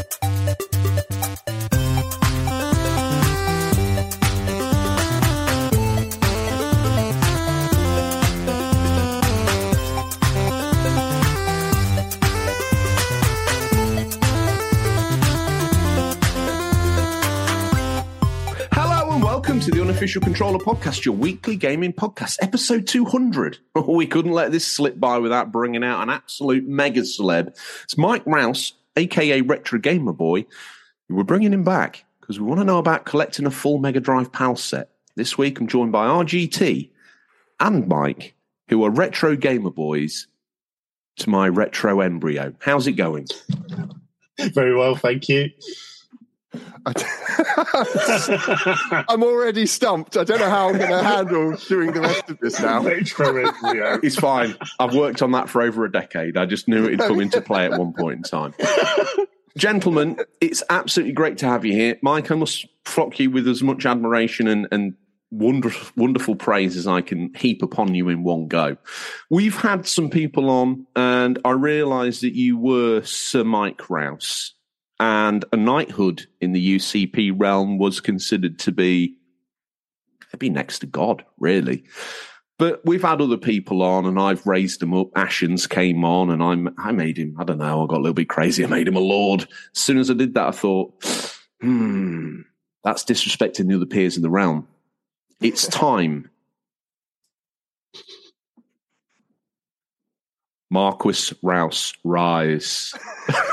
Hello and welcome to the Unofficial Controller Podcast, your weekly gaming podcast, episode 200. we couldn't let this slip by without bringing out an absolute mega celeb. It's Mike Rouse, aka Retro Gamer Boy. We're bringing him back because we want to know about collecting a full Mega Drive PAL set. This week I'm joined by RGT and Mike, who are Retro Gamer Boys to my retro embryo. How's it going? Very well, thank you. I'm already stumped. I don't know how I'm going to handle doing the rest of this now. Retro embryo. It's fine. I've worked on that for over a decade. I just knew it'd come into play at one point in time. Gentlemen, it's absolutely great to have you here. Mike, I must flock you with as much admiration and, and wonderful, wonderful praise as I can heap upon you in one go. We've had some people on, and I realised that you were Sir Mike Rouse, and a knighthood in the UCP realm was considered to be maybe next to God, really. But we've had other people on, and I've raised them up. Ashens came on, and I'm I made him. I don't know. I got a little bit crazy. I made him a lord. As soon as I did that, I thought, hmm, that's disrespecting the other peers in the realm. It's time. Marquis Rouse, rise.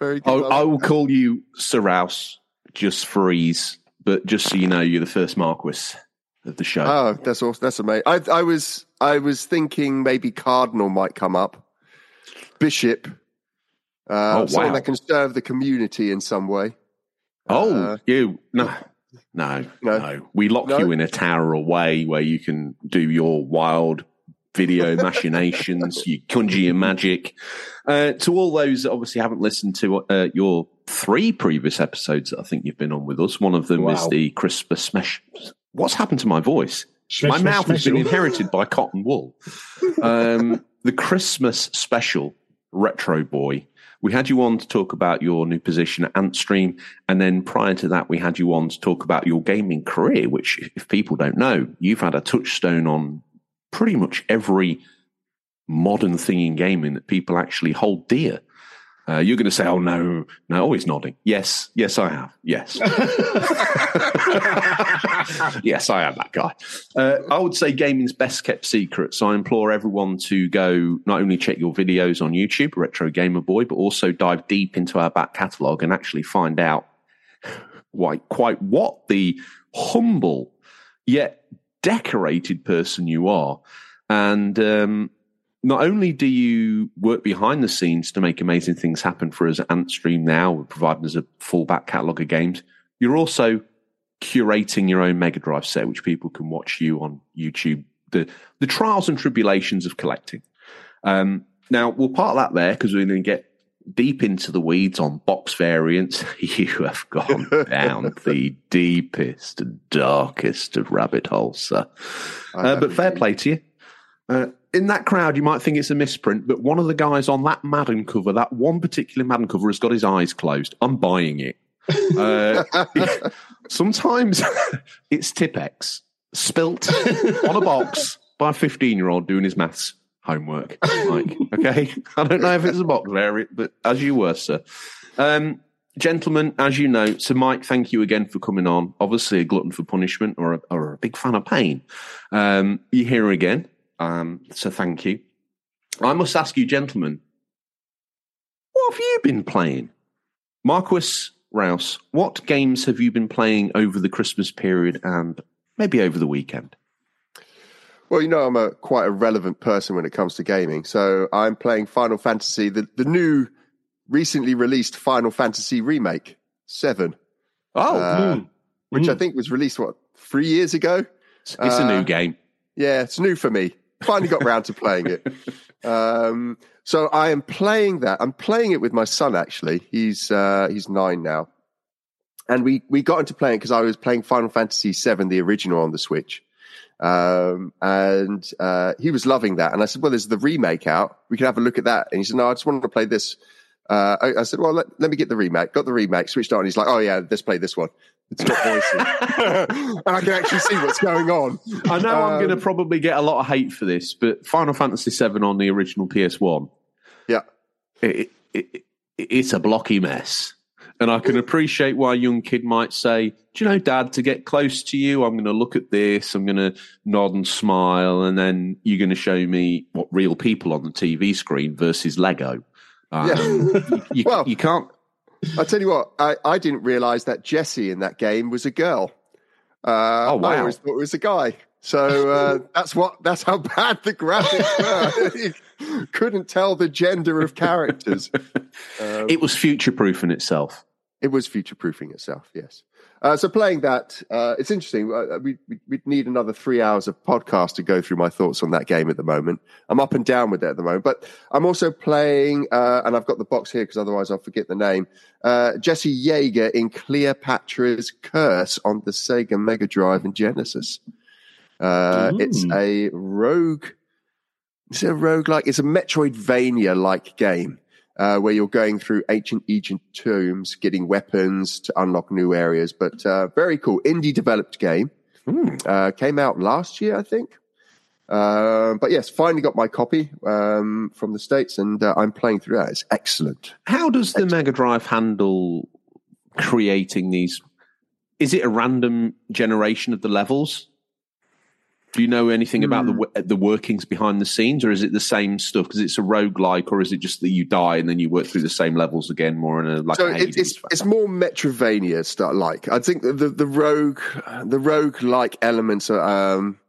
Very good. I, I will call you Sir Rouse, just freeze. But just so you know, you're the first Marquis of the show. Oh, that's awesome. That's amazing. I, I was I was thinking maybe Cardinal might come up, Bishop, uh, Oh, someone wow. that can serve the community in some way. oh, uh, you no. No, No. no, We lock No? you in a tower away where you can do your wild video machinations, you conjure your magic. Uh, to all those that obviously haven't listened to uh, your three previous episodes that I think you've been on with us, one of them is the Christmas smash. What's happened to my voice? My mouth has been inherited by cotton wool. Um, the Christmas special, Retro Boy. We had you on to talk about your new position at Antstream, and then prior to that, we had you on to talk about your gaming career. Which, if people don't know, you've had a touchstone on pretty much every modern thing in gaming that people actually hold dear. Uh, you're going to say, "Oh no, no!" Oh, he's nodding. Yes, yes, I have. Yes. yes, I am that guy. Uh, I would say gaming's best kept secret. So I implore everyone to go not only check your videos on YouTube, Retro Gamer Boy, but also dive deep into our back catalogue and actually find out why, quite what the humble yet decorated person you are. And um, not only do you work behind the scenes to make amazing things happen for us at Antstream now, providing us a full back catalogue of games, you're also curating your own Mega Drive set, which people can watch you on YouTube. The the trials and tribulations of collecting. Um, now we'll part that there because we're going to get deep into the weeds on box variants. you have gone down the deepest and darkest of rabbit holes, sir. Uh, but fair play to you. Uh, in that crowd, you might think it's a misprint, but one of the guys on that Madden cover, that one particular Madden cover, has got his eyes closed. I'm buying it. Uh, sometimes it's Tipp-Ex spilt on a box by a 15 year old doing his maths homework. Like, okay, I don't know if it's a box variant, but as you were, sir. Um, gentlemen, as you know, so Mike, thank you again for coming on. Obviously, a glutton for punishment or a, or a big fan of pain. Um, you're here again, um, so thank you. I must ask you, gentlemen, what have you been playing? Marquis Rouse, what games have you been playing over the Christmas period and maybe over the weekend? Well, you know, I'm a quite a relevant person when it comes to gaming. So I'm playing Final Fantasy, the, the new, recently released Final Fantasy remake, Seven, Oh, Uh, Mm. which I Mm. think was released, what, three years ago? it's, it's a uh, new game. Yeah, it's new for me. Finally got round to playing it. Um, so I am playing that. I'm playing it with my son. Actually, he's uh, he's nine now, and we we got into playing because I was playing Final Fantasy VII, the original, on the Switch, Um, and uh, he was loving that. And I said, "Well, there's the remake out. We can have a look at that." And he said, "No, I just wanted to play this." Uh, I, I, said, "Well, let, let, me get the remake." Got the remake, switched on. He's like, "Oh yeah, let's play this one." It's got voices, and I can actually see what's going on. I know um, I'm going to probably get a lot of hate for this, but Final Fantasy VII on the original PS1, yeah, it, it, it, it's a blocky mess. And I can appreciate why a young kid might say, Do you know, dad, to get close to you, I'm going to look at this, I'm going to nod and smile, and then you're going to show me what real people on the TV screen versus Lego. Um, yeah. you, you, well, you can't. I'll tell you what, I, I didn't realize that Jessie in that game was a girl. Uh, oh, wow. I always thought it was a guy. So uh, that's what that's how bad the graphics were. couldn't tell the gender of characters. Um, it was future proofing itself. It was future proofing itself, yes. Uh, so playing that, uh, it's interesting. Uh, we, we would need another three hours of podcast to go through my thoughts on that game at the moment. I'm up and down with it at the moment, but I'm also playing, uh, and I've got the box here because otherwise I'll forget the name. Uh, Jesse Yeager in Cleopatra's Curse on the Sega Mega Drive and Genesis. Uh, it's a rogue. It's a rogue like. It's a Metroidvania like game uh, where you're going through ancient Egypt tombs, getting weapons to unlock new areas. But uh, very cool, indie developed game. Mm. Uh, came out last year, I think. Uh, but yes, finally got my copy um, from the states, and uh, I'm playing through that. It's excellent. How does the excellent. Mega Drive handle creating these? Is it a random generation of the levels? Do you know anything about the hmm. the workings behind the scenes, or is it the same stuff? Because it's a rogue-like, or is it just that you die and then you work through the same levels again, more in a like? So it, it's it's more Metroidvania stuff. Like I think the the rogue the rogue-like elements are. Um,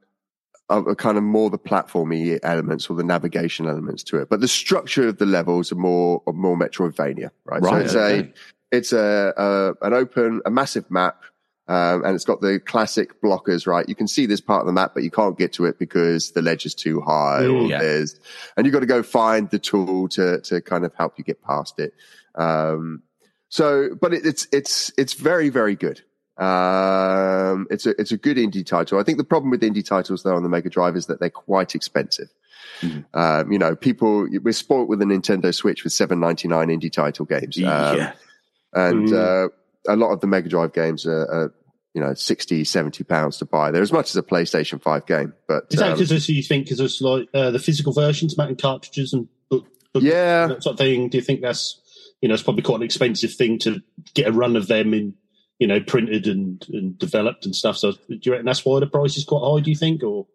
are kind of more the platformy elements or the navigation elements to it, but the structure of the levels are more are more Metroidvania, right? right so it's okay. a it's a, a an open a massive map um, and it's got the classic blockers, right? You can see this part of the map, but you can't get to it because the ledge is too high. Mm, yeah. there's, and you've got to go find the tool to to kind of help you get past it. Um, so, but it, it's it's it's very very good. Um, it's a it's a good indie title. I think the problem with indie titles though on the Mega Drive is that they're quite expensive. Mm. Um, you know, people we're spoiled with a Nintendo Switch with seven ninety nine indie title games. Um, yeah, and mm. uh, a lot of the Mega Drive games are, are, you know 60 70 pounds to buy they're as much as a playstation 5 game but is that because um, you think because it's like uh, the physical versions mounting cartridges and book, book, yeah that sort of thing do you think that's you know it's probably quite an expensive thing to get a run of them in you know printed and, and developed and stuff so do you reckon that's why the price is quite high do you think or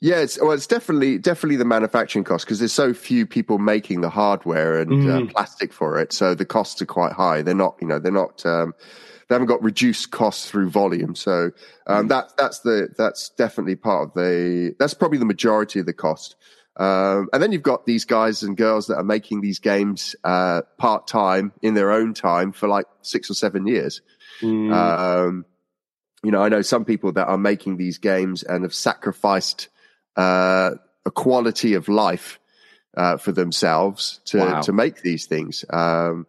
yeah, it's, well, it's definitely definitely the manufacturing cost because there's so few people making the hardware and uh, mm. uh, plastic for it, so the costs are quite high. They're not, you know, they're not um, they haven't got reduced costs through volume. So um, mm. that that's the that's definitely part of the that's probably the majority of the cost. Um, and then you've got these guys and girls that are making these games uh, part time in their own time for like six or seven years. Mm. Um, you know, I know some people that are making these games and have sacrificed uh, a quality of life uh, for themselves to wow. to make these things. Um,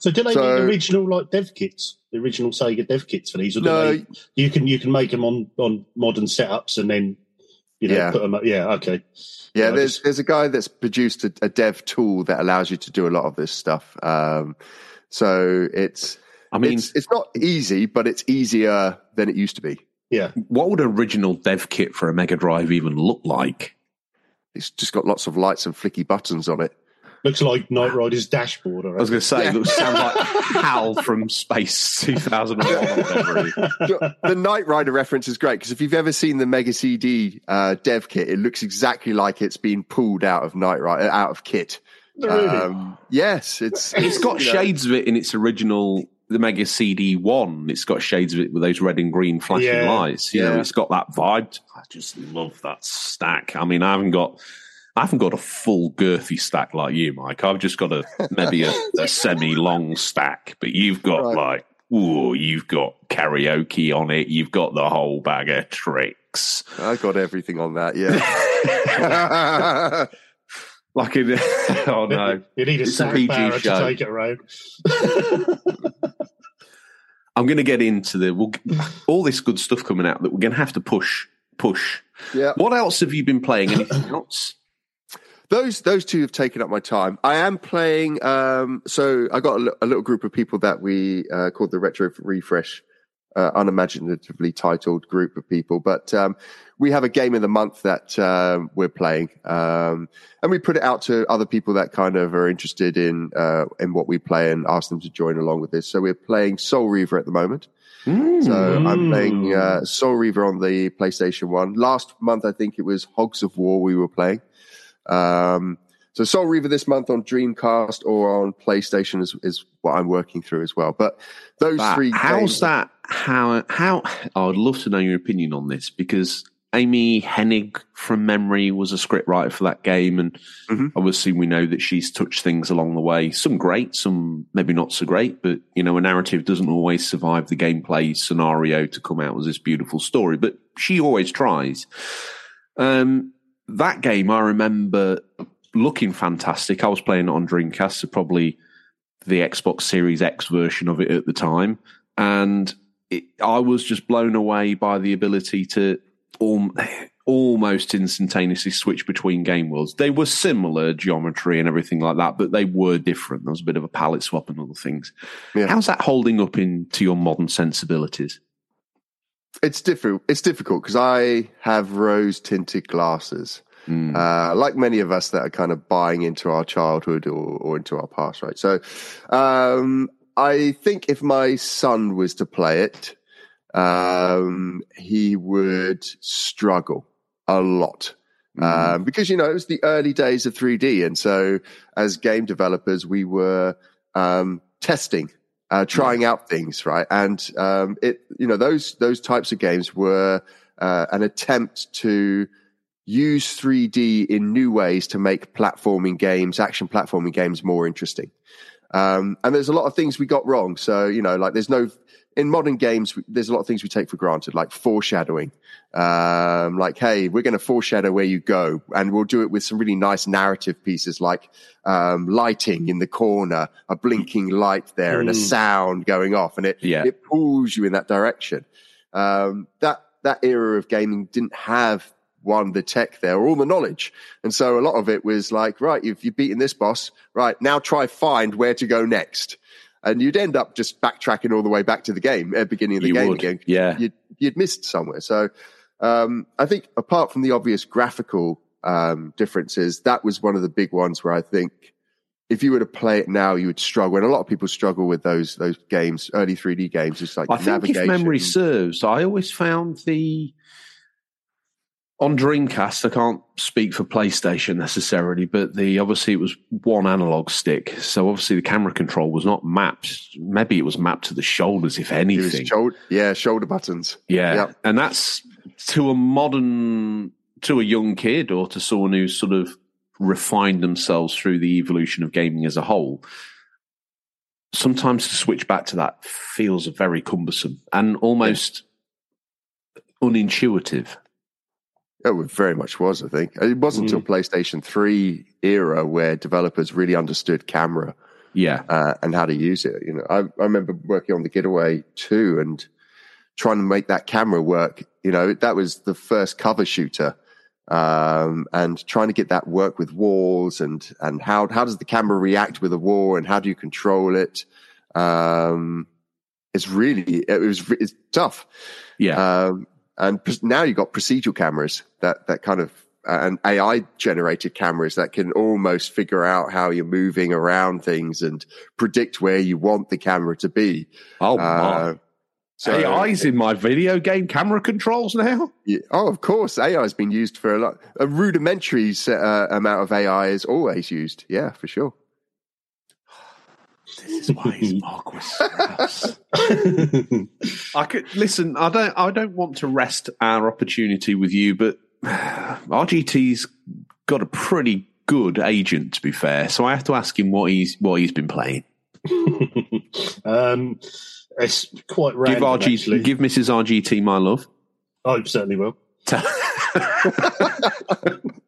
so, do they so, need original like dev kits? the original Sega dev kits for these? Or no, they, you can you can make them on on modern setups and then you know yeah. put them. Up. Yeah, okay. Yeah, there's just... there's a guy that's produced a, a, dev tool that allows you to do a lot of this stuff. Um, so it's I mean it's, it's not easy, but it's easier than it used to be. Yeah. What would original dev kit for a Mega Drive even look like? It's just got lots of lights and flicky buttons on it. Looks like Knight Rider's dashboard. I, I was going to say, yeah. looks sounds like Hal from Space 2001 The Knight Rider reference is great because if you've ever seen the Mega CD uh, dev KITT, it looks exactly like it's been pulled out of Knight Rider, out of kit. Really? Um, yes, it's it's got shades know. of it in its original the Mega CD one. It's got shades of it with those red and green flashing yeah. lights. You yeah. know, it's got that vibe. I just love that stack. I mean, I haven't got I haven't got a full girthy stack like you, Mike. I've just got a maybe a, a semi long stack, but you've got right. like, ooh, you've got karaoke on it. You've got the whole bag of tricks. I got everything on that, yeah. like in, oh no, you need a, it's a PG show. to take it around. I'm going to get into the we'll, all this good stuff coming out that we're going to have to push push Yeah. What else have you been playing? Anything else? Those those two have taken up my time. I am playing. Um, so I got a, a little group of people that we uh, called the Retro Refresh, uh, unimaginatively titled group of people. But um, we have a game of the month that um, we're playing, um, and we put it out to other people that kind of are interested in uh, in what we play and ask them to join along with this. So we're playing Soul Reaver at the moment. So I'm playing uh, Soul Reaver on the PlayStation One. Last month, I think it was Hogs of War. We were playing. Um, so Soul Reaver this month on Dreamcast or on PlayStation is, is what I'm working through as well. But those That- three, how's games- that? How how? I would love to know your opinion on this because Amy Hennig, from memory, was a scriptwriter for that game, and Mhm. obviously we know that she's touched things along the way. Some great, some maybe not so great, but you know, a narrative doesn't always survive the gameplay scenario to come out as this beautiful story. But she always tries. Um, that game, I remember looking fantastic. I was playing it on Dreamcast, so probably the Xbox Series X version of it at the time, and it, I was just blown away by the ability to al- almost instantaneously switch between game worlds. They were similar geometry and everything like that, but they were different. There was a bit of a palette swap and other things. Yeah. How's that holding up into your modern sensibilities? It's different. It's difficult because I have rose tinted glasses. Mm. Uh, like many of us that are kind of buying into our childhood or, or into our past, right? So, um, I think if my son was to play it, um, he would struggle a lot. Mm. Um, because you know it was the early days of 3D, and so as game developers, we were um, testing, uh, trying out things, right? And um, it, you know, those those types of games were uh, an attempt to use 3D in new ways to make platforming games, action platforming games, more interesting. Um, and there's a lot of things we got wrong. So you know, like there's no in modern games, there's a lot of things we take for granted, like foreshadowing. Um, like, hey, we're going to foreshadow where you go, and we'll do it with some really nice narrative pieces, like um, lighting in the corner, a blinking light there, and a Mm. sound going off, and it Yeah. it pulls you in that direction. Um, that that era of gaming didn't have one the tech there or all the knowledge, and so a lot of it was like, right, if you've beaten this boss, right now try find where to go next and you'd end up just backtracking all the way back to the game at the beginning of the You game would, again. yeah. you'd, you'd missed somewhere. So um, I think apart from the obvious graphical um, differences, that was one of the big ones where I think if you were to play it now, you would struggle. And a lot of people struggle with those those games, early 3D games. It's like I think navigation. if memory serves, I always found the on Dreamcast. I can't speak for PlayStation necessarily, but the obviously it was one analog stick, so obviously the camera control was not mapped. Maybe it was mapped to the shoulders, if anything. shoulder, yeah, shoulder buttons. Yeah, Yep. and that's to a modern, to a young kid, or to someone who's sort of refined themselves through the evolution of gaming as a whole. Sometimes to switch back to that feels very cumbersome and almost unintuitive. It very much was, I think. It wasn't until PlayStation 3 era where developers really understood camera Yeah, uh, and how to use it. You know, I, I remember working on the Getaway 2 and trying to make that camera work. You know, that was the first cover shooter. Um, and trying to get that work with walls and, and how, how does the camera react with a wall and how do you control it? Um, it's really, it was, it's tough. yeah, Um, and now you've got procedural cameras that, that kind of, and AI generated cameras that can almost figure out how you're moving around things and predict where you want the camera to be. oh Uh, my. AI's in my video game camera controls now. Yeah. Oh, of course, AI has been used for a lot. A rudimentary uh, amount of AI is always used. Yeah, for sure. This is why he's Marquis. I could listen. I don't. I don't want to rest our opportunity with you, but RGT's got a pretty good agent, to be fair. So I have to ask him what he's what he's been playing. um, it's quite Give random. RG, actually. give Mrs. RGT my love. I certainly will.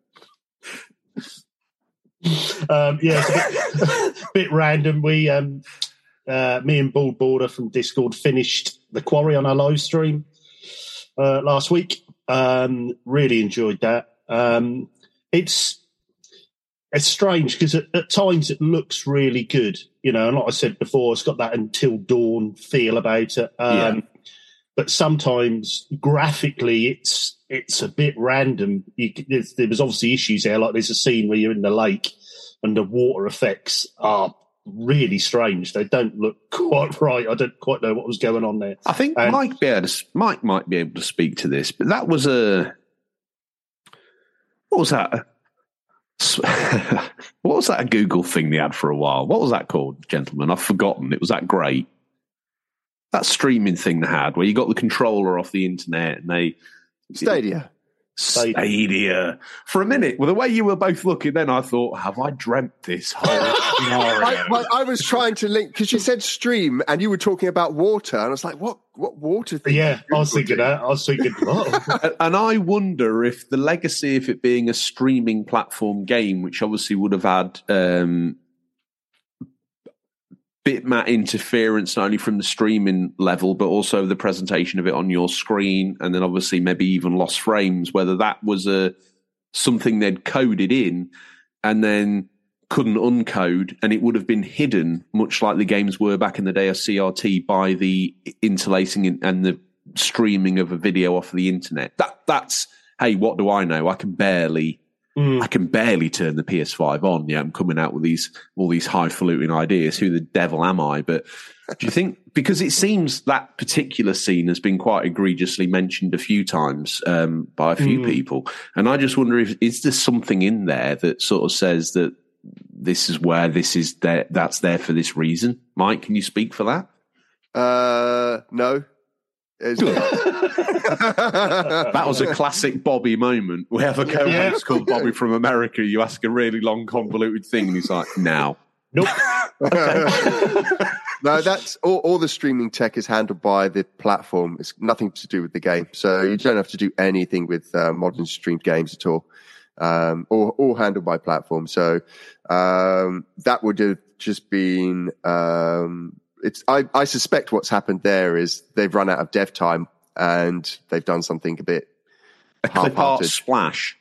Um, yeah, it's a bit, bit random. We, um, uh, me and Bald Border from Discord finished the Quarry on our live stream uh, last week. Um, really enjoyed that. Um, it's it's strange because at, at, times it looks really good, you know. And like I said before, it's got that until dawn feel about it. Um, yeah. But sometimes graphically, it's it's a bit random. You, there was obviously issues there, like there's a scene where you're in the lake and the water effects are really strange. They don't look quite right. I don't quite know what was going on there. I think and, Mike, be able to, Mike might be able to speak to this, but that was a what was that? what was that a Google thing they had for a while? What was that called, gentlemen? I've forgotten. It was that great. That streaming thing they had where you got the controller off the internet and they Stadia. Stadia. For a minute, well, the way you were both looking, then I thought, have I dreamt this whole I, well, I, was trying to link because you said stream and you were talking about water, and I was like, what? What water? Thing yeah, I was thinking that. I was thinking, what? and I wonder if the legacy of it being a streaming platform game, which obviously would have had um, bitmap interference not only from the streaming level but also the presentation of it on your screen and then obviously maybe even lost frames whether that was a something they'd coded in and then couldn't uncode and it would have been hidden much like the games were back in the day of CRT by the interlacing and the streaming of a video off the internet. That that's hey what do I know? I can barely Mm. I can barely turn the PS5 on. Yeah, I'm coming out with these all these highfalutin ideas. Who the devil am I? But do you think because it seems that particular scene has been quite egregiously mentioned a few times um, by a few mm. people, and I just wonder if is there something in there that sort of says that this is where this is there that's there for this reason. Mike, can you speak for that? Uh, no, that was a classic Bobby moment. We have a co-host yeah. called Bobby from America. You ask a really long, convoluted thing, and he's like, "Now, nope." no, that's all, all. The streaming tech is handled by the platform. It's nothing to do with the game, so you don't have to do anything with uh, modern streamed games at all. Um, all, all handled by platform. So um, that would have just been um, it's I, I suspect what's happened there is they've run out of dev time and they've done something a bit a clip art splash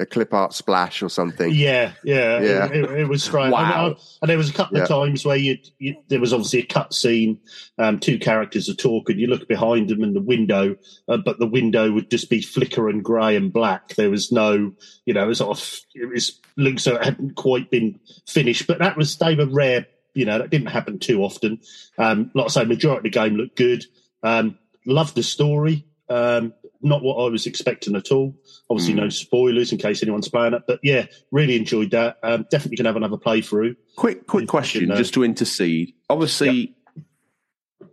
a clip art splash or something. Yeah, yeah, yeah. It, it, it was strange. Wow. And, and, there was a couple yeah. of times where you, you, there was obviously a cut scene, um, two characters are talking. You look behind them in the window, uh, but the window would just be flicker and grey and black. There was no, you know, it was sort of it was looked so it hadn't quite been finished. But that was they were rare you know, that didn't happen too often. Um, like I say, majority of the game looked good. Um, loved the story. Um, not what I was expecting at all. Obviously, mm. no spoilers in case anyone's playing it. But yeah, really enjoyed that. Um, definitely can have another playthrough. Quick, quick question, just to intercede. Obviously, yep.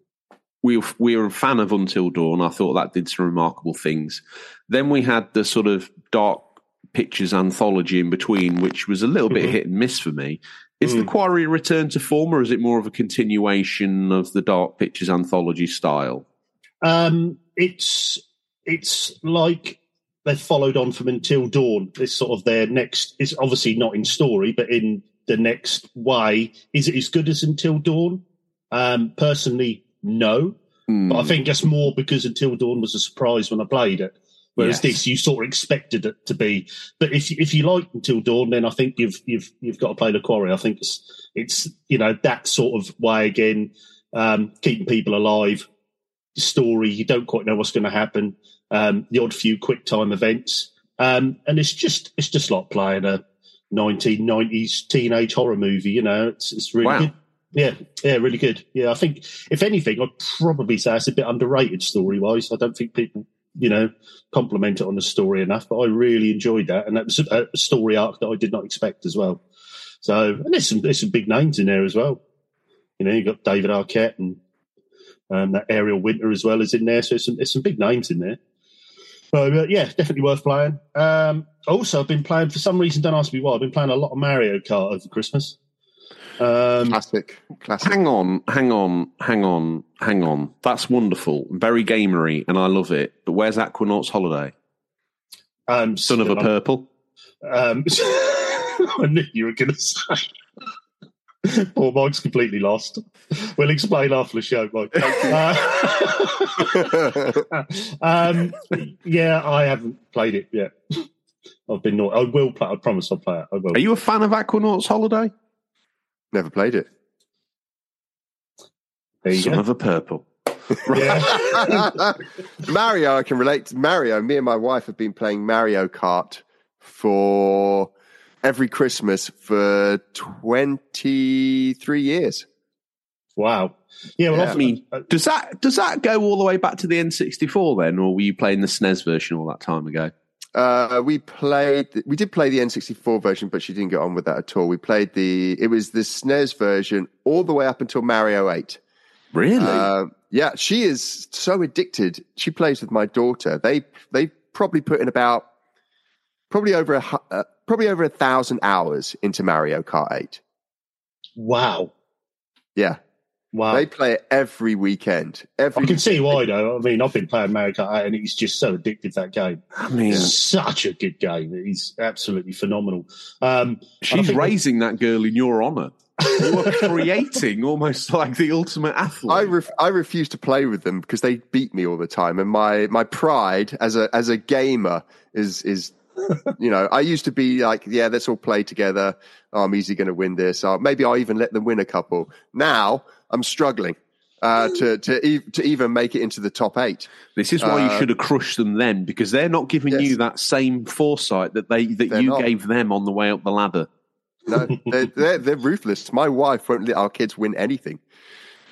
we we were a fan of Until Dawn. I thought that did some remarkable things. Then we had the sort of dark pictures anthology in between, which was a little bit mm-hmm. hit and miss for me. Is mm. the Quarry a return to form, or is it more of a continuation of the Dark Pictures anthology style? Um, it's it's like they've followed on from Until Dawn. It's sort of their next. It's obviously not in story, but in the next way. Is it as good as Until Dawn? Um, personally, no. Mm. But I think just more because Until Dawn was a surprise when I played it. Whereas yes. this, you sort of expected it to be. But if if you like Until Dawn, then I think you've you've you've got to play the Quarry. I think it's it's you know that sort of way again, um, keeping people alive. Story, you don't quite know what's going to happen. Um, the odd few quick time events, um, and it's just it's just like playing a 1990s teenage horror movie. You know, it's it's really wow. good. Yeah, yeah, really good. Yeah, I think if anything, I'd probably say it's a bit underrated story wise. I don't think people you know, compliment it on the story enough. But I really enjoyed that, and that was a story arc that I did not expect as well. So, and there's some there's some big names in there as well. You know, you have got David Arquette and um, that Ariel Winter as well is in there. So there's some there's some big names in there. So uh, yeah, definitely worth playing. Um, also, I've been playing for some reason. Don't ask me why. I've been playing a lot of Mario Kart over Christmas. Um, classic, classic. Hang on, hang on, hang on, hang on. That's wonderful, very gamery, and I love it. But where's Aquanaut's holiday? Um, Son of a purple. Um, I knew you were going to say. Poor Mike's completely lost. We'll explain after the show, Mike. Uh, um, yeah, I haven't played it yet. I've been naughty. I will play. I promise I'll play it. I will. Are you a fan of Aquanauts Holiday? Never played it. there you Son go. of a purple. Mario, I can relate to Mario. Me and my wife have been playing Mario Kart for every Christmas for 23 years. wow. Yeah, well, Yeah. I mean, uh, does that does that go all the way back to the N64 then, or were you playing the SNES version all that time ago? Uh, we played, we did play the N64 version, but she didn't get on with that at all. We played the, it was the SNES version all the way up until Mario 8. Really? Uh, yeah, she is so addicted. She plays with my daughter. They they probably put in about probably over a hu- uh, probably over a thousand hours into Mario Kart Eight. wow. Yeah, Wow. they play it every weekend. Every I can see why, though. I mean, I've been playing Mario Kart 8 and it's just so addictive, that game. I mean, It's such a good game. It's absolutely phenomenal. Um, she's raising that girl in your honour. You are creating almost like the ultimate athlete. I ref- I refuse to play with them because they beat me all the time, and my my pride as a as a gamer is is you know I used to be like yeah let's all play together. Oh, I'm easily going to win this. Or maybe I'll even let them win a couple. Now I'm struggling uh, to to e- to even make it into the top eight. this is why you uh, should have crushed them then, because they're not giving Yes. you that same foresight that they that They're you not. gave them on the way up the ladder. No, they're, they're they're ruthless. My wife won't let our kids win anything.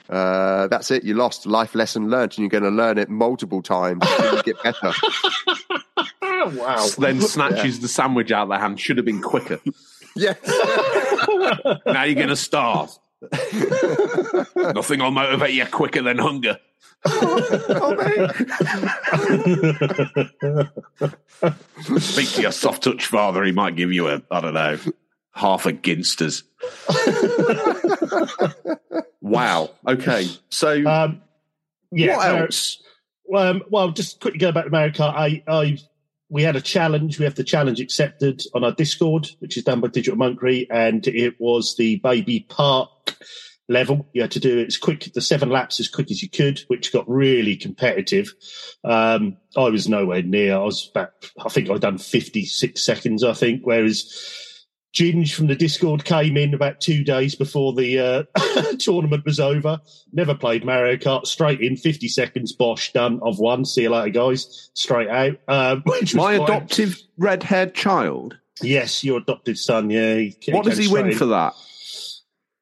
Uh, that's it. You lost. Life lesson learned, and you're going to learn it multiple times until you get better. wow. Then snatches the sandwich out of their hand. Should have been quicker. Yes. now you're going to starve. Nothing will motivate you quicker than hunger. Speak to your soft touch father. He might give you a, I don't know, half a ginsters. wow. Okay. So um, yeah. what else? Um, well, just quickly go back to Mario Kart. I, I, we had a challenge. We have the challenge accepted on our Discord, which is done by Digital Monkery, and it was the Baby Park level. You had to do it as quick, the seven laps as quick as you could, which got really competitive. Um, I was nowhere near. I was about, I think I'd done 56 seconds, I think, whereas Ginge from the Discord came in about two days before the uh, tournament was over. Never played Mario Kart. Straight in, 50 seconds, bosh, done. I've won. See you later, guys. Straight out. Um, My quite- adoptive red haired child. Yes, your adopted son. Yeah. He, What does he win for that?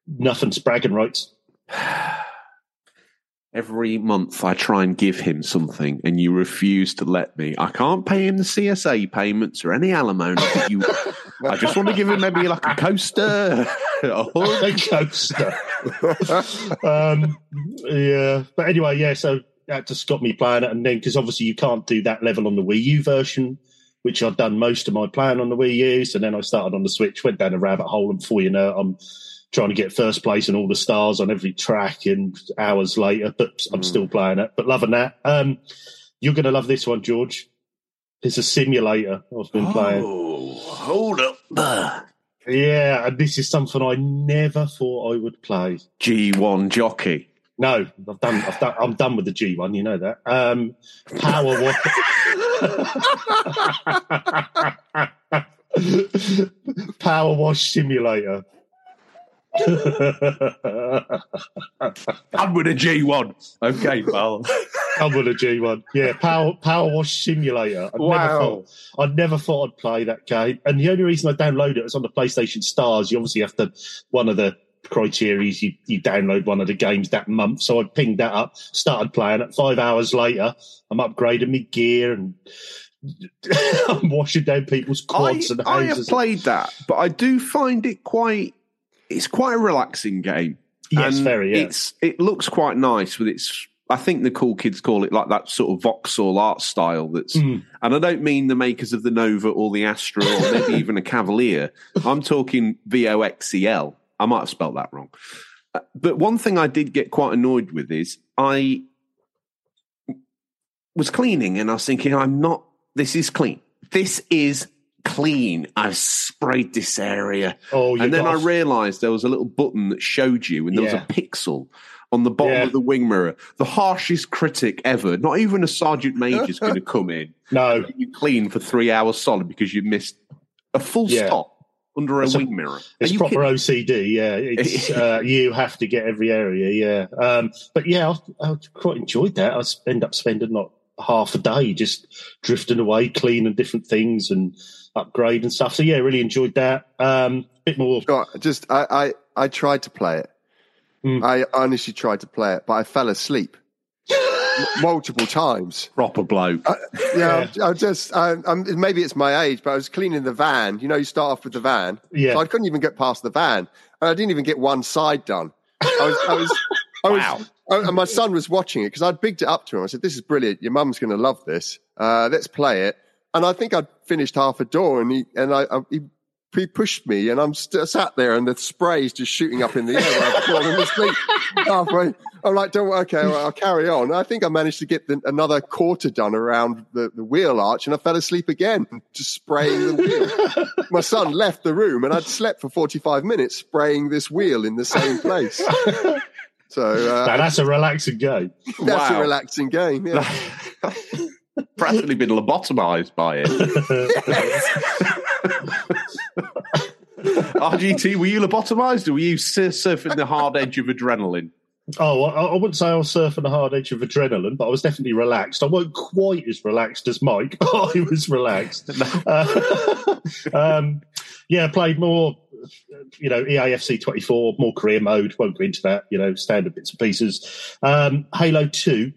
Nothing's bragging rights. Every month I try and give him something and you refuse to let me. I can't pay him the CSA payments or any alimony. You, I just want to give him maybe like a coaster. a coaster. um, yeah, but anyway, yeah. So that just got me playing it, and then because obviously you can't do that level on the Wii U version, which I've done most of my playing on the Wii U. So then I started on the Switch, went down a rabbit hole, and before you know, it, I'm trying to get first place and all the stars on every track. And hours later, but I'm Mm. still playing it. But loving that. Um, you're going to love this one, George. It's a simulator I've been playing. Oh, hold up. Yeah, and this is something I never thought I would play. G1 jockey. No, I've done. I've done. I'm done with the G one. You know that. Um, Power Wash. Power Wash Simulator. I'm with a G1. Okay, pal. I'm with a G one. Yeah, Power Power Wash Simulator. I never Wow. thought I never thought I'd play that game. And the only reason I downloaded it was on the PlayStation Stars. You obviously have to one of the criteria is you, you download one of the games that month. So I pinged that up, started playing it. Five hours later, I'm upgrading my gear and I'm washing down people's I, quads and I have played that, but I do find it quite. It's quite a relaxing game. yes, And very. Yeah. It's it looks quite nice with its. I think the cool kids call it like that sort of voxel art style. That's Mm. and I don't mean the makers of the Nova or the Astra or maybe even a Cavalier. I'm talking VOXEL. I might have spelled that wrong. Uh, But one thing I did get quite annoyed with is I was cleaning and I was thinking, I'm not. This is clean. This is clean. I've sprayed this area. Oh, and then I realized there was a little button that showed you, and there Yeah. was a pixel on the bottom Yeah. of the wing mirror. The harshest critic ever. Not even a sergeant major is going to come in. no, You clean for three hours solid because you missed a full Yeah. stop under a It's wing mirror. It's proper kidding? OCD, yeah. It's uh, you have to get every area, yeah. Um, but yeah, I, I quite enjoyed that. I end up spending like half a day just drifting away, cleaning different things and upgrade and stuff. So yeah, really enjoyed that. Um, bit more. God, just I, I, I tried to play it. Hmm. I honestly tried to play it, but I fell asleep multiple times. proper bloke. Yeah, I, I just I, I'm, maybe it's my age, but I was cleaning the van. You know, you start off with the van. Yeah. So I couldn't even get past the van, and I didn't even get one side done. I was, I was, I was, Wow. And my son was watching it because I'd bigged it up to him. I said, "This is brilliant. Your mum's going to love this. Uh, let's play it." And I think I'd finished half a door, and he and I, I he, he pushed me, and I'm st- sat there, and the spray's just shooting up in the air. Fallen asleep halfway. I'm like, "Don't worry, okay, well, I'll carry on." I think I managed to get the, another quarter done around the, the wheel arch, and I fell asleep again, just spraying the wheel. My son left the room, and I'd slept for 45 minutes spraying this wheel in the same place. So uh, Now, that's a relaxing game. that's Wow. a relaxing game. Yeah. Practically been lobotomized by it. RGT, were you lobotomized or were you surfing the hard edge of adrenaline? Oh, I, I wouldn't say I was surfing the hard edge of adrenaline, but I was definitely relaxed. I wasn't quite as relaxed as Mike, but I was relaxed. Uh, um, yeah, played more, you know, EAFC 24, more career mode. Won't go into that, you know, standard bits and pieces. Um, Halo 2,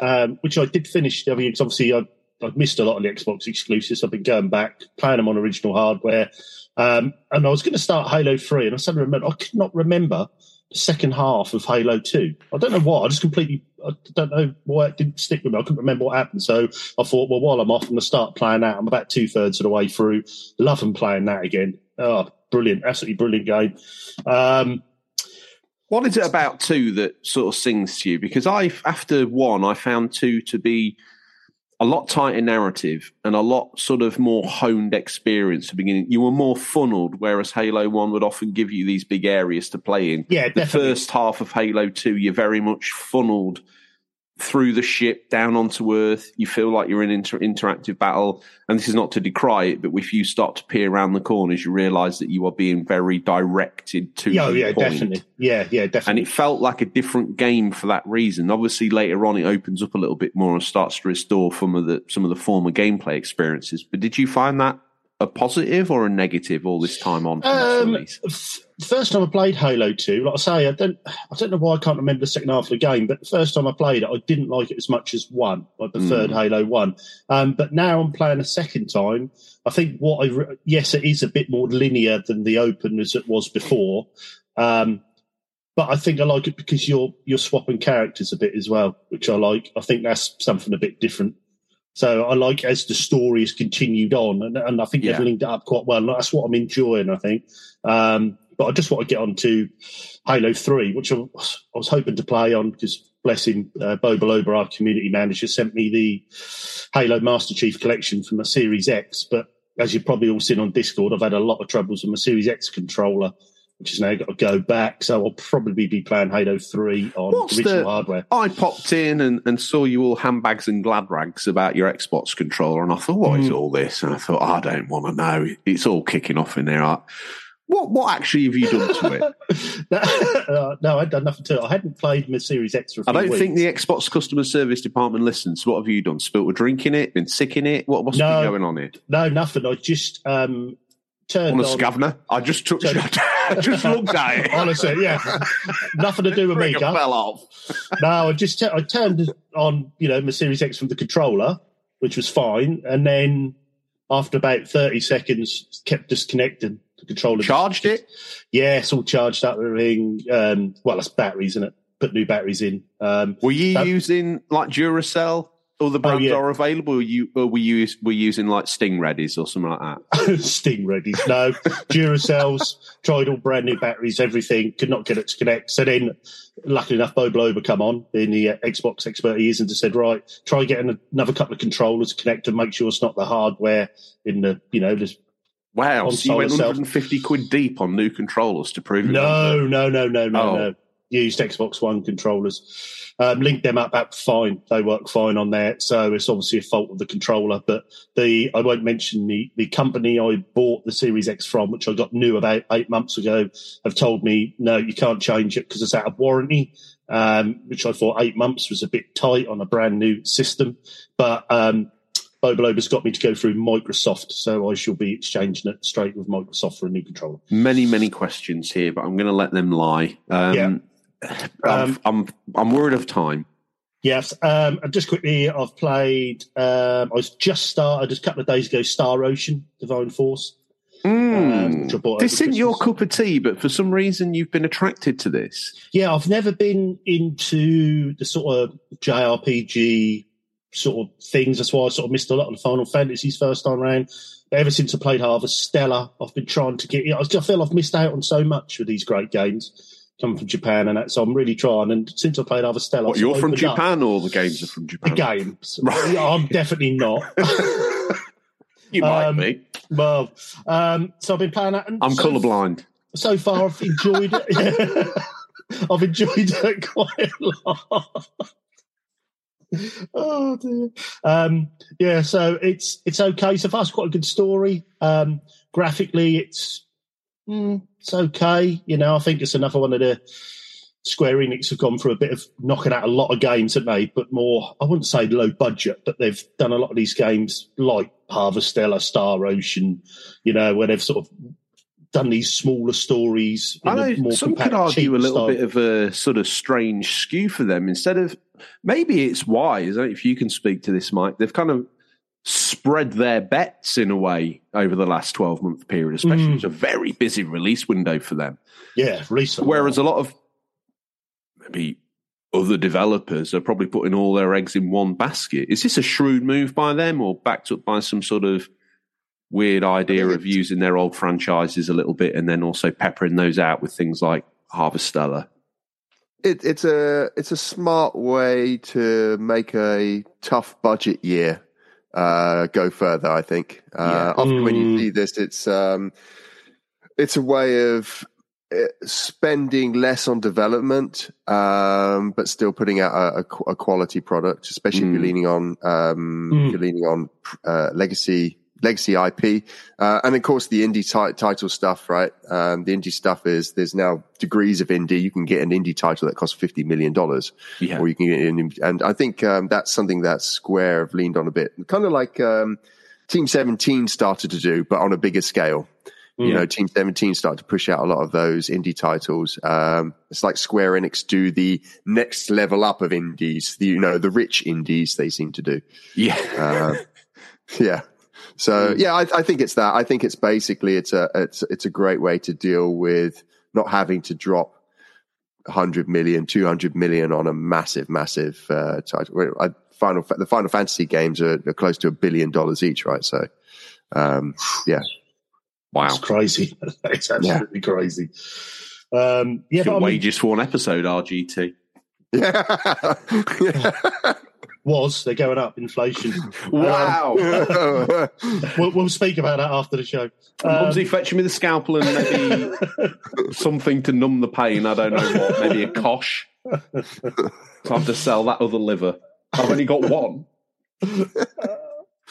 um, which I did finish. I mean, it's obviously, I, I've missed a lot of the Xbox exclusives. I've been going back, playing them on original hardware. Um, and I was going to start Halo 3, and I suddenly remember, I could not remember the second half of Halo 2. I don't know why. I just completely, I don't know why it didn't stick with me. I couldn't remember what happened. So I thought, well, while I'm off, I'm going to start playing that. I'm about two thirds of the way through. Loving playing that again. Oh, brilliant. Absolutely brilliant game. Um, What is it about two that sort of sings to you? Because I, after one, I found two to be a lot tighter narrative and a lot sort of more honed experience. At the beginning, you were more funneled, whereas Halo One would often give you these big areas to play in. yeah, the first half of Halo 2, you're very much funneled through the ship down onto Earth. You feel like you're in inter- interactive battle. And this is not to decry it, but if you start to peer around the corners, you realize that you are being very directed to oh, the yeah, point. definitely. Yeah, yeah, definitely. And it felt like a different game for that reason. Obviously, later on, it opens up a little bit more and starts to restore some of the some of the former gameplay experiences. But did you find that a positive or a negative all this time on Um, f- first time I played Halo 2, like I say, I don't, I don't know why I can't remember the second half of the game, but the first time I played it, I didn't like it as much as one. I preferred Mm. Halo 1. Um, but now I'm playing a second time. I think what I, re- yes, it is a bit more linear than the open as it was before. Um, but I think I like it because you're, you're swapping characters a bit as well, which I like. I think that's something a bit different. So I like as the story has continued on, and, and I think Yeah. they've linked it up quite well. And that's what I'm enjoying. I think. Um, but I just want to get on to Halo Three, which I was, I was hoping to play on because bless him, uh, Bo Beloba, our community manager, sent me the Halo Master Chief collection from my Series X. But as you've probably all seen on Discord, I've had a lot of troubles with my Series X controller, which has now got to go back. So I'll probably be playing Halo Three on What's original the- hardware. I popped in and, and saw you all handbags and glad rags about your Xbox controller, and I thought, what is Mm. all this? And I thought, I don't want to know. It's all kicking off in there. I- What what actually have you done to it? uh, no, I'd done nothing to it. I hadn't played my Series X for a I don't weeks. think the Xbox customer service department listens. What have you done? Spilt a drink in it? Been sick in it? What, what's No. been going on here? No, nothing. I just um, turned On a on. scavner? I just took, Sorry. I just looked at it. Honestly, yeah, nothing to do with me. Fell off. No, I just I turned on, you know, my Series X from the controller, which was fine, and then after about thirty seconds, kept disconnecting the controller. Charged it? Yeah, it's all charged up. Everything. Um, well, that's batteries, isn't it? Put new batteries in. Um, Were you That- using like Duracell other brands yeah. are available? Or you or we use we're using like Sting Readies or something like that. Sting ready. No, Duracells, tried all brand new batteries, everything, could not get it to connect. So then, luckily enough, Bo Blober come on, in the uh, Xbox expert he is, and just said, right, try getting another couple of controllers to connect and make sure it's not the hardware in the, you know, this. Wow, so you went itself. 150 quid deep on new controllers to prove it. No, no, no, no, no, Oh. no. Used Xbox One controllers. Um, linked them up, up fine. They work fine on there. So it's obviously a fault of the controller. But the I won't mention the the company I bought the Series X from, which I got new about eight months ago, have told me no, you can't change it because it's out of warranty. Um, which I thought eight months was a bit tight on a brand new system. But um, Bo Blober's got me to go through Microsoft, so I shall be exchanging it straight with Microsoft for a new controller. Many, many questions here, but I'm going to let them lie. Um, Yeah. I'm, Um, I'm I'm worried of time. Yes. Um, and just quickly, I've played. Um, I was just started just a couple of days ago. Star Ocean, Divine Force. Mm. I bought this isn't your cup of tea, but for some reason you've been attracted to this. Yeah, I've never been into the sort of JRPG sort of things. That's why I sort of missed a lot of the Final Fantasies first time round. But ever since I played Harvestella, I've been trying to get. you I just feel I've missed out on so much with these great games coming from Japan, and that. So I'm really trying. And since I played Harvestella, What, you're from opened up Japan or the games are from Japan? The games. Right. I'm definitely not. you might Um, be. Well, um, so I've been playing that. And I'm so, colourblind. So far, I've enjoyed it. I've enjoyed it quite a lot. oh dear. Um, yeah, so it's it's okay. So far, it's quite a good story. Um, graphically, it's mm, it's okay. You know, I think it's another one of the Square Enix have gone for a bit of knocking out a lot of games, haven't they? But more, I wouldn't say low budget, but they've done a lot of these games like Harvestella, Star Ocean, you know, where they've sort of done these smaller stories. I a know more some could argue a little style. bit of a sort of strange skew for them. Instead of maybe it's wise. I don't know if you can speak to this, Mike. They've kind of spread their bets in a way over the last twelve month period, especially Mm. it's a very busy release window for them. yeah, recently. Whereas a lot of maybe other developers are probably putting all their eggs in one basket. Is this a shrewd move by them, or backed up by some sort of weird idea think of using their old franchises a little bit and then also peppering those out with things like Harvestella? It, it's a it's a smart way to make a tough budget year uh, go further. I think. Uh, Often when you Mm. see this, it's um, it's a way of uh, spending less on development, um, but still putting out a, a a quality product. Especially if Mm. you're leaning on um, Mm. if you're leaning on uh, legacy legacy IP, uh, and of course the indie ti- title stuff. Right, um, the indie stuff is there's now degrees of indie. You can get an indie title that costs fifty million dollars Yeah. or you can get in. And I think um, that's something that Square have leaned on a bit, kind of like um, Team 17 started to do, but on a bigger scale. You know, Team 17 started to push out a lot of those indie titles. Um, it's like Square Enix do the next level up of indies, the, you know, the rich indies they seem to do. Yeah. Uh, yeah. So yeah, I, I think it's that. I think it's basically it's a it's it's a great way to deal with not having to drop 100 million, 200 million on a massive, massive uh, title. I, Final the Final Fantasy games are, are close to a billion dollars each, right? So um, yeah, wow. It's crazy. it's absolutely crazy. Um, yeah, Your but I mean, wages for an episode, RGT. Yeah. yeah. was they're going up inflation. Wow. We'll, we'll speak about that after the show. Um, Mumsy fetching me the scalpel and maybe something to numb the pain. I don't know what. Maybe a kosh. So I have to sell that other liver. I've only got one.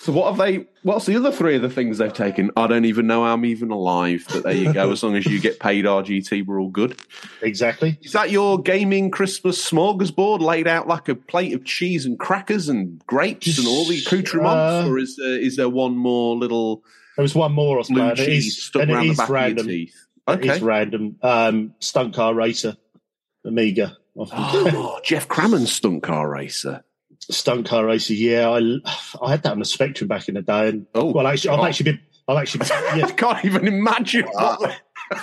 So what have they? What's the other three of the things they've taken? I don't even know how I'm even alive. But there you go. As long as you get paid RGT, we're all good. exactly. Is that your gaming Christmas smorgasbord laid out like a plate of cheese and crackers and grapes and all the accoutrements, Uh, or is there, is there one more little There was one more I blue. It cheese is, stuck around the back random. of your teeth? Okay. is random. Um, stunt car racer, Amiga. Oh, Geoff Crammond's stunt car racer. Stunt car racer. Yeah, I I had that on the Spectrum back in the day. And Oh, well, actually, I've actually been. I've actually been. I can't even imagine. what the-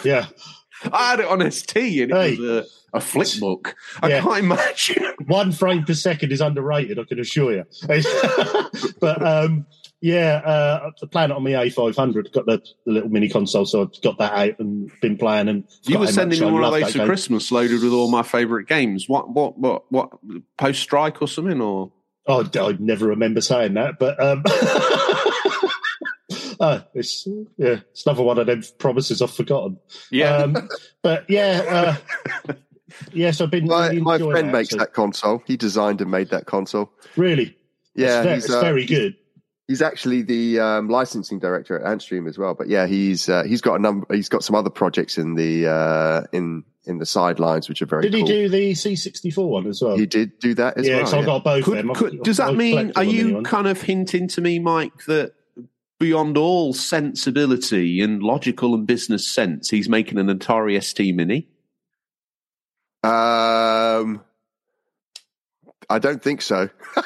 yeah. I had it on ST and it Hey. was a, a flip book. I Yeah. can't imagine. One frame per second is underrated, I can assure you. but um, yeah, uh, the plan on my A500 got the, the little mini console, so I've got that out and been playing. And You were sending me one of those for game. Christmas, loaded with all my favourite games. What, what, what, what? Post strike or something? Or Oh, I never remember saying that, but um, uh, it's yeah, it's another one of them promises I've forgotten. Um, but yeah, uh, yes, I've been. My, really my friend that, makes so- that console. He designed and made that console. Really, Yeah, it's, it's uh, very good. He's actually the um, licensing director at Antstream as well. But yeah, he's uh, he's got a number. He's got some other projects in the uh, in in the sidelines, which are very. Did he cool. do the C64 one as well? He did do that as well. yeah, well. so I've got both. could, them. Could, does that mean? Are you anyway. kind of hinting to me, Mike, that beyond all sensibility and logical and business sense, he's making an Atari ST Mini? Um, I don't think so.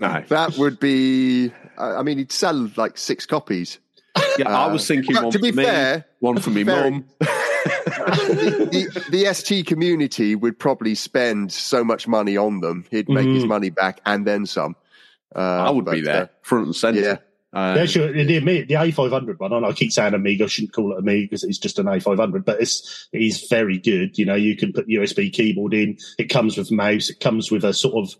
No. that would be. I I mean, he'd sell like six copies. Yeah, I Uh, was thinking one to be for me, fair, one for me mum. the, the, the ST community would probably spend so much money on them, he'd make his Mm. money back and then some. Uh, I would be there, uh, front and centre. yeah. Uh, Yeah, sure. The, the, the A500 one, and I keep saying Amiga, I shouldn't call it Amiga because it's just an A500, but it's, it's very good. You know, you can put USB keyboard in. It comes with mouse. It comes with a sort of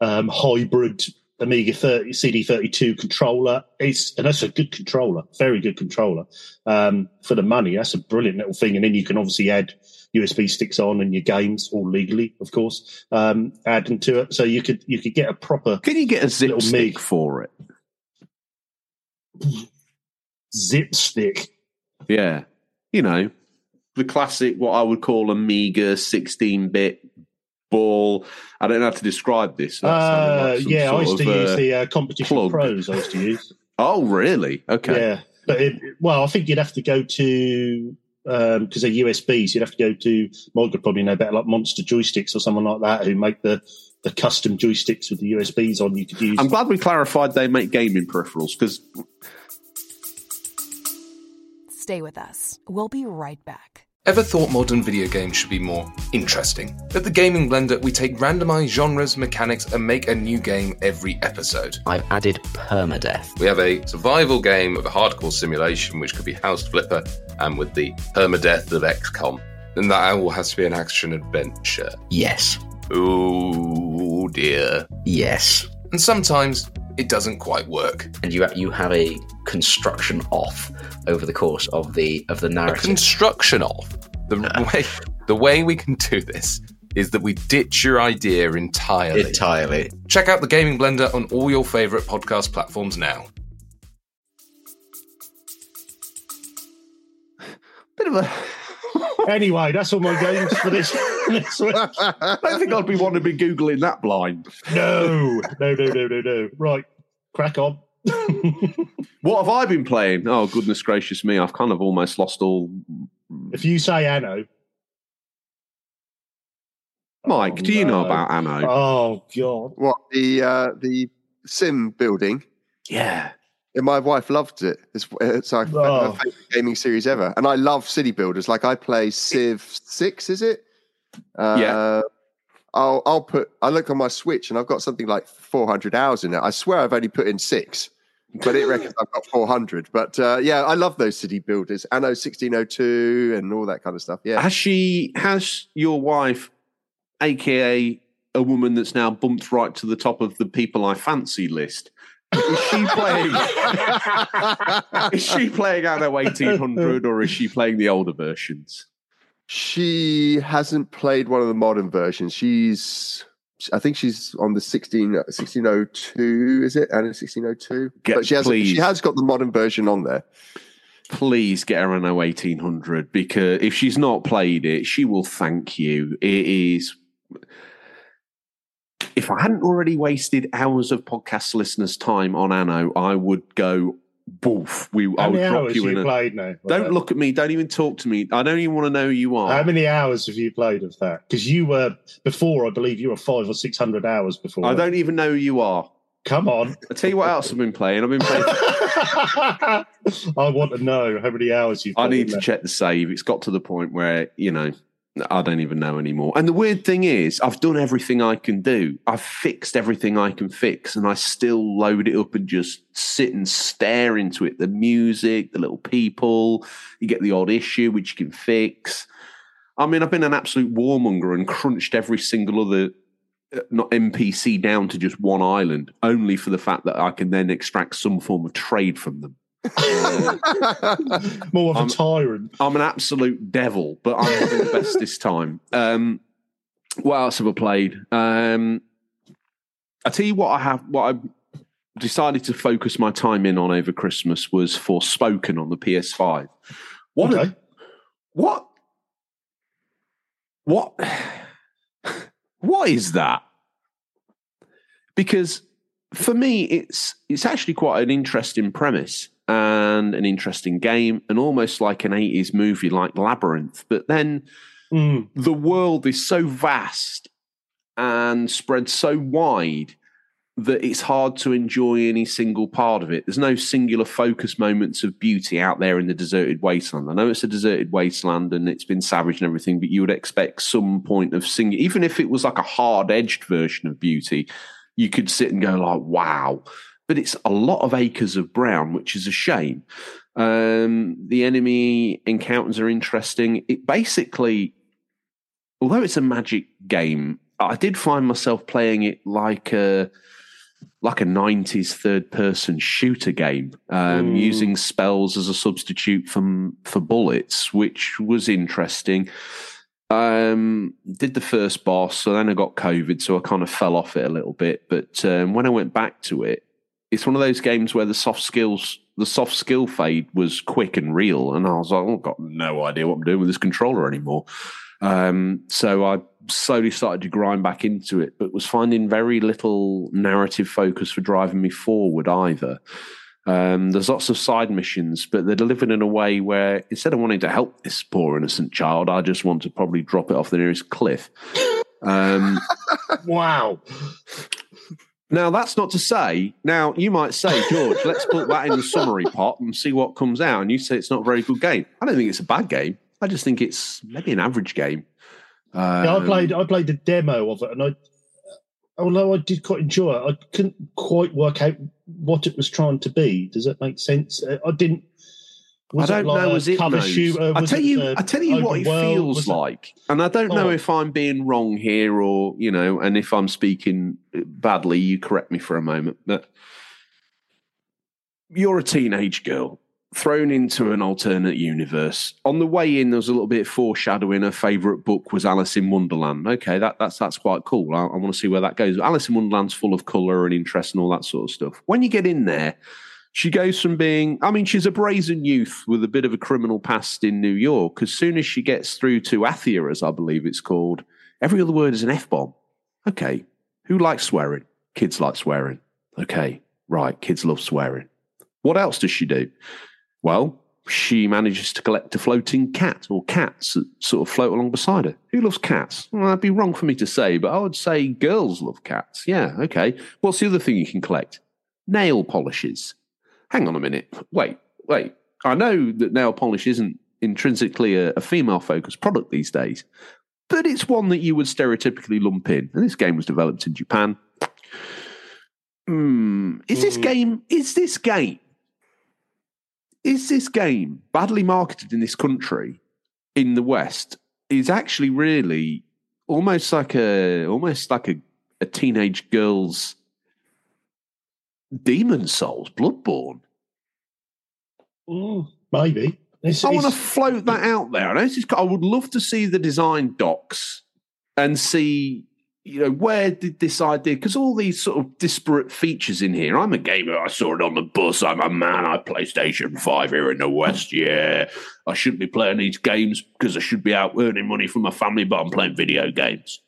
um, hybrid Amiga 30, CD32 controller. It's, and that's a good controller, very good controller. Um, for the money, that's a brilliant little thing. And then you can obviously add USB sticks on and your games, all legally, of course, um, add them to it. So you could, you could get a proper Can you get a zip Little stick Mig. for it? Zip stick. Yeah. You know, the classic, what I would call Amiga 16 bit ball. I don't know how to describe this. Uh, like yeah, I used to use uh, the uh, competition plug. pros. I used to use. Oh, really? Okay. Yeah, but it, well, I think you'd have to go to because they're USBs. You'd have to go to would probably know better, like Monster Joysticks or someone like that, who make the the custom joysticks with the USBs on. You could use. I'm glad we clarified they make gaming peripherals because Stay with us. We'll be right back. Ever thought modern video games should be more interesting? At the Gaming Blender, we take randomized genres, mechanics, and make a new game every episode. I've added permadeath. We have a survival game of a hardcore simulation, which could be House Flipper, and with the permadeath of XCOM. And that all has to be an action adventure. Yes. Oh dear. Yes. And sometimes it doesn't quite work. And you you have a construction off over the course of the of the A narrative. construction of the way the way we can do this is that we ditch your idea entirely. Entirely. Check out the Gaming Blender on all your favorite podcast platforms now. bit of a. anyway, that's all my games for this. this week. I don't think I'd be wanting to be googling that blind. No, no, no, no, no, no. Right, crack on. What have I been playing? Oh goodness gracious me! I've kind of almost lost all. if you say Anno, Mike, Oh, do you know about Anno? oh god, what the uh, the sim building? yeah, And my wife loved it. It's, it's our, Oh. favorite gaming series ever. And I love city builders. Like I play Civ Six, is it? Uh, Yeah. I'll I'll put. I look on my Switch and I've got something like 400 hours in it. I swear I've only put in six, but it reckons I've got 400. But uh, yeah, I love those city builders. Anno 1602 and all that kind of stuff. Yeah. Has she? Has your wife, aka a woman that's now bumped right to the top of the people I fancy list? Is she playing? is she playing Anno eighteen hundred or is she playing the older versions? She hasn't played one of the modern versions. She's, I think she's on the 16, 1602, is it? Anno 1602. But she has, please. she has got the modern version on there. Please get her Anno eighteen hundred because if she's not played it, she will thank you. It is. If I hadn't already wasted hours of podcast listeners' time on Anno, I would go boof. We, I how would many drop hours you in you played now? Don't look at me. Don't even talk to me. I don't even want to know who you are. How many hours have you played of that? Because you were before, I believe you were five or six hundred hours before. I don't even know who you are. come on. I tell you what else I've been playing. I've been playing. I want to know how many hours you've. I need to there. check the save. It's got to the point where you know I don't even know anymore. And the weird thing is, I've done everything I can do. I've fixed everything I can fix, and I still load it up and just sit and stare into it. The music, the little people. You get the odd issue which you can fix. I mean, I've been an absolute warmonger and crunched every single other. uh, Not NPC down to just one island, only for the fact that I can then extract some form of trade from them. More of a I'm- tyrant. I'm an absolute devil, but I'm having the best this time. Um, what else have I played? Um, I tell you what, I have. What I decided to focus my time in on over Christmas was Forspoken on the PS5. What? a- what? What? What is that? Because for me, it's it's actually quite an interesting premise and an interesting game, and almost like an eighties movie like Labyrinth. But then Mm. the world is so vast and spread so wide that it's hard to enjoy any single part of it. There's no singular focus moments of beauty out there in the deserted wasteland. I know it's a deserted wasteland and it's been savage and everything, but you would expect some point of singing, even if it was like a hard edged version of beauty, you could sit and go like, wow. But it's a lot of acres of brown, which is a shame. Um, the enemy encounters are interesting. It basically, although it's a magic game, I did find myself playing it like a like a 90s third person shooter game um, Mm. using spells as a substitute for for bullets which was interesting um did the first boss so then i got covid so i kind of fell off it a little bit but um, when i went back to it it's one of those games where the soft skills the soft skill fade was quick and real and i was like oh, i've got no idea what i'm doing with this controller anymore um, so I slowly started to grind back into it, but was finding very little narrative focus for driving me forward either. Um, there's lots of side missions, but they're delivered in a way where instead of wanting to help this poor innocent child, I just want to probably drop it off the nearest cliff. Um, Wow. Now, that's not to say, now you might say, George, let's put that in the summary pot and see what comes out. And you say it's not a very good game. I don't think it's a bad game. I just think it's maybe an average game. Um, Yeah, I played. I played the demo of it, and I, although I did quite enjoy it, I couldn't quite work out what it was trying to be. Does that make sense? I didn't. Was I don't like know as it cover knows. shooter? I tell you, I tell you what it world? feels Was it- like, and I don't know Oh. if I'm being wrong here or you know, and if I'm speaking badly, you correct me for a moment. But you're a teenage girl thrown into an alternate universe. On the way in, there was a little bit of foreshadowing. Her favourite book was Alice in Wonderland. Okay, that, that's that's quite cool. I, I want to see where that goes. Alice in Wonderland's full of colour and interest and all that sort of stuff. When you get in there, she goes from being, I mean, she's a brazen youth with a bit of a criminal past in New York. As soon as she gets through to Athia, as I believe it's called, every other word is an F bomb. Okay, who likes swearing? Kids like swearing. Okay, right, kids love swearing. What else does she do? Well, she manages to collect a floating cat or cats that sort of float along beside her. Who loves cats? Well, that'd be wrong for me to say, but I would say girls love cats. Yeah, okay. What's the other thing you can collect? Nail polishes. Hang on a minute. Wait, wait. I know that nail polish isn't intrinsically a, a female focused product these days, but it's one that you would stereotypically lump in. And this game was developed in Japan. Hmm. Is this Mm. game? Is this game? Is this game badly marketed in this country, in the West? Is actually really almost like a almost like a, a teenage girl's Demon Souls, Bloodborne. Mm, maybe. It's, I want to float that out there. I, just, I would love to see the design docs and see, you know, where did this idea? Because all these sort of disparate features in here. I'm a gamer. I saw it on the bus. I'm a man. I play PlayStation Five here in the West. Yeah, I shouldn't be playing these games because I should be out earning money for my family, but I'm playing video games.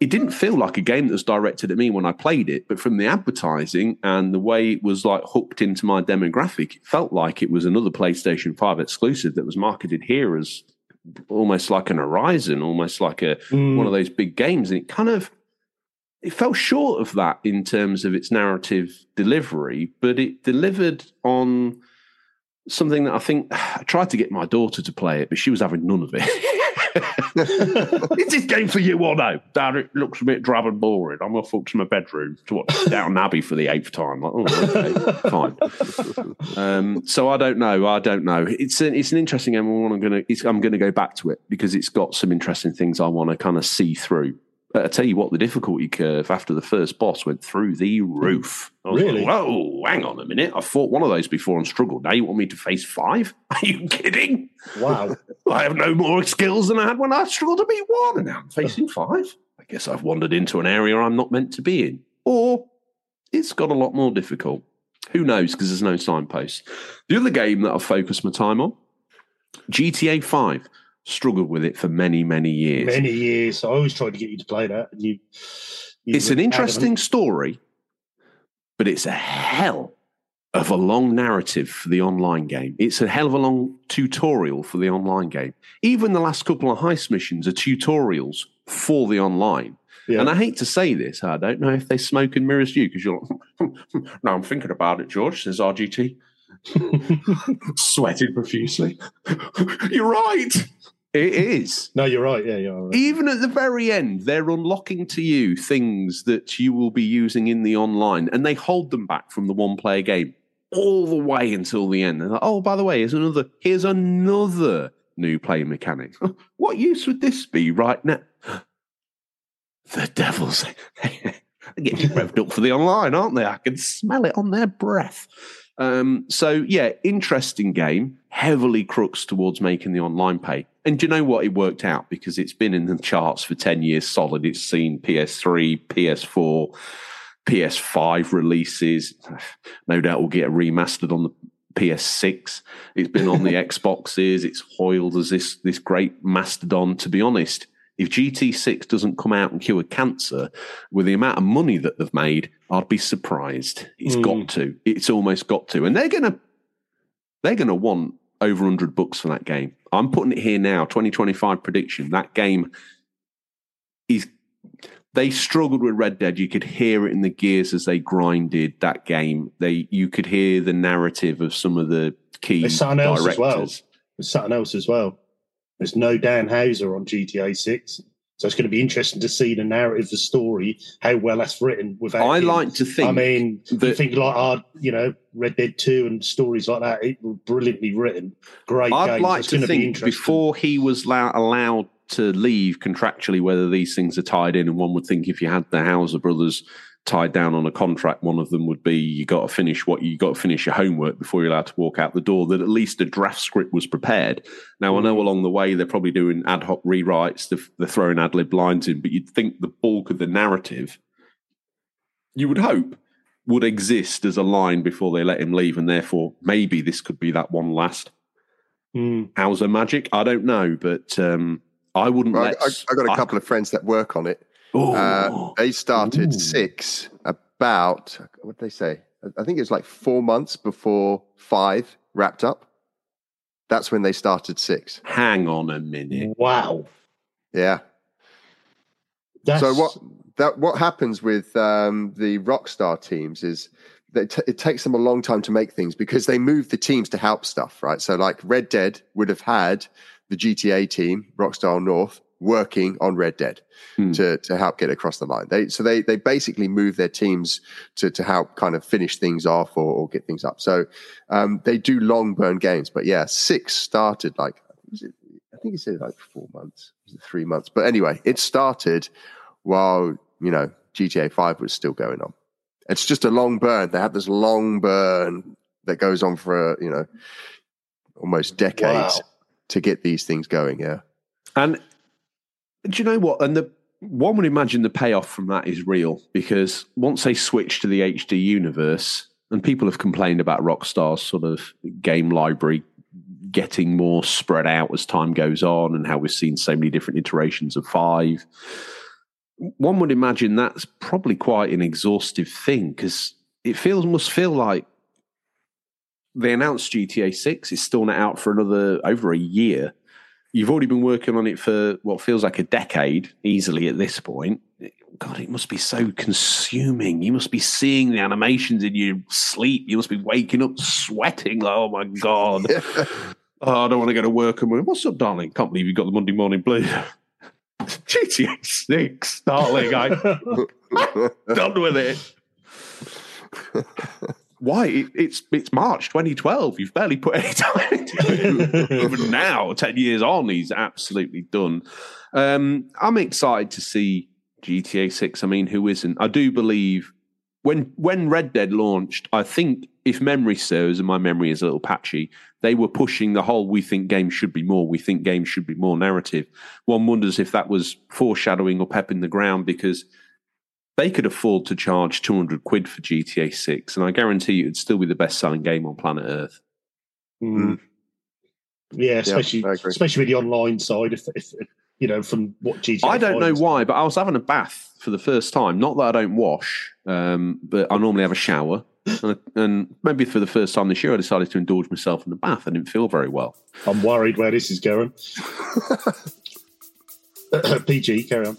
It didn't feel like a game that was directed at me when I played it, but from the advertising and the way it was like hooked into my demographic, it felt like it was another PlayStation 5 exclusive that was marketed here as almost like an Horizon, almost like a Mm. one of those big games. And it kind of it fell short of that in terms of its narrative delivery, but it delivered on something that I think I tried to get my daughter to play it, but she was having none of it. Is this game for you or no? Dad, it looks a bit drab and boring. I'm off up to my bedroom to watch Down Abbey for the eighth time. Like, oh, okay, fine. Um, so I don't know. I don't know. It's an, it's an interesting game. I'm to I'm to go back to it because it's got some interesting things I want to kind of see through. But I tell you what, the difficulty curve after the first boss went through the roof. Really? Like, Whoa, hang on a minute. I fought one of those before and struggled. Now you want me to face five? Are you kidding? Wow. I have no more skills than I had when I struggled to beat one, and now I'm facing five. I guess I've wandered into an area I'm not meant to be in. Or it's got a lot more difficult. Who knows? Because there's no signpost. The other game that I've focused my time on, GTA 5, struggled with it for many, many years. Many years. I always tried to get you to play that. And you, you it's an interesting story, but it's a hell of a long narrative for the online game. It's a hell of a long tutorial for the online game. Even the last couple of heist missions are tutorials for the online. Yeah. And I hate to say this, I don't know if they smoke and mirrors you because you're like, hmm, hmm, hmm, no, I'm thinking about it, George, says RGT. Sweating profusely. you're right. It is no, you're right. Yeah, you're right. even at the very end, they're unlocking to you things that you will be using in the online, and they hold them back from the one player game all the way until the end. Like, oh, by the way, here's another here's another new play mechanic. what use would this be right now? The devils. They're getting revved up for the online, aren't they? I can smell it on their breath. Um, so yeah, interesting game, heavily crooks towards making the online pay. And do you know what? It worked out because it's been in the charts for 10 years solid. It's seen PS3, PS4, PS5 releases. No doubt we'll get remastered on the PS6. It's been on the Xboxes. It's hoiled as this, this great mastodon. To be honest, if GT6 doesn't come out and cure cancer with the amount of money that they've made, I'd be surprised. It's Mm. got to. It's almost got to. And they're gonna they're gonna want over 100 bucks for that game. I'm putting it here now, 2025 prediction. That game is they struggled with Red Dead. You could hear it in the gears as they grinded that game. They you could hear the narrative of some of the key There's something else directors. as well. There's something else as well. There's no Dan Houser on GTA 6. So it's going to be interesting to see the narrative, the story, how well that's written without I him. like to think I mean, you think like, uh, you know, Red Dead 2 and stories like that, it were brilliantly written. Great I'd games. like it's to to be think before he was allow- allowed to leave contractually, whether these things are tied in, and one would think if you had the Houser brothers tied down on a contract, one of them would be you got to finish what you got to finish your homework before you're allowed to walk out the door. That at least a draft script was prepared. Now I know Mm. along the way they're probably doing ad hoc rewrites, they're, they're throwing ad lib lines in, but you'd think the bulk of the narrative, you would hope, would exist as a line before they let him leave, and therefore maybe this could be that one last Mm. Houser magic. I don't know, but um, I wouldn't I, let. I, I got a couple of friends that work on it. Uh, they started Ooh. six about what did they say? I- I think it was like four months before five wrapped up. That's when they started six. hang on a minute. Wow. Yeah. That's, So what that what happens with um, the Rockstar teams is that t- it takes them a long time to make things because they move the teams to help stuff, right? So like Red Dead would have had the GTA team, Rockstar North, working on Red Dead Hmm. to to help get across the line. They so they they basically move their teams to to help kind of finish things off or, or get things up. So um, they do long burn games, but yeah, six started like was it, I think it said like four months, was it three months? But anyway, it started while you know GTA Five was still going on. It's just a long burn. They have this long burn that goes on for you know almost decades Wow. to get these things going. Yeah, And do you know what? And the one would imagine the payoff from that is real because once they switch to the HD universe, and people have complained about Rockstar's sort of game library getting more spread out as time goes on, and how we've seen so many different iterations of five. One would imagine that's probably quite an exhaustive thing because it feels must feel like they announced GTA Six is still not out for another over a year you've already been working on it for what feels like a decade, easily at this point. God, it must be so consuming. You must be seeing the animations in your sleep. You must be waking up sweating. Like, oh my God. oh, I don't want to go to work. And what's up, darling? Can't believe you've got the Monday morning blues. GTA 6, darling. I'm done with it. Why? It, it's it's March 2012. You've barely put any time into it. Even now, 10 years on, he's absolutely done. Um, I'm excited to see GTA 6. I mean, who isn't? I do believe when when Red Dead launched, I think if memory serves, and my memory is a little patchy, they were pushing the whole we think games should be more, we think games should be more narrative. One wonders if that was foreshadowing or pep in the ground because they could afford to charge 200 quid for GTA 6, and I guarantee you it'd still be the best selling game on planet Earth. Mm. Yeah, especially I agree. especially with the online side. If, if you know from what GTA, I don't know finds- why, but I was having a bath for the first time. Not that I don't wash, um, but I normally have a shower. And, and maybe for the first time this year, I decided to indulge myself in the bath. I didn't feel very well. I'm worried where this is going. PG, carry on.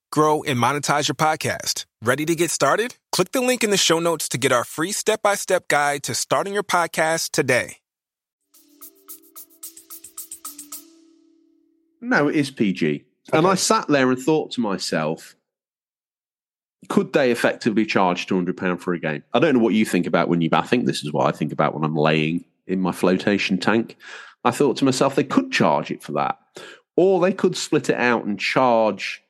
grow, and monetize your podcast. Ready to get started? Click the link in the show notes to get our free step by step guide to starting your podcast today. No, it is PG. And I sat there and thought to myself, could they effectively charge £200 for a game? I don't know what you think about when you, I think this is what I think about when I'm laying in my flotation tank. I thought to myself, they could charge it for that. Or they could split it out and charge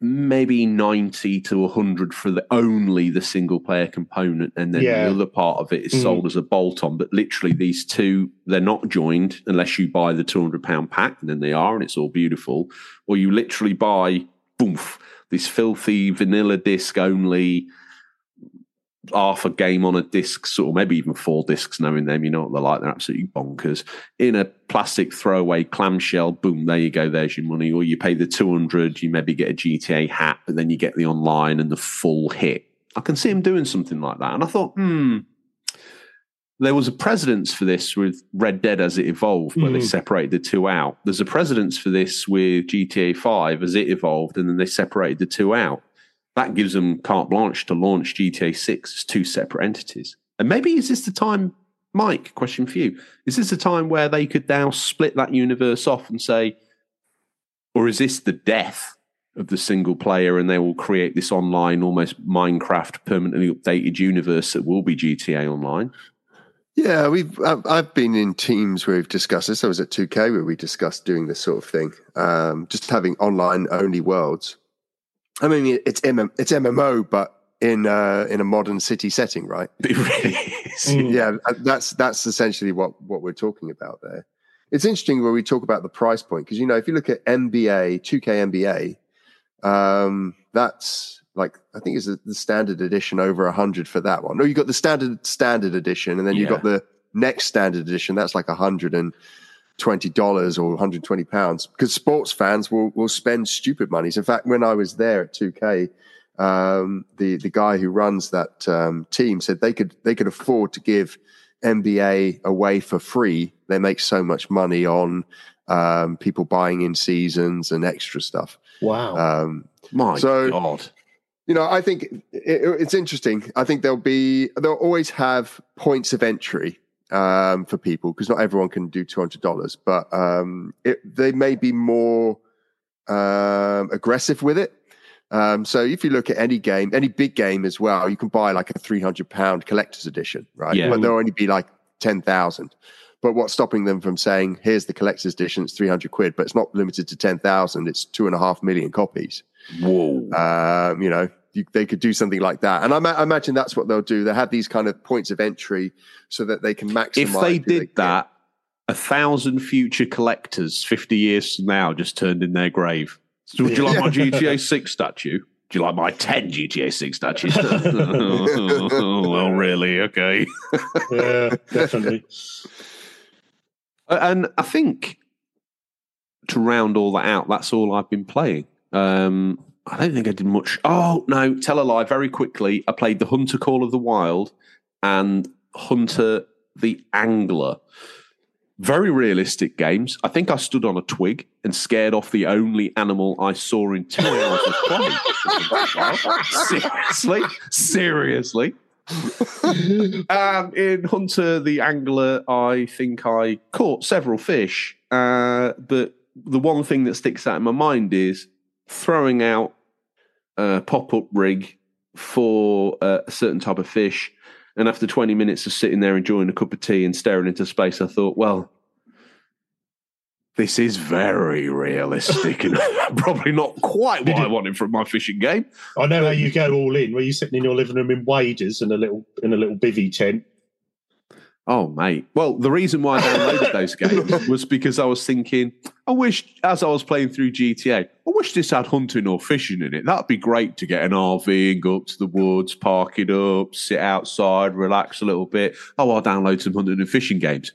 maybe 90 to 100 for the only the single player component and then Yeah. the other part of it is Mm. sold as a bolt on but literally these two they're not joined unless you buy the 200 pound pack and then they are and it's all beautiful or you literally buy boomf this filthy vanilla disc only half a game on a disc, sort of maybe even four discs, knowing them, you know what they're like. They're absolutely bonkers. In a plastic throwaway clamshell, boom, there you go, there's your money. Or you pay the 200, you maybe get a GTA hat, but then you get the online and the full hit. I can see him doing something like that. And I thought, hmm, there was a precedence for this with Red Dead as it evolved, where they Mm. separated the two out. There's a precedence for this with GTA 5 as it evolved, and then they separated the two out. That gives them carte blanche to launch GTA 6 as two separate entities. And maybe is this the time, Mike, question for you, is this the time where they could now split that universe off and say, or is this the death of the single player and they will create this online, almost Minecraft permanently updated universe that will be GTA Online? Yeah, we've. I've, been in teams where we've discussed this. I was at 2K where we discussed doing this sort of thing, um, just having online only worlds. I mean, it's MM, it's MMO, but in uh, in a modern city setting, right? It really is. Mm. Yeah, uh, that's that's essentially what what we're talking about there. It's interesting when we talk about the price point because you know if you look at NBA 2K NBA, um, that's like I think it's the, the standard edition over a hundred for that one. No, you got the standard standard edition, and then you Yeah. got the next standard edition. That's like a hundred and twenty dollars or 120 pounds because sports fans will will spend stupid monies. In fact, when I was there at 2K, um, the the guy who runs that um, team said they could they could afford to give NBA away for free. They make so much money on um, people buying in seasons and extra stuff. Wow. Um, My So- God. you know, I think it, it's interesting. I think there'll be they'll always have points of entry um, for people because not everyone can do two hundred dollars, but um, it, they may be more um, aggressive with it. Um, so if you look at any game, any big game as well, you can buy like a three hundred pound collector's edition, right? Yeah. But there'll only be like ten thousand. But what's stopping them from saying, "Here's the collector's edition; it's three hundred quid," but it's not limited to ten thousand; it's two and a half million copies Whoa. um, you know, you, they could do something like that. And I, ma- I imagine that's what they'll do. They have these kind of points of entry so that they can maximize. if they did get. that, a thousand future collectors 50 years from now just turned in their grave. So would you like my GTA 6 statue? Do you like my 10 GTA 6 statues? oh, well, really? Okay. Yeah, definitely. And I think to round all that out, that's all I've been playing. Um, I don't think I did much. Oh, no, tell a lie very quickly. I played the Hunter Call of the Wild and Hunter the Angler. Very realistic games. I think I stood on a twig and scared off the only animal I saw in two hours of play. seriously, seriously. um, in Hunter the Angler, I think I caught several fish, uh, but the one thing that sticks out in my mind is throwing out a pop up rig for uh, a certain type of fish and after 20 minutes of sitting there enjoying a cup of tea and staring into space, I thought, well, this is very realistic and probably not quite what I wanted from my fishing game. I know how you go all in. Were you sitting in your living room in waders and a little in a little bivy tent. Oh, mate. Well, the reason why I downloaded those games was because I was thinking, I wish, as I was playing through GTA, I wish this had hunting or fishing in it. That'd be great to get an RV and go up to the woods, park it up, sit outside, relax a little bit. Oh, I'll download some hunting and fishing games.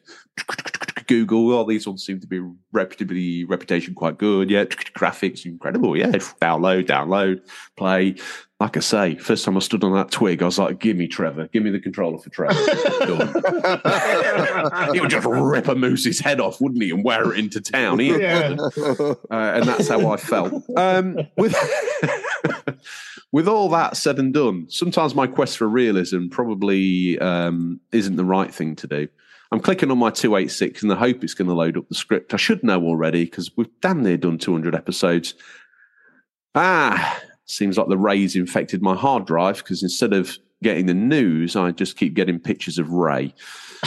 Google, all these ones seem to be reputably reputation quite good. Yeah, graphics incredible. Yeah, download, download, play. Like I say, first time I stood on that twig, I was like, "Give me Trevor, give me the controller for Trevor." he would just rip a moose's head off, wouldn't he, and wear it into town. He, Yeah. uh, and that's how I felt. Um, with with all that said and done, sometimes my quest for realism probably um, isn't the right thing to do. I'm clicking on my 286 and I hope it's going to load up the script. I should know already because we've damn near done 200 episodes. Ah, seems like the rays infected my hard drive because instead of getting the news, I just keep getting pictures of Ray.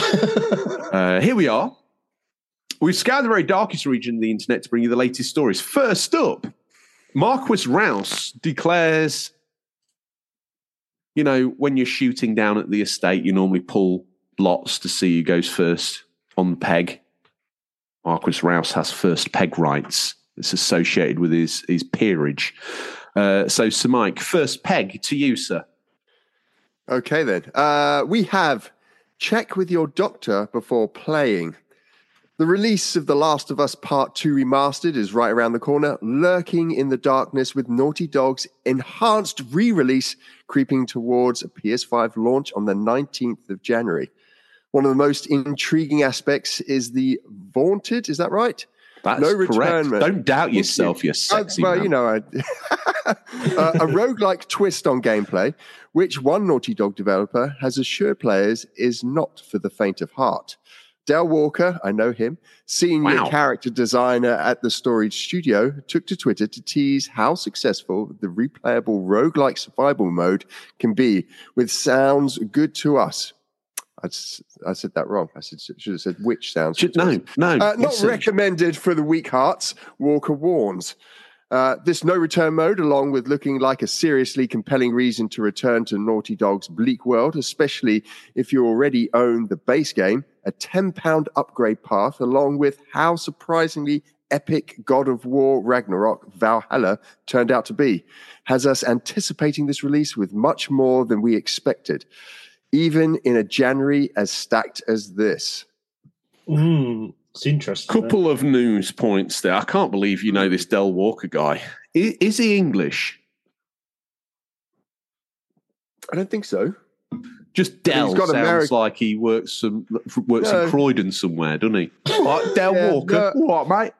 uh, here we are. We've scoured the very darkest region of the internet to bring you the latest stories. First up, Marquis Rouse declares, you know, when you're shooting down at the estate, you normally pull lots to see who goes first on the peg. Marquis Rouse has first peg rights. It's associated with his, his peerage. Uh, so, Sir Mike, first peg to you, sir. Okay, then. Uh, we have check with your doctor before playing. The release of The Last of Us Part 2 Remastered is right around the corner, lurking in the darkness with Naughty Dog's enhanced re release creeping towards a PS5 launch on the 19th of January. One of the most intriguing aspects is the vaunted, is that right? That's No correct. return, mate. Don't doubt you. yourself, you Uh, sexy well, man. you know, I, uh, a roguelike twist on gameplay, which one Naughty Dog developer has assured players is not for the faint of heart. Dale Walker, I know him, senior Wow. character designer at the Storage Studio, took to Twitter to tease how successful the replayable roguelike survival mode can be with sounds good to us. I, said that wrong. I said, should have said which sounds Should- no, no. Uh, not recommended for the weak hearts, Walker warns. Uh, this no return mode, along with looking like a seriously compelling reason to return to Naughty Dog's bleak world, especially if you already own the base game, a £10 upgrade path, along with how surprisingly epic God of War Ragnarok Valhalla turned out to be, has us anticipating this release with much more than we expected, even in a January as stacked as this. Mm, it's interesting. Couple of news points there. I can't believe you know this Del Walker guy. Is, is he English? I don't think so. Just Del got sounds Ameri- like he works some works No. in Croydon somewhere, doesn't he? What, Del Yeah, Walker? no. What, mate?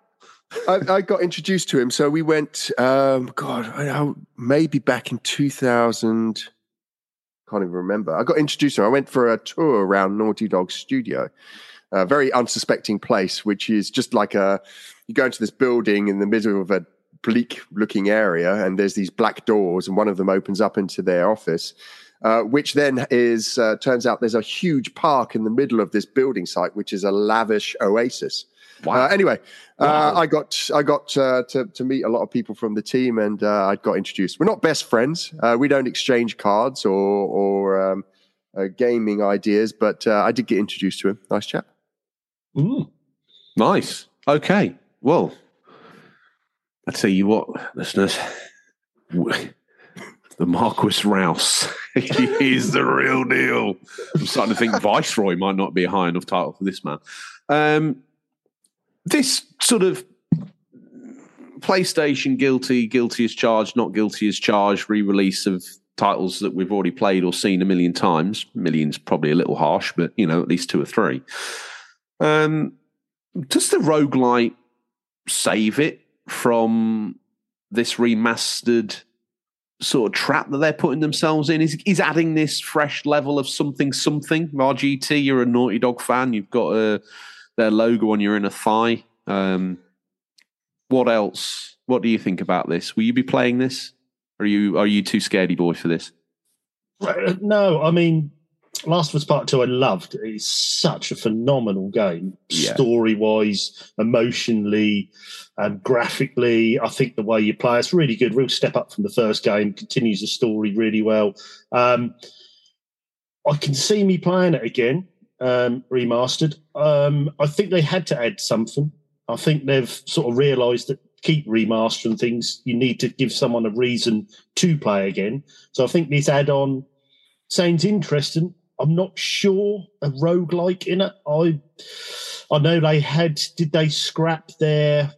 I, I got introduced to him. So we went, um, God, I, I, maybe back in 2000. Can't even remember. I got introduced to him. I went for a tour around Naughty Dog Studio, a very unsuspecting place, which is just like a you go into this building in the middle of a bleak looking area, and there's these black doors, and one of them opens up into their office. Uh, which then is uh, turns out there's a huge park in the middle of this building site, which is a lavish oasis. Wow. Uh, anyway, Wow. uh, I got I got uh, to to meet a lot of people from the team, and uh, I got introduced. We're not best friends. Uh, we don't exchange cards or or um, uh, gaming ideas, but uh, I did get introduced to him. Nice chap. Mm. Nice. Okay. Well, I tell you what, listeners, the Marquis Rouse he is the real deal. I'm starting to think Viceroy might not be a high enough title for this man. Um, this sort of PlayStation guilty, guilty as charged, not guilty as charged re-release of titles that we've already played or seen a million times. Millions probably a little harsh, but you know, at least two or three. Um, does the roguelite save it from this remastered sort of trap that they're putting themselves in? Is is adding this fresh level of something something? RGT, you're a Naughty Dog fan. You've got a, their logo on your inner thigh. Um, what else? What do you think about this? Will you be playing this? Are you are you too scaredy boy for this? Uh, No, I mean, Last of Us Part Two, I loved. It. It's such a phenomenal game, Yeah. story wise, emotionally, and graphically. I think the way you play it's really good. Real step up from the first game. Continues the story really well. Um, I can see me playing it again, um, remastered. Um, I think they had to add something. I think they've sort of realised that keep remastering things, you need to give someone a reason to play again. So I think this add-on sounds interesting. I'm not sure a roguelike in it. I I know they had did they scrap their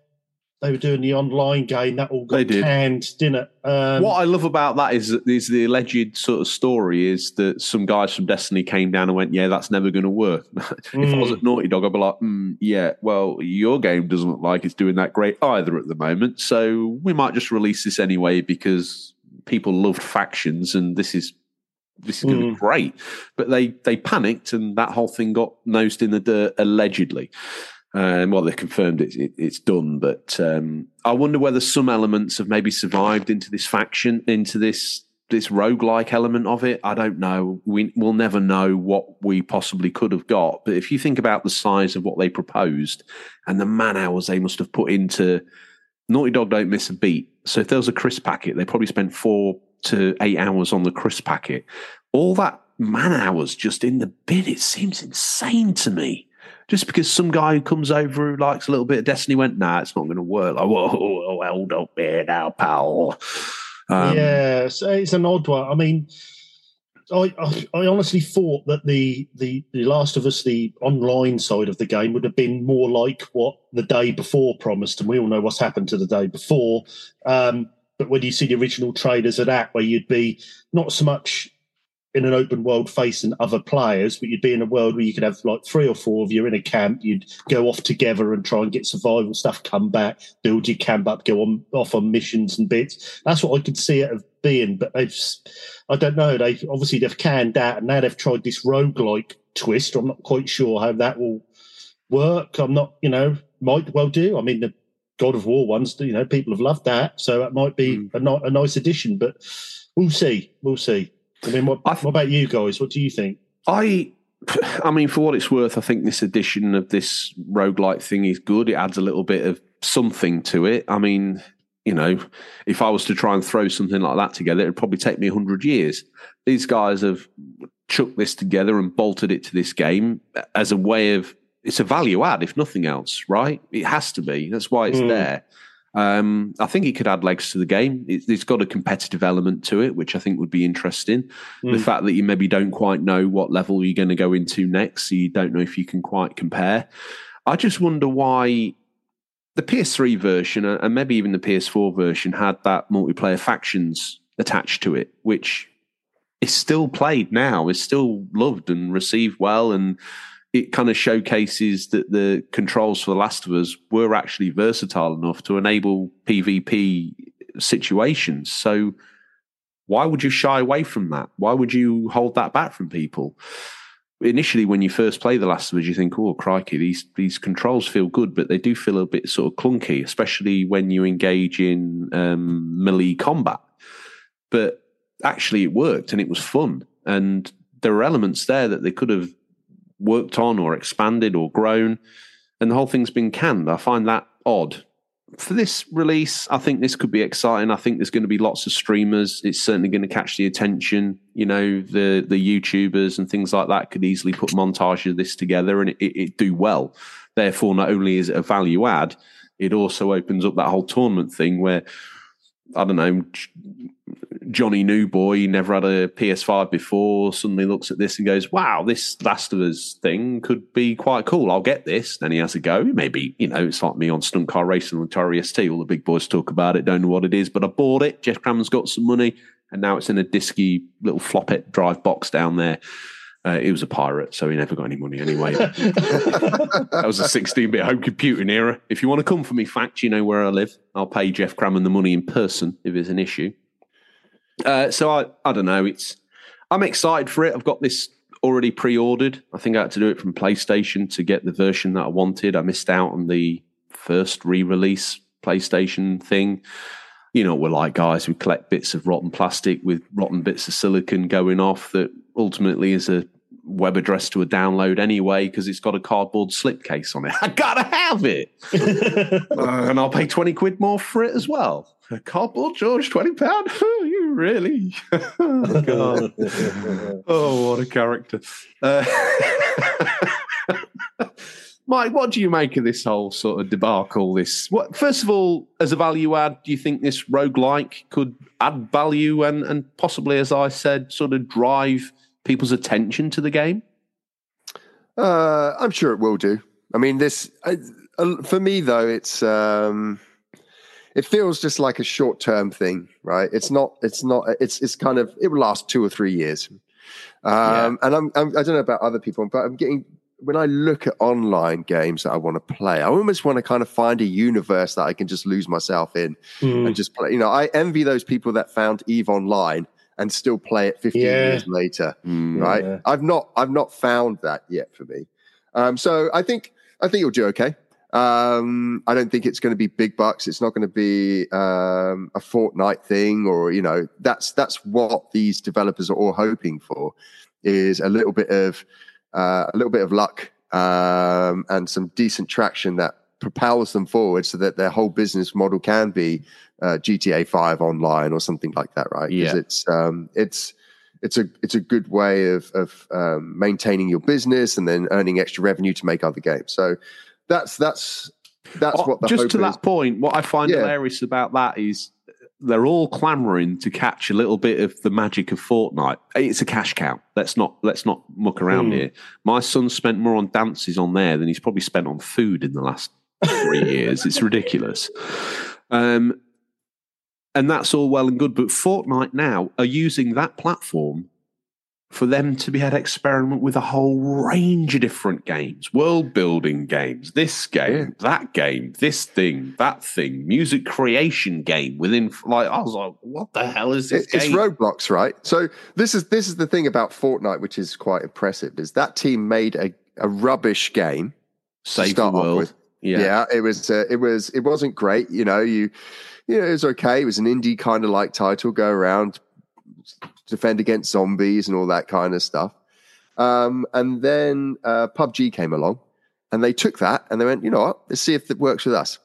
they were doing the online game that all They got did. canned, didn't it? Um, what I love about that is that is the alleged sort of story is that some guys from Destiny came down and went, "Yeah, that's never going to work." if I was Mm. at Naughty Dog, I'd be like, mm, "Yeah, well, your game doesn't look like it's doing that great either at the moment, so we might just release this anyway because people loved factions, and this is this is going to be Mm. great." But they they panicked, and that whole thing got nosed in the dirt allegedly. Um, well, they confirmed it, it, it's done, but um, I wonder whether some elements have maybe survived into this faction, into this this roguelike element of it. I don't know. We, we'll never know what we possibly could have got. But if you think about the size of what they proposed and the man hours they must have put into Naughty Dog, don't miss a beat. So if there was a crisp packet, they probably spent four to eight hours on the crisp packet. All that man hours just in the bin, it seems insane to me just because some guy who comes over who likes a little bit of Destiny went, nah, it's not going to work. Like, whoa, whoa, hold up there now, pal. Um, yeah, so it's an odd one. I mean, I, I I honestly thought that the, the the Last of Us, the online side of the game, would have been more like what the day before promised, and we all know what's happened to the day before. Um, but when you see the original trailers of that, where you'd be not so much in an open world facing other players, but you'd be in a world where you could have like three or four of you in a camp. You'd go off together and try and get survival stuff, come back, build your camp up, go on off on missions and bits. That's what I could see it of being. But they've, I don't know. They've obviously they've canned that, and now they've tried this roguelike twist. I'm not quite sure how that will work. I'm not, you know, might well do. I mean, the God of War ones, you know, people have loved that, so that might be Mm. a, a nice addition. But we'll see. We'll see. I mean, what, I th- what about you guys? What do you think? I, I mean, for what it's worth, I think this edition of this roguelike thing is good. It adds a little bit of something to it. I mean, you know, if I was to try and throw something like that together, it'd probably take me 100 years. These guys have chucked this together and bolted it to this game as a way of, it's a value add, if nothing else, right? It has to be. That's why it's Mm. there. Um, I think it could add legs to the game. It, it's got a competitive element to it, which I think would be interesting. The Mm. fact that you maybe don't quite know what level you're going to go into next, so you don't know if you can quite compare. I just wonder why the PS3 version uh, and maybe even the PS4 version had that multiplayer factions attached to it, which is still played now, is still loved and received well, and it kind of showcases that the controls for The Last of Us were actually versatile enough to enable PvP situations. So why would you shy away from that? Why would you hold that back from people? Initially, when you first play The Last of Us, you think, "Oh, crikey, these these controls feel good," but they do feel a bit sort of clunky, especially when you engage in um, melee combat. But actually, it worked and it was fun, and there were elements there that they could have worked on or expanded or grown, and the whole thing's been canned. I find that odd for this release, I think this could be exciting. I think there's going to be lots of streamers. It's certainly going to catch the attention. You know, the the YouTubers and things like that could easily put montage of this together and it, it, it do well. Therefore, not only is it a value add, it also opens up that whole tournament thing where I don't know. Johnny New Boy never had a PS5 before. Suddenly looks at this and goes, "Wow, this Last of Us thing could be quite cool. I'll get this." Then he has a go. Maybe you know, it's like me on stunt car racing with Atari ST. All the big boys talk about it, don't know what it is, but I bought it. Geoff Crammond's got some money, and now it's in a disky little floppet drive box down there. Uh, he was a pirate, so he never got any money anyway. that was a 16 bit home computing era. If you want to come for me, fact, you know where I live. I'll pay Geoff Crammond the money in person if there's an issue. Uh, so I, I don't know. It's I'm excited for it. I've got this already pre-ordered. I think I had to do it from PlayStation to get the version that I wanted. I missed out on the first re-release PlayStation thing. You know, we're like guys who collect bits of rotten plastic with rotten bits of silicon going off that ultimately is a web address to a download anyway because it's got a cardboard slipcase on it. I gotta have it, uh, and I'll pay twenty quid more for it as well. A cardboard George, twenty pound. you really? oh, oh, what a character! Uh, Mike, what do you make of this whole sort of debacle? This what? First of all, as a value add, do you think this roguelike could add value and and possibly, as I said, sort of drive people's attention to the game? Uh, I'm sure it will do. I mean, this I, uh, for me though, it's um, it feels just like a short term thing, right? It's not. It's not. It's it's kind of it will last two or three years. Um, yeah. And I'm, I'm I don't know about other people, but I'm getting when I look at online games that I want to play, I almost want to kind of find a universe that I can just lose myself in mm. and just play. You know, I envy those people that found Eve Online and still play it 15 yeah. years later, mm, right? Yeah. I've not, I've not found that yet for me. Um, so I think, I think you'll do okay. Um, I don't think it's going to be big bucks. It's not going to be um, a Fortnite thing, or you know, that's that's what these developers are all hoping for, is a little bit of uh, a little bit of luck um, and some decent traction that propels them forward so that their whole business model can be uh, GTA Five online or something like that, right? Yeah, it's um, it's it's a it's a good way of of um, maintaining your business and then earning extra revenue to make other games. So that's that's that's oh, what just to is. that point. What I find yeah. hilarious about that is they're all clamoring to catch a little bit of the magic of Fortnite. It's a cash cow. Let's not let's not muck around mm. here. My son spent more on dances on there than he's probably spent on food in the last three years. It's ridiculous. Um, and that's all well and good, but Fortnite now are using that platform for them to be able to experiment with a whole range of different games, world building games, this game, yeah. that game, this thing, that thing, music creation game within like I was like, what the hell is this? It's Roblox, right? So this is this is the thing about Fortnite, which is quite impressive, is that team made a, a rubbish game. Save the world. Yeah. yeah, it was uh, it was it wasn't great. You know, you you know, it was okay. It was an indie kind of like title, go around, defend against zombies and all that kind of stuff. Um, and then uh, PUBG came along and they took that and they went, you know what, let's see if it works with us.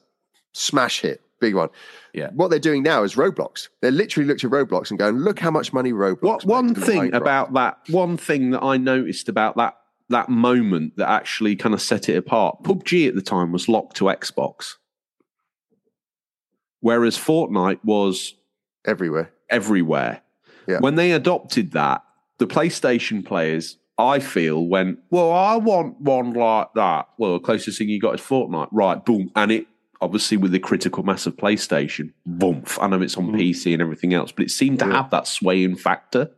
Smash hit, big one. Yeah. What they're doing now is Roblox. They literally looked at Roblox and going, look how much money Roblox. What one thing about that? One thing that I noticed about that that moment that actually kind of set it apart. PUBG at the time was locked to Xbox, whereas Fortnite was everywhere. Everywhere. Yeah. When they adopted that, the PlayStation players, I feel, went, well, I want one like that. Well, the closest thing you got is Fortnite. Right, boom. And it, obviously, with the critical mass of PlayStation, boom. I know it's on mm. PC and everything else, but it seemed to yeah. have that swaying factor.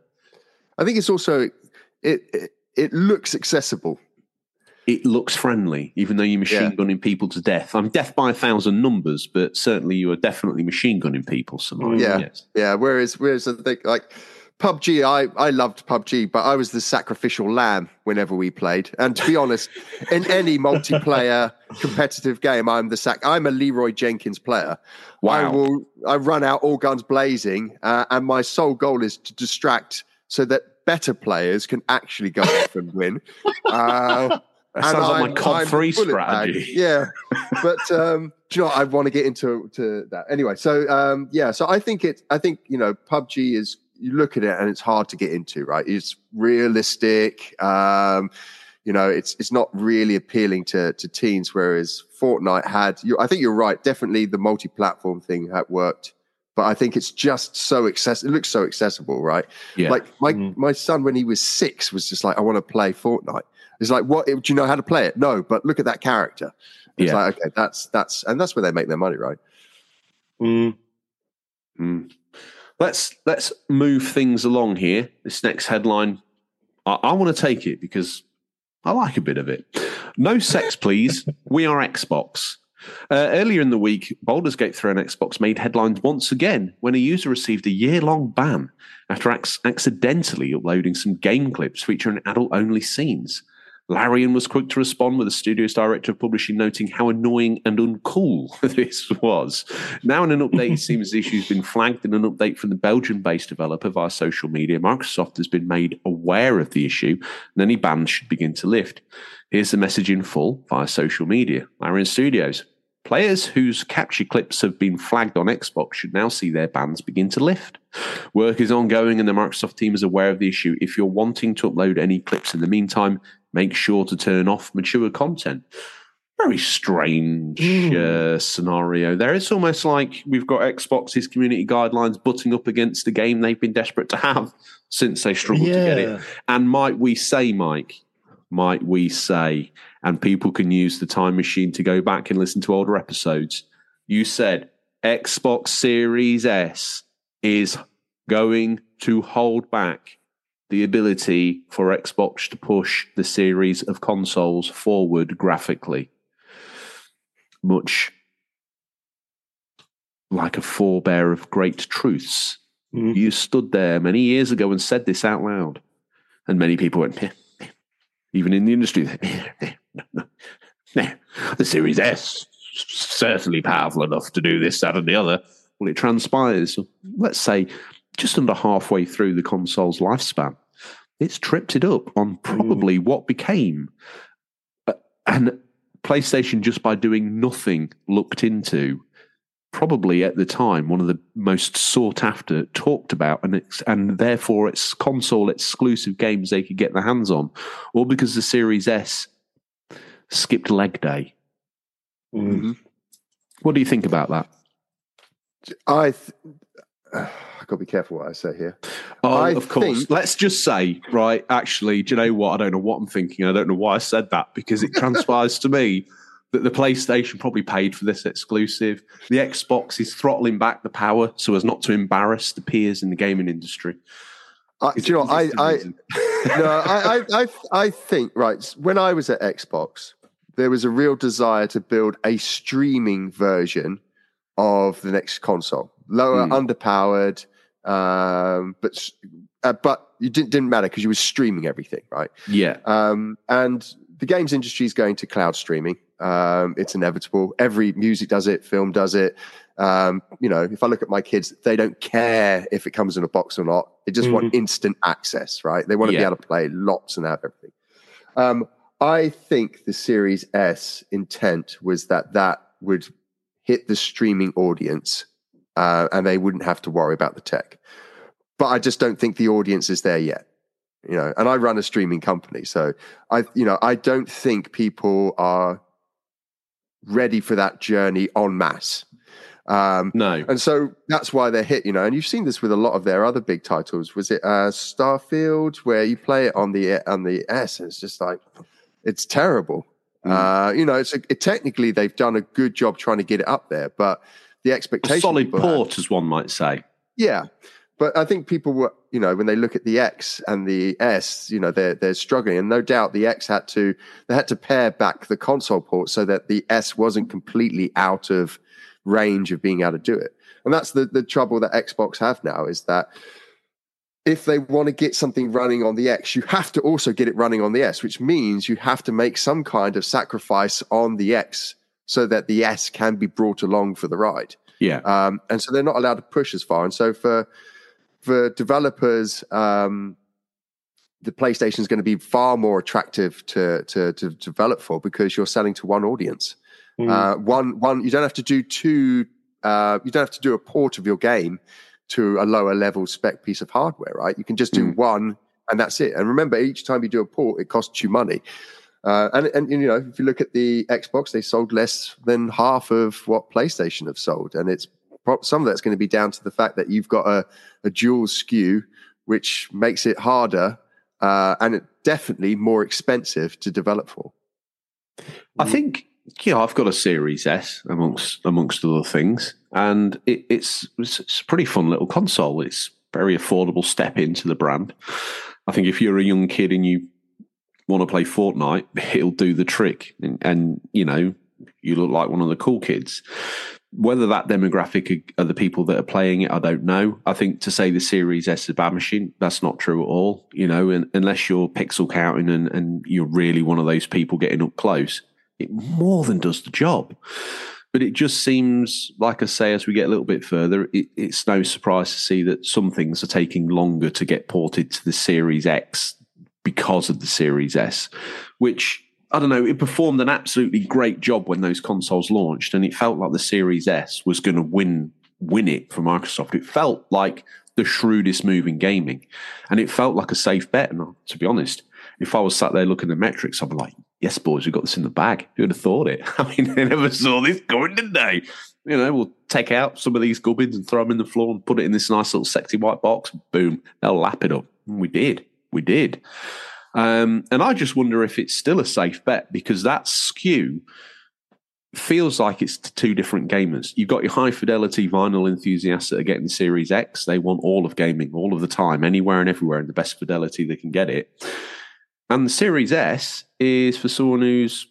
I think it's also, it, it, it looks accessible it looks friendly, even though you're machine yeah. gunning people to death. I'm death by a thousand numbers, but certainly you are definitely machine gunning people. Somewhere. Yeah, yes. yeah. Whereas, whereas I think like PUBG, I I loved PUBG, but I was the sacrificial lamb whenever we played. And to be honest, in any multiplayer competitive game, I'm the sac. I'm a Leeroy Jenkins player. Wow. I will. I run out all guns blazing, uh, and my sole goal is to distract so that better players can actually go off and win. Uh, that sounds like I'm, my COD 3 strategy. Bag. Yeah. but um, you know, I want to get into to that. Anyway, so um, yeah, so I think it I think, you know, PUBG is you look at it and it's hard to get into, right? It's realistic. Um, You know, it's it's not really appealing to to teens. Whereas Fortnite had, you, I think you're right. Definitely the multi-platform thing had worked, but I think it's just so accessible. It looks so accessible, right? Yeah. Like my Mm. my son when he was six was just like, I want to play Fortnite. It's like, what? Do you know how to play it? No, but look at that character. It's Yeah. like, okay, that's that's and that's where they make their money, right? Mm. Mm. Let's let's move things along here. This next headline, I, I want to take it because I like a bit of it. No sex, please. we are Xbox. Uh, earlier in the week, Baldur's Gate 3 on Xbox made headlines once again when a user received a year long ban after ac- accidentally uploading some game clips featuring adult only scenes. Larian was quick to respond with the studio's director of publishing noting how annoying and uncool this was. Now, in an update, it seems the issue's been flagged in an update from the Belgian based developer via social media. Microsoft has been made aware of the issue, and any bans should begin to lift. Here's the message in full via social media. Larian Studios. Players whose capture clips have been flagged on Xbox should now see their bans begin to lift. Work is ongoing and the Microsoft team is aware of the issue. If you're wanting to upload any clips in the meantime, make sure to turn off mature content. Very strange uh, scenario there. It's almost like we've got Xbox's community guidelines butting up against a game they've been desperate to have since they struggled to get it. And might we say, Mike, might we say, and people can use the time machine to go back and listen to older episodes. You said Xbox Series S is going to hold back the ability for Xbox to push the series of consoles forward graphically. Much like a forebear of great truths. Mm. You stood there many years ago and said this out loud. And many people went, "Meh, meh." even in the industry, "Meh, meh, no, no, no. the Series S certainly powerful enough to do this, that, and the other. Well, it transpires, let's say, just under halfway through the console's lifespan. It's tripped it up on probably what became, uh, and PlayStation just by doing nothing looked into probably at the time one of the most sought after, talked about, and ex- and therefore it's console exclusive games they could get their hands on, all because the Series S skipped leg day. Mm. What do you think about that? I th- I got to be careful what I say here. Oh, I of course. think- Let's just say, right, actually, do you know what? I don't know what I'm thinking. I don't know why I said that because it transpires to me that the PlayStation probably paid for this exclusive. The Xbox is throttling back the power so as not to embarrass the peers in the gaming industry. I, Is do you know? I is this the I, no, I, I, I, I think right when I was at Xbox, there was a real desire to build a streaming version of the next console, lower, Hmm. underpowered, um, but uh, but you didn't didn't matter because you were streaming everything, right? yeah. Um, and the games industry is going to cloud streaming. Um, it's inevitable. Every music does it, film does it. Um, you know, if I look at my kids, they don't care if it comes in a box or not. They just want instant access, right? They want to Yeah. be able to play lots and have everything. Um, I think the Series S intent was that that would hit the streaming audience, uh, and they wouldn't have to worry about the tech. But I just don't think the audience is there yet you know and i run a streaming company so i you know i don't think people are ready for that journey en masse um No. and so that's why they're hit you know and you've seen this with a lot of their other big titles was it uh starfield where you play it on the on the s and it's just like it's terrible uh you know it's a, it, technically they've done a good job trying to get it up there but the A expectation solid people have- port, as one might say. yeah. But I think people were, you know, when they look at the X and the S, you know, they're they're struggling, and no doubt the X had to they had to pare back the console port so that the S wasn't completely out of range of being able to do it. And that's the the trouble that Xbox have now is that if they want to get something running on the X, you have to also get it running on the S, which means you have to make some kind of sacrifice on the X so that the S can be brought along for the ride Yeah. um, and so they're not allowed to push as far. And so for for developers, um, the PlayStation is going to be far more attractive to, to to develop for because you're selling to one audience. Mm. Uh, one one you don't have to do two. Uh, you don't have to do a port of your game to a lower level spec piece of hardware, right? You can just do one and that's it. And remember, each time you do a port, it costs you money. Uh, and, and you know, if you look at the Xbox, they sold less than half of what PlayStation have sold, and it's some of that's going to be down to the fact that you've got a, a dual SKU, which makes it harder uh, and it definitely more expensive to develop for. I think yeah, I've got a Series S amongst amongst other things, and it, it's it's a pretty fun little console. It's very affordable step into the brand. I think if you're a young kid and you want to play Fortnite, it'll do the trick, and, and you know you look like one of the cool kids. Whether that demographic are the people that are playing it, I don't know. I think to say the Series S is a bad machine, that's not true at all. You know, and, unless you're pixel counting and, and you're really one of those people getting up close, it more than does the job. But it just seems, like I say, as we get a little bit further, it, it's no surprise to see that some things are taking longer to get ported to the Series X because of the Series S, which I don't know, it performed an absolutely great job when those consoles launched, and it felt like the Series S was going to win win it for Microsoft. It felt like the shrewdest move in gaming, and it felt like a safe bet. And uh, to be honest, if I was sat there looking at metrics, I'd be like, "Yes, boys, we got this in the bag." Who would have thought it? I mean, they never saw this coming, did they? You know, we'll take out some of these gubbins and throw them in the floor and put it in this nice little sexy white box. Boom, they'll lap it up. And we did, we did. Um, and I just wonder if it's still a safe bet because that SKU feels like it's two different gamers. You've got your high fidelity vinyl enthusiasts that are getting Series X. They want all of gaming all of the time, anywhere and everywhere, in the best fidelity they can get it. And the Series S is for someone who's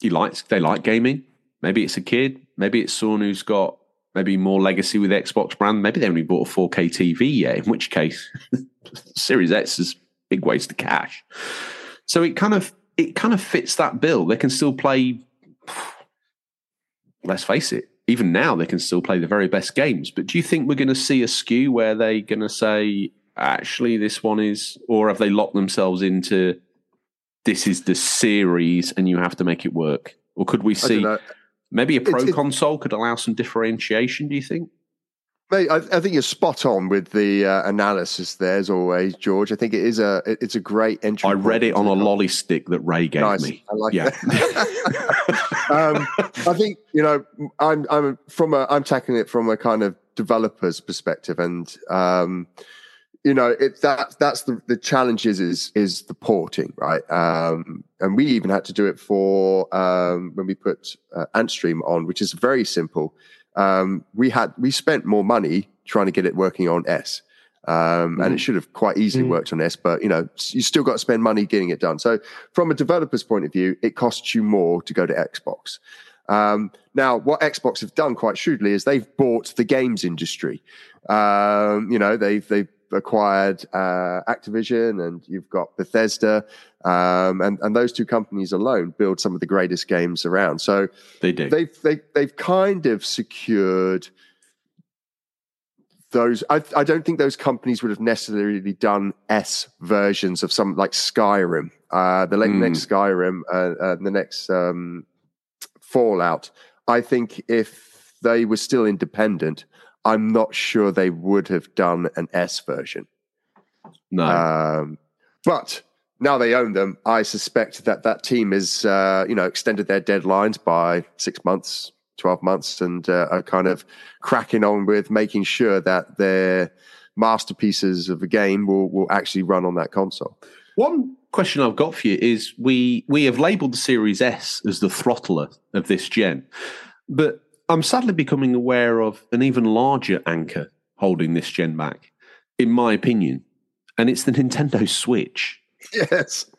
he likes they like gaming. Maybe it's a kid. Maybe it's someone who's got maybe more legacy with the Xbox brand. Maybe they only bought a 4K TV yet. In which case, Series X is big waste of cash. So it kind of it kind of fits that bill. They can still play. Let's face it. Even now, they can still play the very best games. But do you think we're going to see a SKU where they're going to say, actually, this one is, or have they locked themselves into this is the series and you have to make it work? Or could we see maybe a pro console could allow some differentiation? Do you think? Mate, I, I, think you're spot on with the uh, analysis there, as always, George. I think it is a it's a great entry. I read it on a lolly stick that Ray gave nice. me. I like yeah. um, I think you know I'm I'm from a I'm tackling it from a kind of developer's perspective, and um, you know it that that's the the challenge is is, the porting, right? Um, and we even had to do it for um, when we put uh, Antstream on, which is very simple um, we had we spent more money trying to get it working on S. Um, and it mm. should have quite easily mm. worked on S, but you know, you still got to spend money getting it done. So, from a developer's point of view, it costs you more to go to Xbox. Um, now, what Xbox have done quite shrewdly is they've bought the games industry. Um, you know, they've they've acquired uh, Activision, and you've got Bethesda, um, and and those two companies alone build some of the greatest games around. So they do. They've they, they've kind of secured those. I, I don't think those companies would have necessarily done S versions of some like Skyrim, uh, the mm. next Skyrim, uh, uh, the next um, Fallout. I think if they were still independent, I'm not sure they would have done an S version. No. Um, but now they own them, I suspect that that team is, uh, you know, extended their deadlines by six months, 12 months, and uh, are kind of cracking on with making sure that their masterpieces of a game will, will actually run on that console. One question I've got for you is we, we have labeled the Series S as the throttler of this gen, but I'm sadly becoming aware of an even larger anchor holding this gen back, in my opinion, and it's the Nintendo Switch. Yes.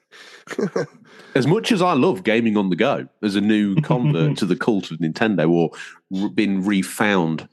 as much as I love gaming on the go as a new convert to the cult of Nintendo or been refound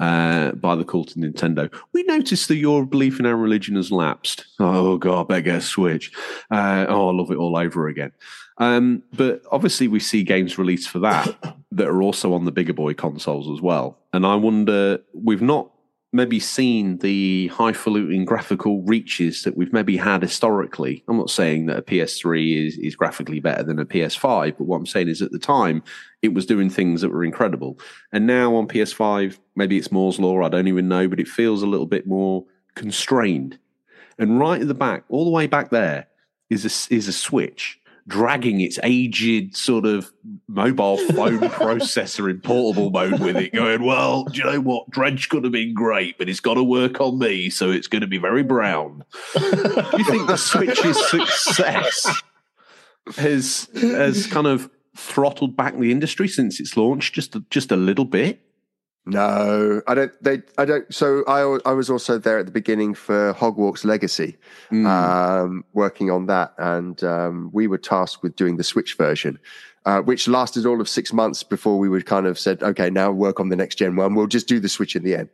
uh, by the cult of Nintendo, we noticed that your belief in our religion has lapsed. Oh, God, better get a Switch. Uh, oh, I love it all over again. Um, but obviously, we see games released for that that are also on the bigger boy consoles as well. And I wonder, we've not maybe seen the highfalutin graphical reaches that we've maybe had historically. I'm not saying that a PS3 is, is graphically better than a PS5, but what I'm saying is at the time, it was doing things that were incredible. And now on PS5, maybe it's Moore's Law, I don't even know, but it feels a little bit more constrained and right at the back, all the way back there, is a, is a switch dragging its aged sort of mobile phone processor in portable mode with it, going, Well, do you know what? Dredge could have been great, but it's got to work on me, so it's going to be very brown. do you think the Switch's success has has kind of throttled back the industry since its launch just just a little bit? No, I don't. They, I don't. So I, I was also there at the beginning for Hogwarts Legacy, Mm. um, working on that, and um, we were tasked with doing the Switch version, uh, which lasted all of six months before we would kind of said, okay, now work on the next gen one. We'll just do the Switch in the end.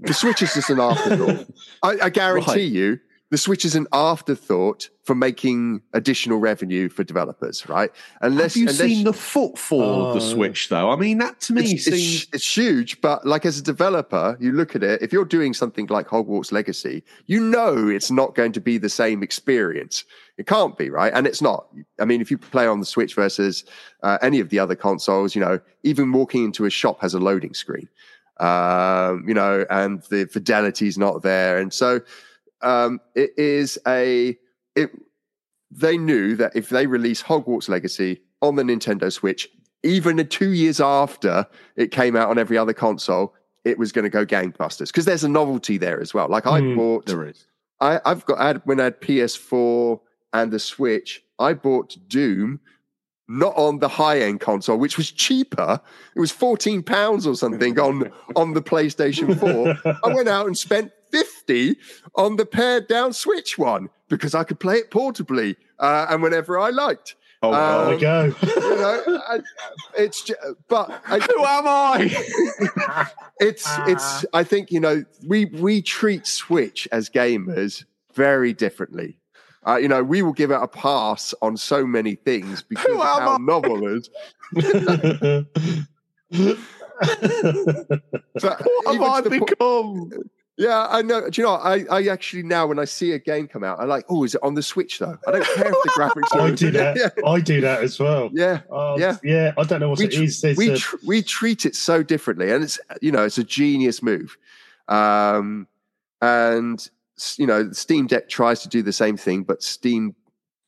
The Switch is just an afterthought. I, I guarantee Right. you, the Switch is an afterthought for making additional revenue for developers, right? Unless Have you unless seen the footfall of the Oh. Switch, though? I mean, that to me it's, seems. it's, it's huge, but like as a developer, you look at it. If you're doing something like Hogwarts Legacy, you know it's not going to be the same experience. It can't be, right? And it's not. I mean, if you play on the Switch versus uh, any of the other consoles, you know, even walking into a shop has a loading screen, um, you know, and the fidelity's not there, and so um, it is a. It, they knew that if they release Hogwarts Legacy on the Nintendo Switch, even two years after it came out on every other console, it was going to go gangbusters because there's a novelty there as well. Like I Hmm, bought, There is. I, I've got I had, when I had PS4 and the Switch, I bought Doom. Not on the high end console, which was cheaper. It was fourteen pounds or something on on the PlayStation Four. I went out and spent 50 on the pared down Switch one because I could play it portably uh, and whenever I liked. Oh, Um, There we go. You know, I, it's ju- but I, Who am I? it's it's I think you know we we treat Switch as gamers very differently. Uh, you know, we will give it a pass on so many things because Who of how I? novel is. But What have I become? Yeah, I know. Do you know? I, I actually now when I see a game come out, I like. Oh, is it on the Switch though? I don't care if the graphics. I are do that. Yeah, I do that as well. yeah. Oh, Yeah. yeah. I don't know what we, it is. There's we, a- tr- we treat it so differently, and it's you know it's a genius move. Um, and you know, Steam Deck tries to do the same thing, but Steam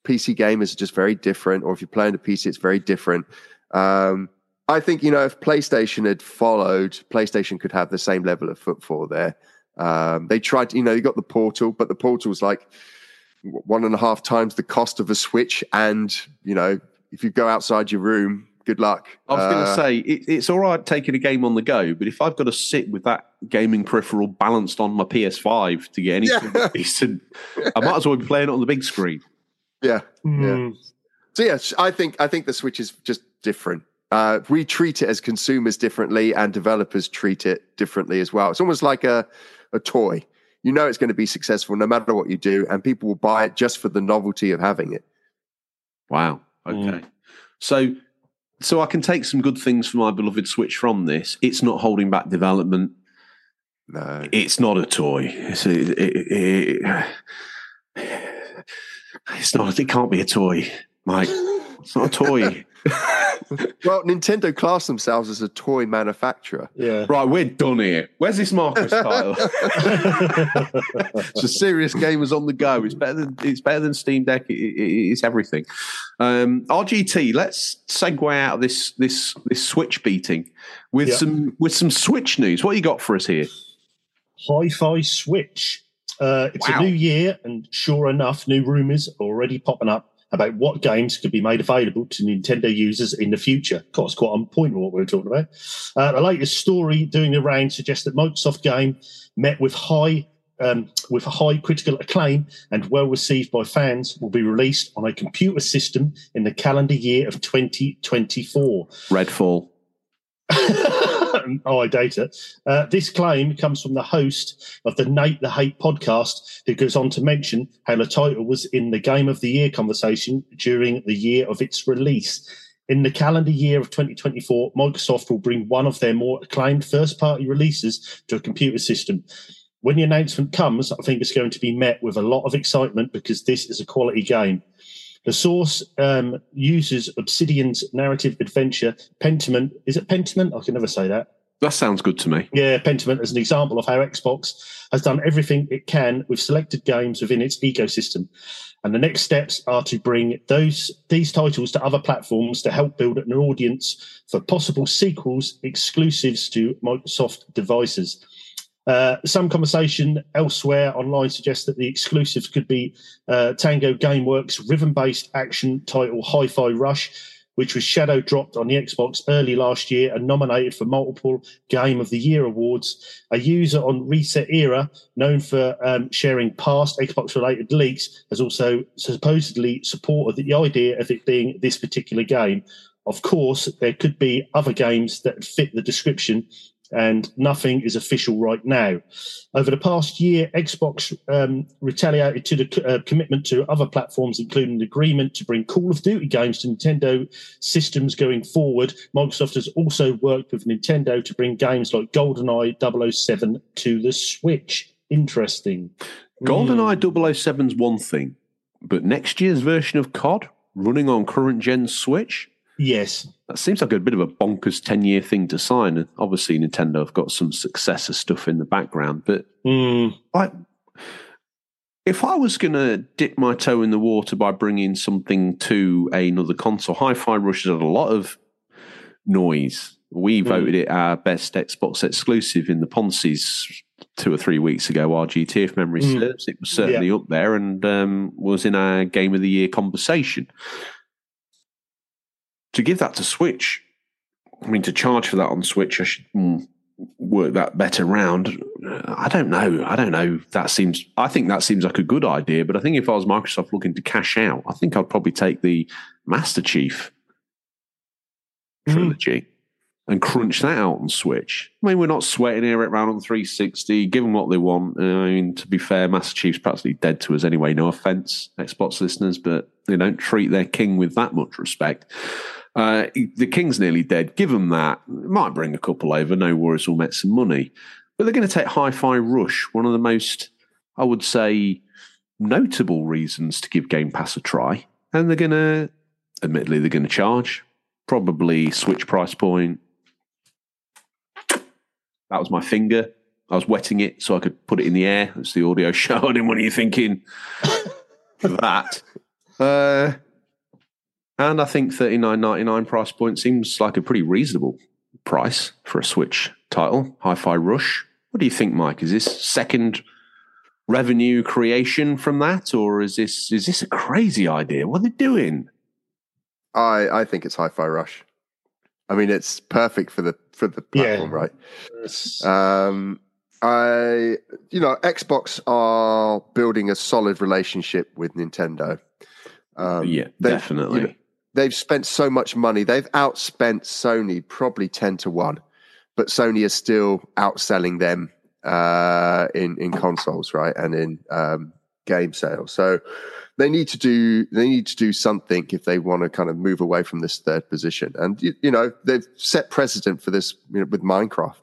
PC gamers are just very different. Or if you're playing a PC, it's very different. Um, I think you know if PlayStation had followed, PlayStation could have the same level of footfall there. Um, they tried, you know, you got the Portal, but the Portal's like one and a half times the cost of a Switch, and you know, if you go outside your room, good luck. I was going Uh, to say it, it's all right taking a game on the go, but if I've got to sit with that gaming peripheral balanced on my PS5 to get anything Yeah. decent, I might as well be playing it on the big screen. yeah. Hmm. So yes, I think I think the Switch is just different. Uh, we treat it as consumers differently, and developers treat it differently as well. It's almost like a a toy. You know it's going to be successful no matter what you do, and people will buy it just for the novelty of having it. Wow. Mm. Okay. So, so I can take some good things for my beloved Switch from this. It's not holding back development. No, It's not a toy. It's, a, it, it, it's not. It can't be a toy, Mike. It's not a toy. well, Nintendo class themselves as a toy manufacturer. Yeah. right, we're done here. Where's this Marcus title? it's a serious gamers on the go. It's better than it's better than Steam Deck. It, it, it's everything. Um, RGT. Let's segue out of this this this Switch beating with Yeah. some with some Switch news. What you got for us here? Hi-Fi Switch. Uh, it's Wow. a new year, and sure enough, new rumours are already popping up about what games could be made available to Nintendo users in the future. Of course, quite on point with what we were talking about. Uh, the latest story doing the round suggests that Microsoft game met with high um, with a high critical acclaim and well received by fans will be released on a computer system in the calendar year of 2024. Redfall. oh, I date it. Uh, this claim comes from the host of the Nate the Hate podcast, who goes on to mention how the title was in the Game of the Year conversation during the year of its release. In the calendar year of 2024, Microsoft will bring one of their more acclaimed first party releases to a computer system. When the announcement comes, I think it's going to be met with a lot of excitement because this is a quality game. The source um, uses Obsidian's narrative adventure Pentiment. Is it Pentiment? I can never say that. That sounds good to me. Yeah, Pentiment as an example of how Xbox has done everything it can with selected games within its ecosystem. And the next steps are to bring those these titles to other platforms to help build an audience for possible sequels exclusives to Microsoft devices. Uh, some conversation elsewhere online suggests that the exclusives could be uh, Tango Gameworks rhythm-based action title Hi-Fi Rush, which was shadow dropped on the Xbox early last year and nominated for multiple Game of the Year awards. A user on ResetEra, known for um, sharing past Xbox related leaks, has also supposedly supported the idea of it being this particular game. Of course, there could be other games that fit the description, and nothing is official right now. Over the past year, Xbox um, retaliated to the uh, commitment to other platforms, including an agreement to bring Call of Duty games to Nintendo systems going forward. Microsoft has also worked with Nintendo to bring games like GoldenEye 007 to the Switch. Interesting. GoldenEye 007's one thing, but next year's version of COD running on current gen Switch, Yes. that seems like a bit of a bonkers 10 year thing to sign. And obviously, Nintendo have got some successor stuff in the background, but Mm, like, if I was going to dip my toe in the water by bringing something to another console, Hi Fi Rush has had a lot of noise. We Mm. voted it our best Xbox exclusive in the Ponzi's two or three weeks ago, RGT, if memory Mm. serves. It was certainly up there and um, was in our Game of the Year conversation. To give that to Switch, I mean, to charge for that on Switch, I should mm, work that better round. Uh, I don't know. I don't know. That seems. I think that seems like a good idea. But I think if I was Microsoft looking to cash out, I think I'd probably take the Master Chief hmm. trilogy and crunch that out on Switch. I mean, we're not sweating here at round on 360. Give them what they want. Uh, I mean, to be fair, Master Chief's practically dead to us anyway. No offense, Xbox listeners, but they don't treat their king with that much respect. Uh, the king's nearly dead. Give them that. Might bring a couple over. No worries. We'll make some money. But they're going to take Hi-Fi Rush, one of the most, I would say, notable reasons to give Game Pass a try. And they're going to, admittedly, they're going to charge probably Switch price point. That was my finger. I was wetting it so I could put it in the air. It's the audio show. I didn't want you thinking that. Uh, and I think thirty nine ninety nine price point seems like a pretty reasonable price for a Switch title. Hi-Fi Rush. What do you think, Mike? Is this second revenue creation from that, or is this is this a crazy idea? What are they doing? I I think it's Hi-Fi Rush. I mean, it's perfect for the for the platform, Yeah. right? Um, I, you know, Xbox are building a solid relationship with Nintendo. Um, yeah, they've- definitely. you know, they've spent so much money. They've outspent Sony probably ten to one, but Sony is still outselling them uh, in in consoles, right, and in um, game sales. So they need to do they need to do something if they want to kind of move away from this third position. And you, you know they've set precedent for this you know, with Minecraft.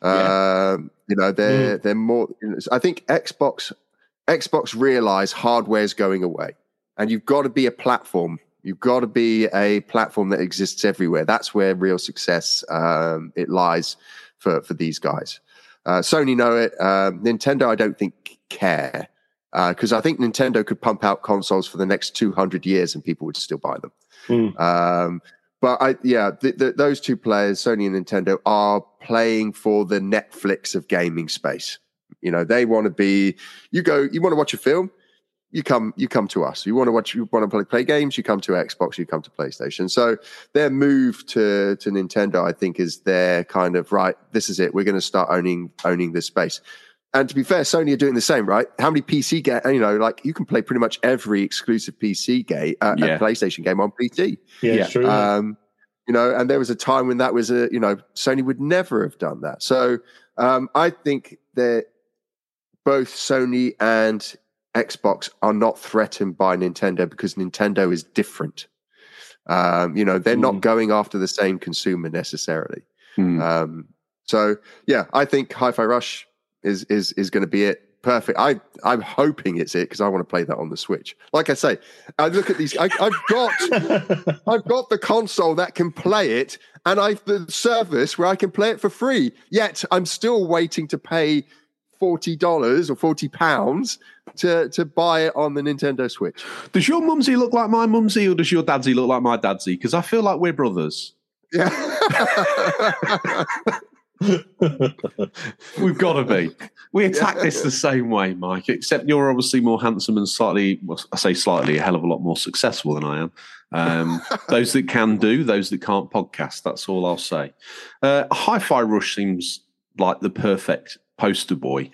Um, you know they're they're more. You know, I think Xbox Xbox realize hardware is going away, and you've got to be a platform. You've got to be a platform that exists everywhere. That's where real success um, it lies for for these guys. Uh, Sony know it. Um, Nintendo, I don't think care because I think Nintendo could pump out consoles for the next two hundred years and people would still buy them. Mm. Um, but I, yeah, th th those two players, Sony and Nintendo, are playing for the Netflix of gaming space. You know, they want to be. You go. You want to watch a film. You come. You come to us. You want to watch. You want to play, play games. You come to Xbox. You come to PlayStation. So their move to to Nintendo, I think, is their kind of right. This is it. We're going to start owning owning this space. And to be fair, Sony are doing the same, right? How many PC game? You know, like you can play pretty much every exclusive PC game, uh, Yeah. PlayStation game on PC. Yeah, Yeah. true. Um, you know, and there was a time when that was a, you know, Sony would never have done that. So um, I think that both Sony and Xbox are not threatened by Nintendo because Nintendo is different. Um, you know, they're not Mm. going after the same consumer necessarily. Hmm. Um, so yeah, I think Hi-Fi Rush is is is going to be it. perfect. I I'm hoping it's it because I want to play that on the Switch. Like I say, I look at these. I, I've got I've got the console that can play it, and I've the service where I can play it for free. Yet I'm still waiting to pay forty dollars or forty pounds to to buy it on the Nintendo Switch. Does your mumsy look like my mumsy, or does your dadsy look like my dadsy? Because I feel like we're brothers. Yeah. We've got to be. We attack this the same way, Mike. Except you're obviously more handsome and slightly, well, I say slightly, a hell of a lot more successful than I am. Um, those that can do, those that can't podcast. That's all I'll say. Uh, Hi-Fi Rush seems like the perfect poster boy,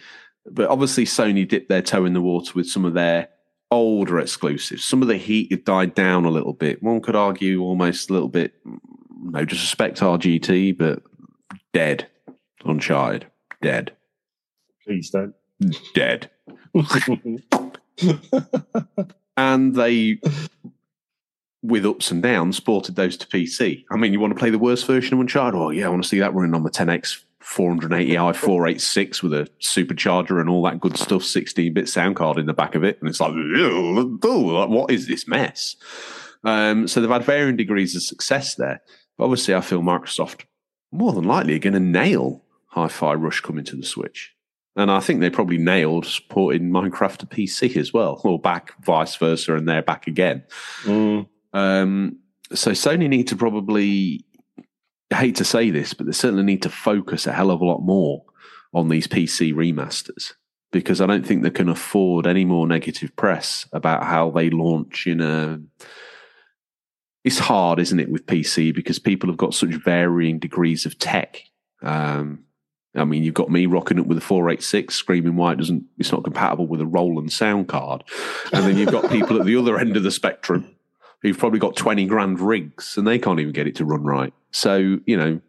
but obviously Sony dipped their toe in the water with some of their older exclusives. Some of the heat had died down a little bit. One could argue almost a little bit. No disrespect to RGT, but dead. Uncharted, dead, Please don't. dead. and they, with ups and downs, ported those to PC. I mean, you want to play the worst version of Uncharted? Oh, yeah, I want to see that running on the 10X 480i 486 with a supercharger and all that good stuff, 16 bit sound card in the back of it. And it's like, "Ew, oh, what is this mess? Um, so they've had varying degrees of success there. But obviously, I feel Microsoft more than likely are going to nail Hi Fi Rush coming to the Switch. And I think they probably nailed supporting Minecraft to PC as well, or back vice versa, and they're back again. Mm. Um, so Sony need to probably, I hate to say this, but they certainly need to focus a hell of a lot more on these PC remasters because I don't think they can afford any more negative press about how they launch in a. It's hard, isn't it, with PC because people have got such varying degrees of tech. Um, I mean, you've got me rocking it with a 486, screaming why it doesn't, it's not compatible with a Roland sound card. And then you've got people at the other end of the spectrum who've probably got 20 grand rigs and they can't even get it to run right. So, you know,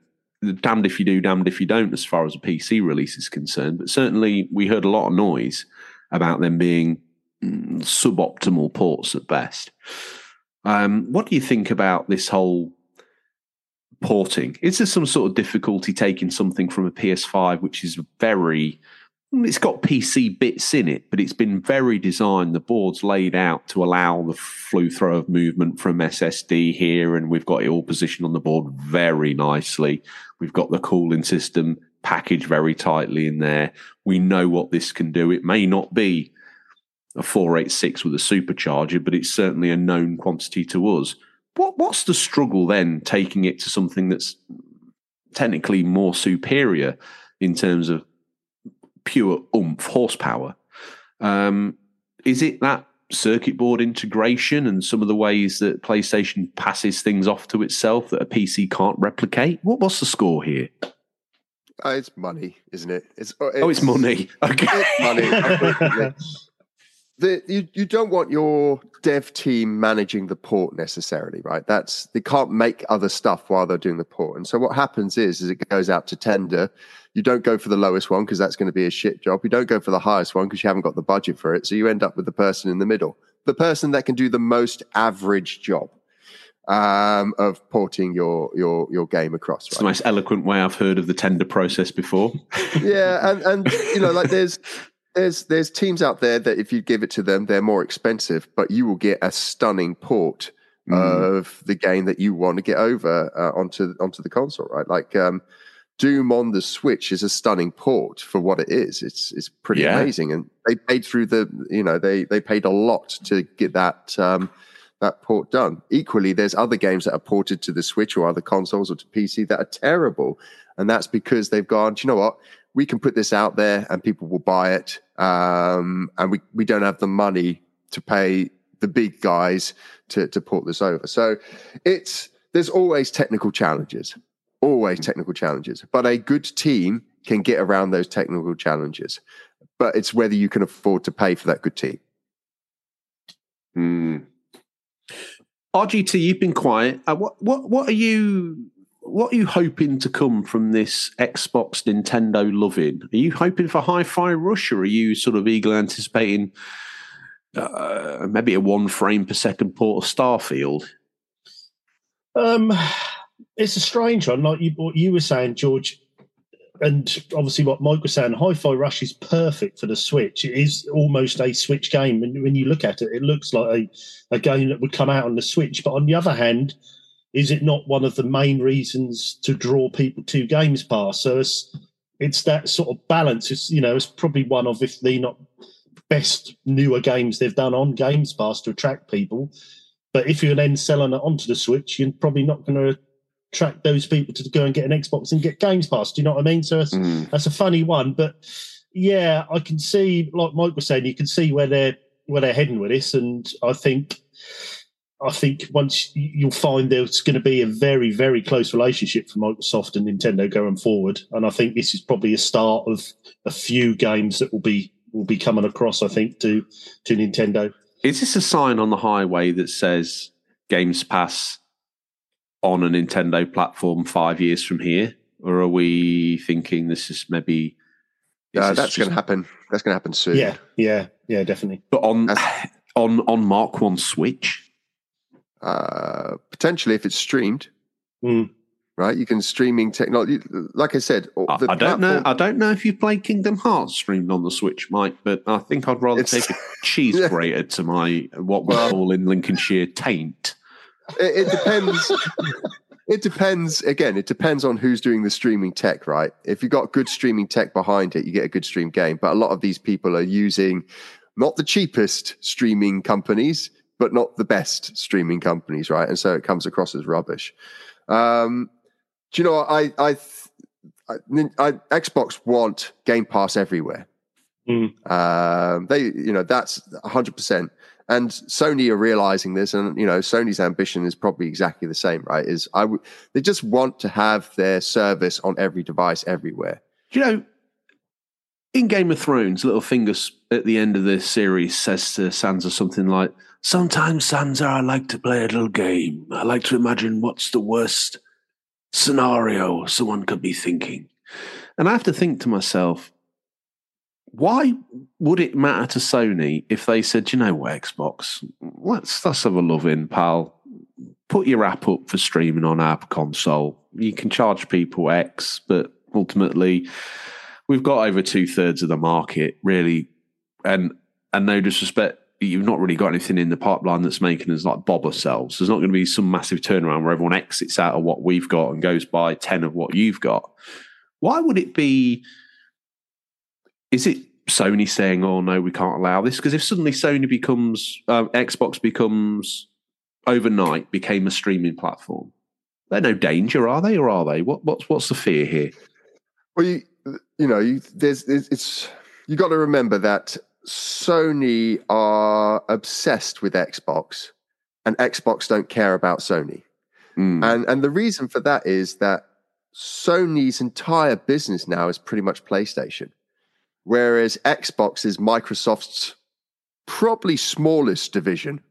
damned if you do, damned if you don't, as far as a PC release is concerned. But certainly we heard a lot of noise about them being mm, suboptimal ports at best. Um, what do you think about this whole porting? Is there some sort of difficulty taking something from a PS5, which is very, it's got PC bits in it, but it's been very designed. The board's laid out to allow the flew throw of movement from SSD here, and we've got it all positioned on the board very nicely. We've got the cooling system packaged very tightly in there. We know what this can do. It may not be a 486 with a supercharger, but it's certainly a known quantity to us. What what's the struggle then taking it to something that's technically more superior in terms of pure oomph horsepower? Um, is it that circuit board integration and some of the ways that PlayStation passes things off to itself that a PC can't replicate? What what's the score here? Uh, it's money, isn't it? It's, oh, it's money. Okay. It's money. The, you, you don't want your dev team managing the port necessarily, right? That's they can't make other stuff while they're doing the port. And so what happens is, is it goes out to tender. You don't go for the lowest one because that's going to be a shit job. You don't go for the highest one because you haven't got the budget for it. So you end up with the person in the middle, the person that can do the most average job um, of porting your your your game across. It's the most eloquent way I've heard of the tender process before. yeah, and and you know, like there's there's there's teams out there that if you give it to them, they're more expensive, but you will get a stunning port Mm. of the game that you want to get over uh, onto onto the console, right? Like um, Doom on the Switch is a stunning port for what it is. It's it's pretty Yeah. amazing, and they paid through the you know they they paid a lot to get that. Um, that port done. Equally, there's other games that are ported to the Switch or other consoles or to PC that are terrible, and that's because they've gone. Do you know what? We can put this out there, and people will buy it, um, and we we don't have the money to pay the big guys to to port this over. So it's there's always technical challenges, always technical challenges, but a good team can get around those technical challenges. But it's whether you can afford to pay for that good team. Hmm. RGT, you've been quiet. Uh, what what what are you what are you hoping to come from this Xbox Nintendo loving? Are you hoping for Hi-Fi Rush, or are you sort of eagerly anticipating uh, maybe a one frame per second port of Starfield? Um, it's a strange one. Like you, what you were saying, George. and obviously what Mike was saying, Hi-Fi Rush is perfect for the Switch. It is almost a Switch game, and when you look at it, it looks like a, a game that would come out on the Switch. But on the other hand, is it not one of the main reasons to draw people to Games Pass? So it's it's that sort of balance. It's you know it's probably one of if the not best newer games they've done on Games Pass to attract people. But if you're then selling it onto the Switch, you're probably not going to attract those people to go and get an Xbox and get Games Pass. Do you know what I mean? So that's, Mm. that's a funny one. But yeah, I can see, like Mike was saying, you can see where they're where they're heading with this, and I think. I think once you'll find there's going to be a very, very close relationship for Microsoft and Nintendo going forward, and I think this is probably a start of a few games that will be will be coming across. I think to to Nintendo. Is this a sign on the highway that says Games Pass on a Nintendo platform five years from here? Or are we thinking this is maybe. is Uh, this that's going to happen. That's going to happen soon. Yeah, yeah, yeah, definitely. But on, That's- on, on Mark One Switch? Uh, potentially, if it's streamed, Mm. right? You can streaming technology. Like I said, I, I don't know. I don't know if you played Kingdom Hearts streamed on the Switch, Mike, but I think I'd rather take a cheese grater to my what we call in Lincolnshire taint. it, it depends. it depends. Again, it depends on who's doing the streaming tech, right? If you've got good streaming tech behind it, you get a good stream game. But a lot of these people are using not the cheapest streaming companies, but not the best streaming companies, right? And so it comes across as rubbish. Um, do you know? I, I, I, I Xbox want Game Pass everywhere. Mm. Um, they, you know, that's hundred percent. And Sony are realizing this, and you know, Sony's ambition is probably exactly the same, right? Is I w- they just want to have their service on every device everywhere. Do you know, in Game of Thrones, Littlefinger at the end of the series says to Sansa something like, Sometimes, Sansa, I like to play a little game. I like to imagine what's the worst scenario someone could be thinking. And I have to think to myself, why would it matter to Sony if they said, you know what, Xbox, let's, let's have a love in, pal. Put your app up for streaming on our console. You can charge people X, but ultimately, we've got over two thirds of the market, really. And and no disrespect, you've not really got anything in the pipeline that's making us like bob ourselves. There's not going to be some massive turnaround where everyone exits out of what we've got and goes by 10 of what you've got. Why would it be? Is it Sony saying, oh no, we can't allow this? Because if suddenly Sony becomes, um, Xbox becomes overnight, became a streaming platform, they're no danger, are they? Or are they? What, what's, what's the fear here? Well, you you know, you, there's, there's it's you got to remember that Sony are obsessed with Xbox, and Xbox don't care about Sony. Mm. And and the reason for that is that Sony's entire business now is pretty much PlayStation, whereas Xbox is Microsoft's probably smallest division.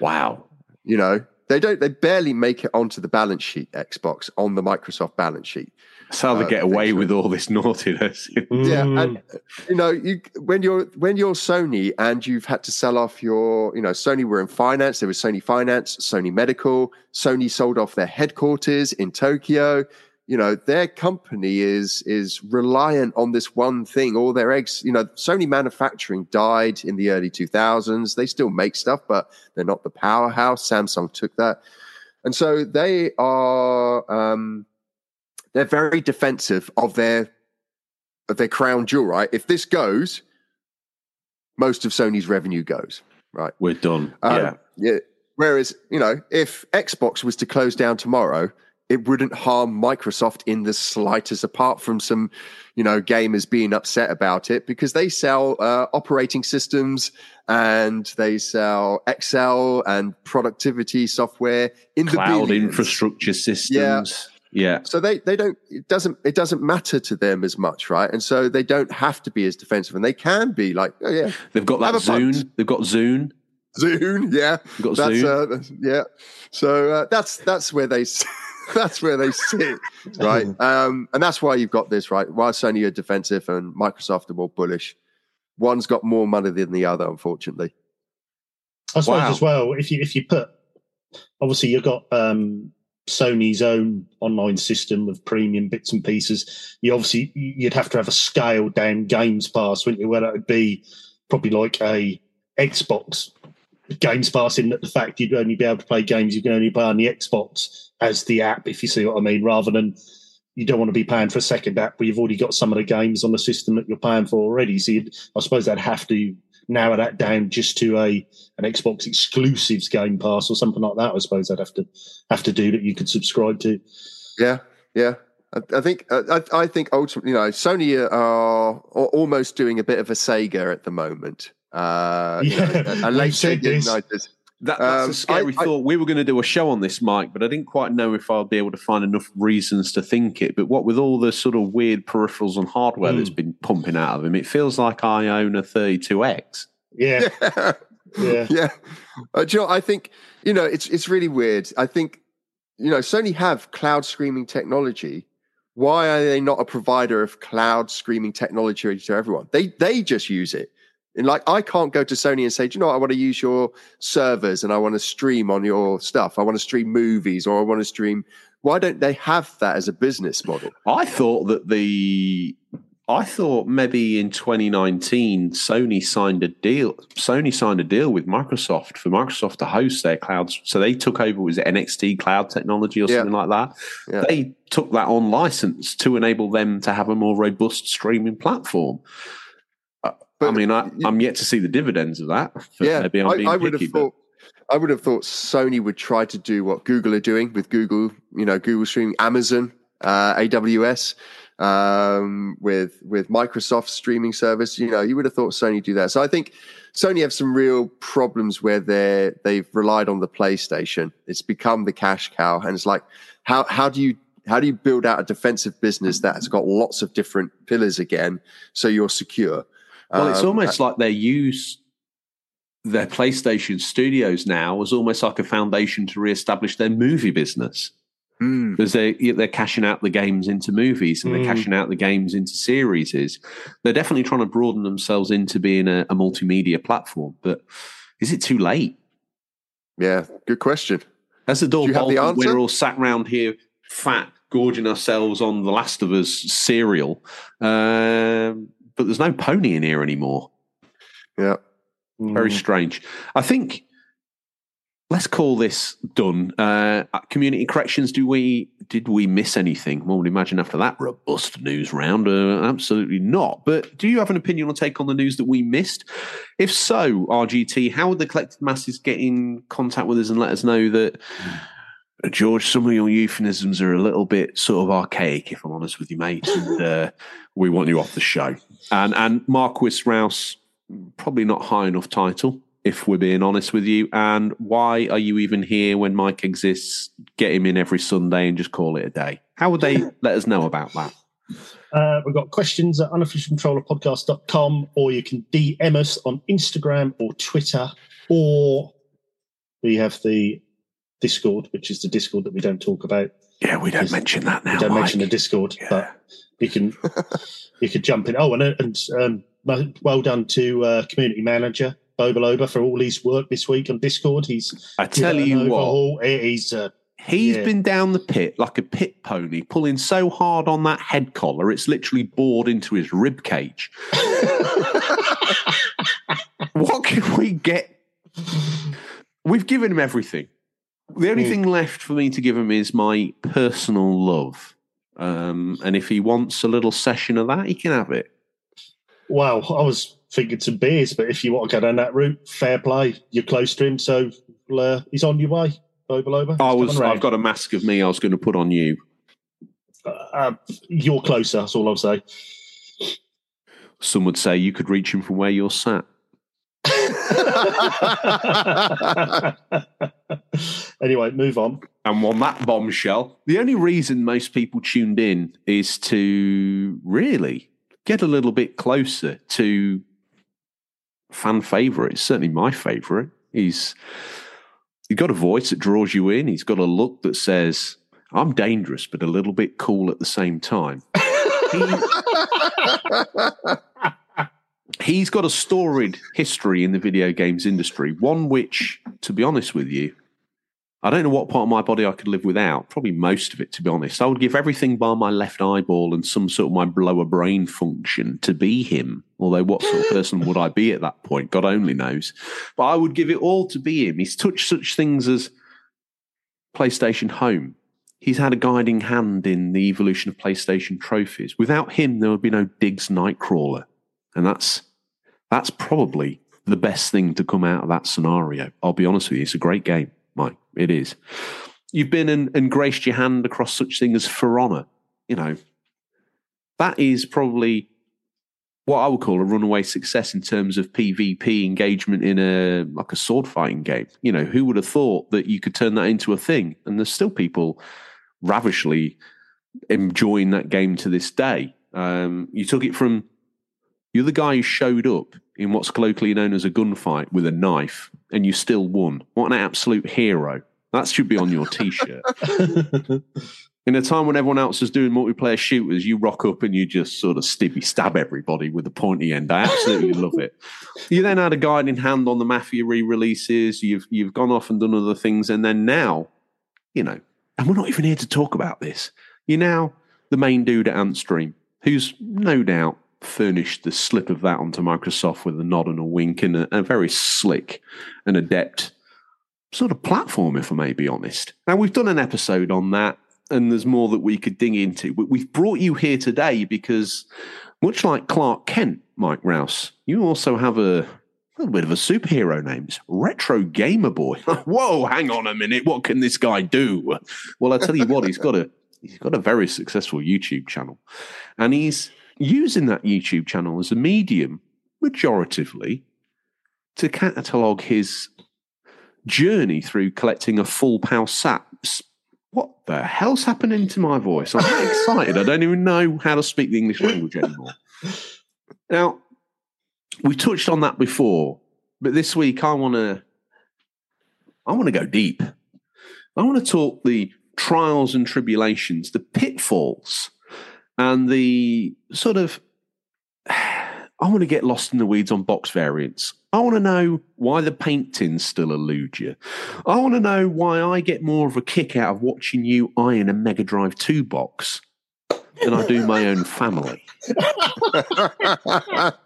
wow. You know, they don't they barely make it onto the balance sheet. Xbox on the Microsoft balance sheet. That's how they Uh, get away with all this naughtiness. Yeah, and you know, you when you're when you're Sony and you've had to sell off your, you know, Sony were in finance. There was Sony Finance, Sony Medical. Sony sold off their headquarters in Tokyo. You know, their company is is reliant on this one thing. All their eggs, you know, Sony manufacturing died in the early 2000s. They still make stuff, but they're not the powerhouse. Samsung took that, and so they are. Um, they're very defensive of their of their crown jewel, right? If this goes, most of Sony's revenue goes, right? We're done. Um, yeah. yeah. Whereas, you know, if Xbox was to close down tomorrow, it wouldn't harm Microsoft in the slightest, apart from some, you know, gamers being upset about it because they sell uh, operating systems and they sell Excel and productivity software in the Cloud infrastructure systems. Yeah. So they they don't it doesn't it doesn't matter to them as much, right? And so they don't have to be as defensive, and they can be like, oh yeah, They've got that Have a punt. They've got Zune. Zune, yeah, They've got that's Zune. uh, yeah. So uh, that's that's where they that's where they sit, right? Um, and that's why you've got this, right? While Sony are defensive and Microsoft are more bullish, one's got more money than the other, unfortunately. I suppose Wow. as well, if you if you put obviously you've got um Sony's own online system of premium bits and pieces, you obviously you'd have to have a scaled down games pass, wouldn't you? Where that would be probably like a Xbox games pass in that the fact you'd only be able to play games you can only play on the Xbox as the app, if you see what I mean, rather than you don't want to be paying for a second app where you've already got some of the games on the system that you're paying for already. So I suppose they'd have to narrow that down just to a an Xbox exclusives game pass or something like that. I suppose I'd have to have to do that you could subscribe to. Yeah, yeah. I, I think I, I, think ultimately, you know, Sony are almost doing a bit of a Sega at the moment. Uh, yeah, a, a late Sega United. That, that's um, a scary I, thought. I, we were going to do a show on this, Mike, but I didn't quite know if I'd be able to find enough reasons to think it. But what with all the sort of weird peripherals and hardware mm. that's been pumping out of him, it feels like I own a 32X. Yeah. Yeah. Yeah. yeah. Uh, you know, I think, you know, it's it's really weird. I think, you know, Sony have cloud streaming technology. Why are they not a provider of cloud streaming technology to everyone? They they just use it. And like, I can't go to Sony and say, Do you know what? I want to use your servers and I want to stream on your stuff. I want to stream movies or I want to stream. Why don't they have that as a business model? I thought that the I thought maybe in 2019 Sony signed a deal. Sony signed a deal with Microsoft for Microsoft to host their clouds. So they took over was it NXT cloud technology or yeah. something like that. Yeah. They took that on license to enable them to have a more robust streaming platform. But, I mean, I, am yet to see the dividends of that. Yeah, maybe I'm being I, I would picky, have thought. I would have thought Sony would try to do what Google are doing with Google, you know, Google streaming, Amazon, uh, AWS, um, with with Microsoft streaming service. You know, you would have thought Sony do that. So I think Sony have some real problems where they they've relied on the PlayStation. It's become the cash cow, and it's like how how do you how do you build out a defensive business that has got lots of different pillars again, so you're secure? Well, it's um, almost like they use their PlayStation studios now as almost like a foundation to reestablish their movie business. Mm. Because they they're cashing out the games into movies and mm. they're cashing out the games into series. They're definitely trying to broaden themselves into being a, a multimedia platform. But is it too late? Yeah, good question. As the door bolted, we're all sat round here, fat, gorging ourselves on The Last of Us cereal. Um, but there's no pony in here anymore. Yeah. Very mm. strange. I think let's call this done. Uh, community corrections. Do we did we miss anything? One would imagine after that robust news round, uh, absolutely not. But do you have an opinion or take on the news that we missed? If so, RGT, how would the collected masses get in contact with us and let us know that? George, some of your euphemisms are a little bit sort of archaic, if I'm honest with you, mate. And uh, we want you off the show. And and Marquis Rouse, probably not high enough title, if we're being honest with you. And why are you even here when Mike exists? Get him in every Sunday and just call it a day. How would they let us know about that? Uh, we've got questions at unofficialcontrollerpodcast.com, or you can DM us on Instagram or Twitter, or we have the Discord, which is the Discord that we don't talk about. Yeah, we don't mention that now. We don't Mike. mention the Discord, yeah. but you can you could jump in. Oh, and, and um, well done to uh, community manager Boba for all his work this week on Discord. He's I tell you what, he's uh, He's yeah. been down the pit like a pit pony, pulling so hard on that head collar, it's literally bored into his rib cage. what can we get? We've given him everything. The only mm. thing left for me to give him is my personal love. Um, and if he wants a little session of that, he can have it. Well, I was thinking some beers, but if you want to go down that route, fair play. You're close to him, so uh, he's on your way. Over, over. I was. I've got a mask of me. I was going to put on you. Uh, uh, you're closer. That's all I'll say. Some would say you could reach him from where you're sat. anyway, move on. And on that bombshell, the only reason most people tuned in is to really get a little bit closer to fan favorite. It's certainly my favorite. He's he's got a voice that draws you in. He's got a look that says, "I'm dangerous, but a little bit cool at the same time." he, he's got a storied history in the video games industry, one which, to be honest with you, I don't know what part of my body I could live without. Probably most of it, to be honest. I would give everything bar my left eyeball and some sort of my blower brain function to be him. Although, what sort of person would I be at that point? God only knows. But I would give it all to be him. He's touched such things as PlayStation Home. He's had a guiding hand in the evolution of PlayStation trophies. Without him, there would be no Diggs Nightcrawler, and that's that's probably the best thing to come out of that scenario. I'll be honest with you; it's a great game, Mike. It is. You've been and, and graced your hand across such things as For Honor. You know, that is probably what I would call a runaway success in terms of PvP engagement in a like a sword fighting game. You know, who would have thought that you could turn that into a thing? And there's still people ravishly enjoying that game to this day. Um, you took it from you're the guy who showed up in what's colloquially known as a gunfight with a knife, and you still won. What an absolute hero! That should be on your t-shirt. in a time when everyone else is doing multiplayer shooters, you rock up and you just sort of stibby stab everybody with the pointy end. I absolutely love it. You then had a guiding hand on the Mafia re-releases. You've you've gone off and done other things, and then now, you know, and we're not even here to talk about this. You're now the main dude at Antstream, who's no doubt furnished the slip of that onto Microsoft with a nod and a wink and a, a very slick and adept sort of platform, if I may be honest. Now, we've done an episode on that, and there's more that we could dig into. But we've brought you here today because, much like Clark Kent, Mike Rouse, you also have a little bit of a superhero name. It's Retro Gamer Boy. Whoa, hang on a minute. What can this guy do? Well, I tell you what, he's got a he's got a very successful YouTube channel, and he's using that YouTube channel as a medium, majoritively, to catalogue his journey through collecting a full PAL sat. What the hell's happening to my voice? I'm excited. I don't even know how to speak the English language anymore. Now, we touched on that before, but this week I want to I want to go deep. I want to talk the trials and tribulations, the pitfalls, and the sort of I want to get lost in the weeds on box variants. I want to know why the paintings still elude you. I want to know why I get more of a kick out of watching you iron a Mega Drive 2 box than I do my own family.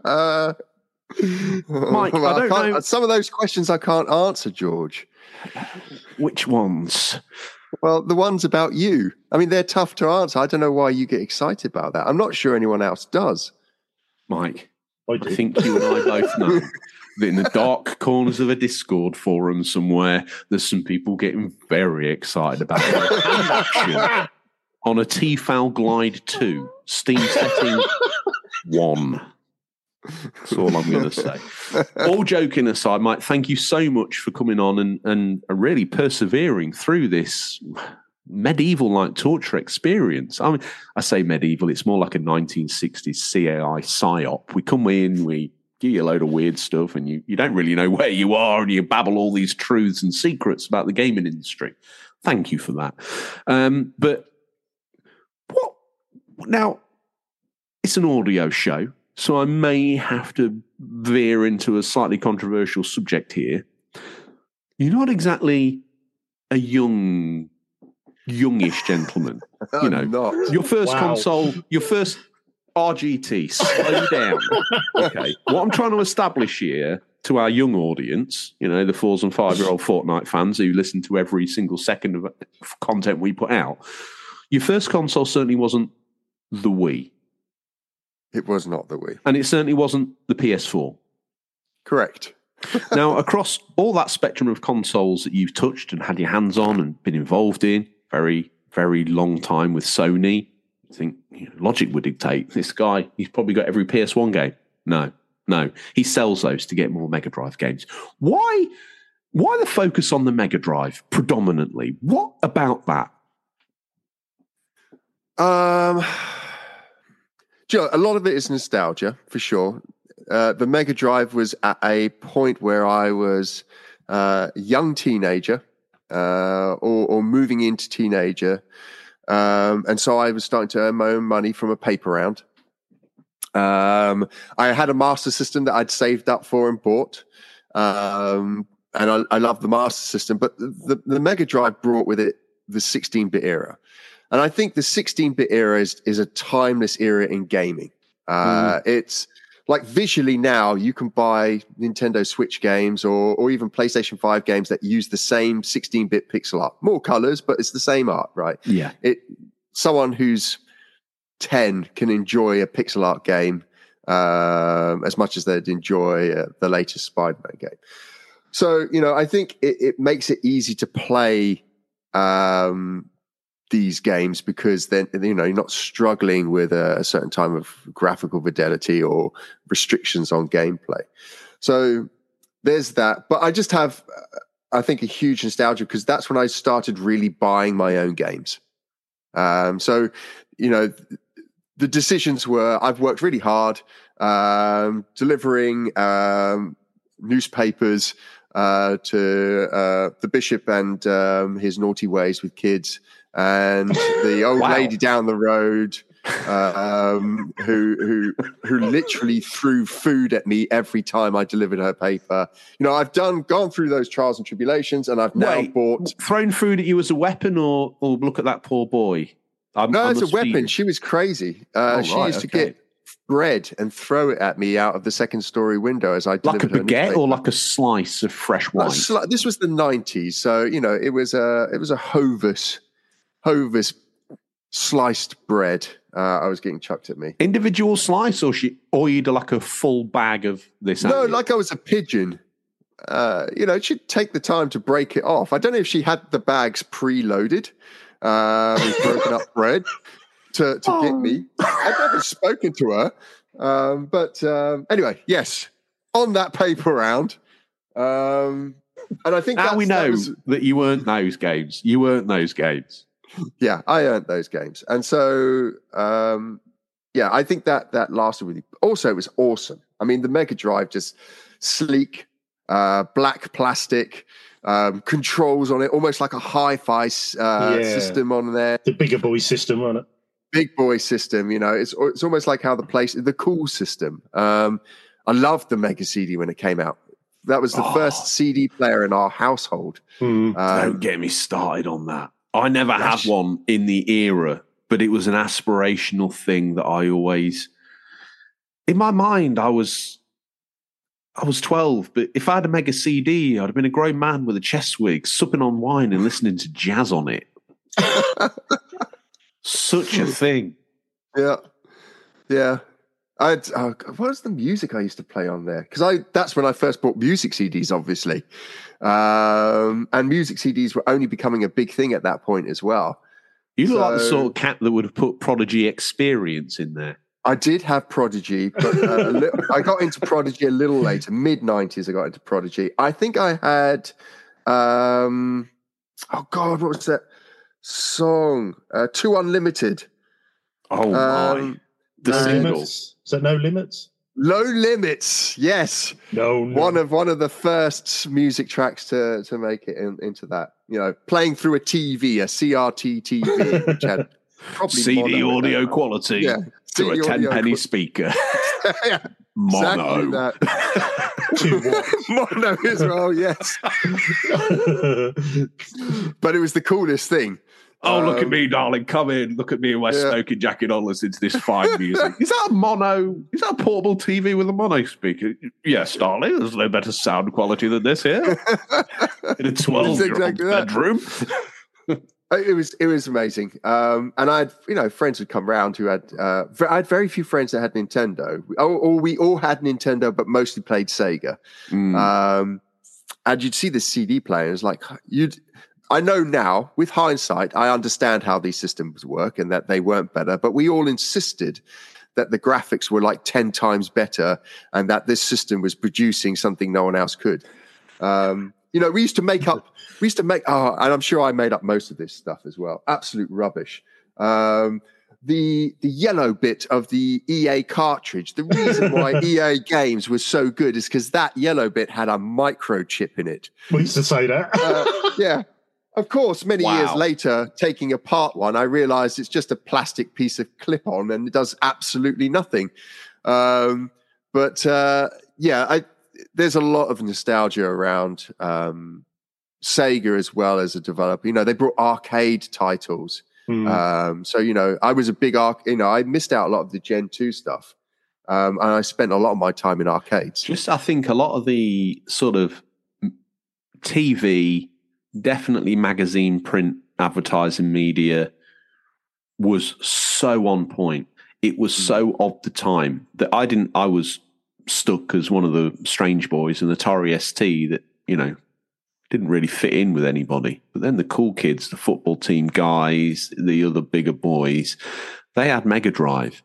Uh, Mike, I well, don't can't- know- Some of those questions I can't answer, George. Which ones? Well, the ones about you. I mean, they're tough to answer. I don't know why you get excited about that. I'm not sure anyone else does. Mike, I I think you and I both know that in the dark corners of a Discord forum somewhere, there's some people getting very excited about it. Action on a Tefal Glide 2, Steam setting 1. That's all I'm going to say. All joking aside, Mike, thank you so much for coming on and, and really persevering through this medieval like torture experience. I mean, I say medieval, it's more like a 1960s CAI psyop. We come in, we give you a load of weird stuff, and you, you don't really know where you are, and you babble all these truths and secrets about the gaming industry. Thank you for that. Um, but what now? It's an audio show, so I may have to veer into a slightly controversial subject here. You're not exactly a young, youngish gentleman. You know, not. your first Wow. console, your first RGT, slow down. Okay. What I'm trying to establish here to our young audience, you know, the fours and five year old Fortnite fans who listen to every single second of content we put out, your first console certainly wasn't the Wii, It was not the Wii. and it certainly wasn't the PS4. Correct. now, across all that spectrum of consoles that you've touched and had your hands on and been involved in, very, very long time with Sony, I think you know, logic would dictate this guy, he's probably got every PS1 game. No, no. He sells those to get more Mega Drive games. Why? Why the focus on the Mega Drive predominantly? What about that? Um, you know, a lot of it is nostalgia for sure. Uh, the Mega Drive was at a point where I was uh, a young teenager uh, or, or moving into teenager. Um, and so I was starting to earn my own money from a paper round. Um, I had a master system that I'd saved up for and bought. Um, and I, I love the Master System, but the, the Mega Drive brought with it the 16-bit era, and I think the 16-bit era is is a timeless era in gaming. Uh, It's like visually now you can buy Nintendo Switch games or or even PlayStation 5 games that use the same 16-bit pixel art, more colors, but it's the same art, right? Yeah. It someone who's 10 can enjoy a pixel art game um, as much as they'd enjoy uh, the latest Spider-Man game. So you know, I think it, it makes it easy to play um, these games because then you know you're not struggling with a, a certain time of graphical fidelity or restrictions on gameplay. So there's that. But I just have, I think, a huge nostalgia because that's when I started really buying my own games. Um, so you know, the decisions were I've worked really hard um, delivering um, newspapers uh, to uh, the bishop and um, his naughty ways with kids, and the old Wow. lady down the road um, who who who literally threw food at me every time I delivered her paper. You know, I've done gone through those trials and tribulations, and I've now Wait, bought. thrown food at you as a weapon, or or look at that poor boy. I'm, No, it's a be- weapon. She was crazy. Uh, Oh, she right, used to okay. get bread and throw it at me out of the second story window as I like a delivered her baguette or like a slice of fresh wine. sli- this was the nineties, so you know it was a it was a Hovis Hovis sliced bread. Uh, I was getting chucked at me. Individual slice, or she, or you'd like a full bag of this. No, like I was a pigeon. Uh, you know, she'd take the time to break it off. I don't know if she had the bags preloaded uh, with broken up bread to, to get me. I've never spoken to her. Um, but um, anyway, yes, on that paper round. Um, and I think now that's, we that know was- that you weren't those games. You weren't those games. Yeah, I earned those games, and so um, yeah, I think that that lasted really. Also, it was awesome. I mean, the Mega Drive just sleek, uh, black plastic, um, controls on it, almost like a hi-fi uh, Yeah. system on there. The bigger boy system on it. Big boy system, you know. It's it's almost like how the place the cool system. Um, I loved the Mega CD when it came out. That was the Oh. first CD player in our household. Hmm. Um, Don't get me started on that. I never Gosh. had one in the era, but it was an aspirational thing that I always. In my mind, I was. I was 12, but if I had a mega CD, I'd have been a grown man with a chest wig, supping on wine and listening to jazz on it. Such a thing. Yeah, yeah. I'd, oh, what was the music I used to play on there? Because I that's when I first bought music CDs, obviously, um, and music CDs were only becoming a big thing at that point as well. You look like the sort of cat that would have put Prodigy Experience in there. I did have Prodigy, but uh, a li- I got into Prodigy a little later, mid nineties. I got into Prodigy. I think I had, um, oh God, what was that song? Uh, Two Unlimited. Oh, my. Um, The no single. Limits? Is that no limits? Low Limits. Yes. No, no. one of one of the first music tracks to to make it in, into that. You know, playing through a TV, a CRT TV, which had probably CD audio that. quality Yeah, through a CD 10 audio penny qual- speaker. yeah, Mono. exactly that. Mono as well. Yes, but it was the coolest thing. Oh, look at Um, me, darling. Come in. Look at me in my Yeah. smoking jacket on. Listen to this fine music. is that a mono? Is that a portable TV with a mono speaker? Yes, darling. There's no better sound quality than this here. In a 12 It's year old bedroom. It was it was amazing, um, and I had you know friends would come round who had uh, I had very few friends that had Nintendo, or, or we all had Nintendo, but mostly played Sega. Mm. Um, and you'd see the CD player. It's like you'd. I know now, with hindsight, I understand how these systems work and that they weren't better. But we all insisted that the graphics were like ten times better, and that this system was producing something no one else could. Um, you know, we used to make up. We used to make. Oh, and I'm sure I made up most of this stuff as well. Absolute rubbish. Um, the the yellow bit of the EA cartridge. The reason why EA games was so good is because that yellow bit had a microchip in it. we used to say that. Uh, yeah. Of course, many Wow. years later, taking apart one, I realized it's just a plastic piece of clip on and it does absolutely nothing. Um, but uh, yeah, I, there's a lot of nostalgia around um, Sega as well as a developer. You know, they brought arcade titles. Mm. Um, so you know, I was a big arc. You know, I missed out a lot of the Gen two stuff, um, and I spent a lot of my time in arcades. Just, I think a lot of the sort of TV, definitely magazine, print, advertising media was so on point. It was hmm. so of the time that I didn't, I was stuck as one of the strange boys in the Atari ST that, you know, didn't really fit in with anybody. But then the cool kids, the football team guys, the other bigger boys, they had Mega Drive.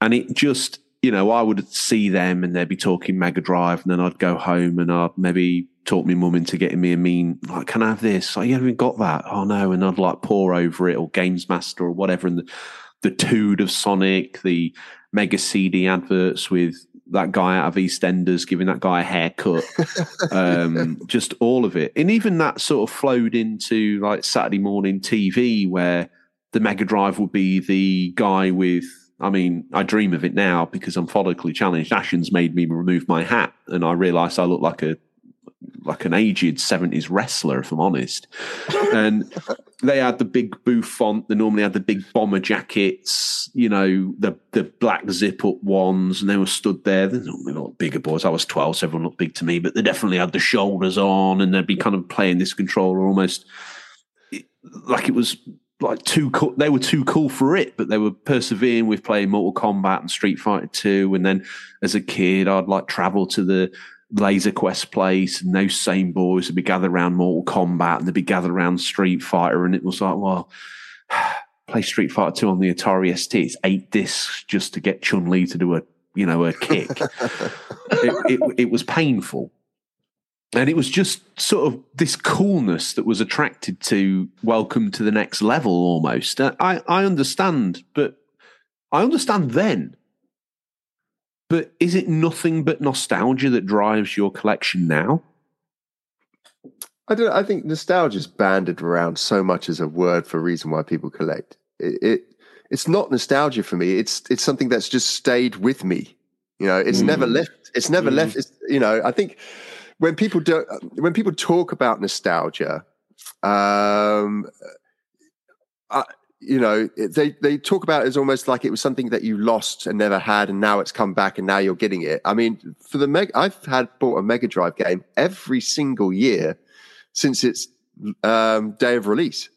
And it just, you know, I would see them and they'd be talking Mega Drive, and then I'd go home and I'd maybe talk my mum into getting me a mean, like, can I have this? Like, you haven't got that? Oh no. And I'd like pour over it or Games Master or whatever. And the, the Tood of Sonic, the Mega CD adverts with that guy out of EastEnders giving that guy a haircut, um, just all of it, and even that sort of flowed into like Saturday morning TV, where the Mega Drive would be the guy with. I mean, I dream of it now because I'm follically challenged. Ashens made me remove my hat, and I realised I look like a like an aged 70s wrestler, if I'm honest. And they had the big boo font. They normally had the big bomber jackets, you know, the the black zip up ones, and they were stood there. They're normally not bigger boys. I was 12, so everyone looked big to me, but they definitely had the shoulders on, and they'd be kind of playing this controller almost like it was like too cool. They were too cool for it, but they were persevering with playing Mortal Kombat and Street Fighter 2. And then as a kid, I'd like travel to the Laser Quest place, and those same boys would be gathered around Mortal Kombat and they'd be gathered around Street Fighter, and it was like, well, play Street Fighter Two on the Atari ST. It's eight discs just to get Chun Li to do a you know a kick. it, it, it was painful, and it was just sort of this coolness that was attracted to welcome to the next level almost. Uh, I I understand, but I understand then but is it nothing but nostalgia that drives your collection now? I don't. I think nostalgia is banded around so much as a word for a reason why people collect. It, it it's not nostalgia for me. It's it's something that's just stayed with me. You know, it's mm. never left. It's never mm. left. It's, you know, I think when people do when people talk about nostalgia, um, I, you know they they talk about it as almost like it was something that you lost and never had and now it's come back and now you're getting it. I mean for the meg i've had bought a mega drive game every single year since its um, day of release.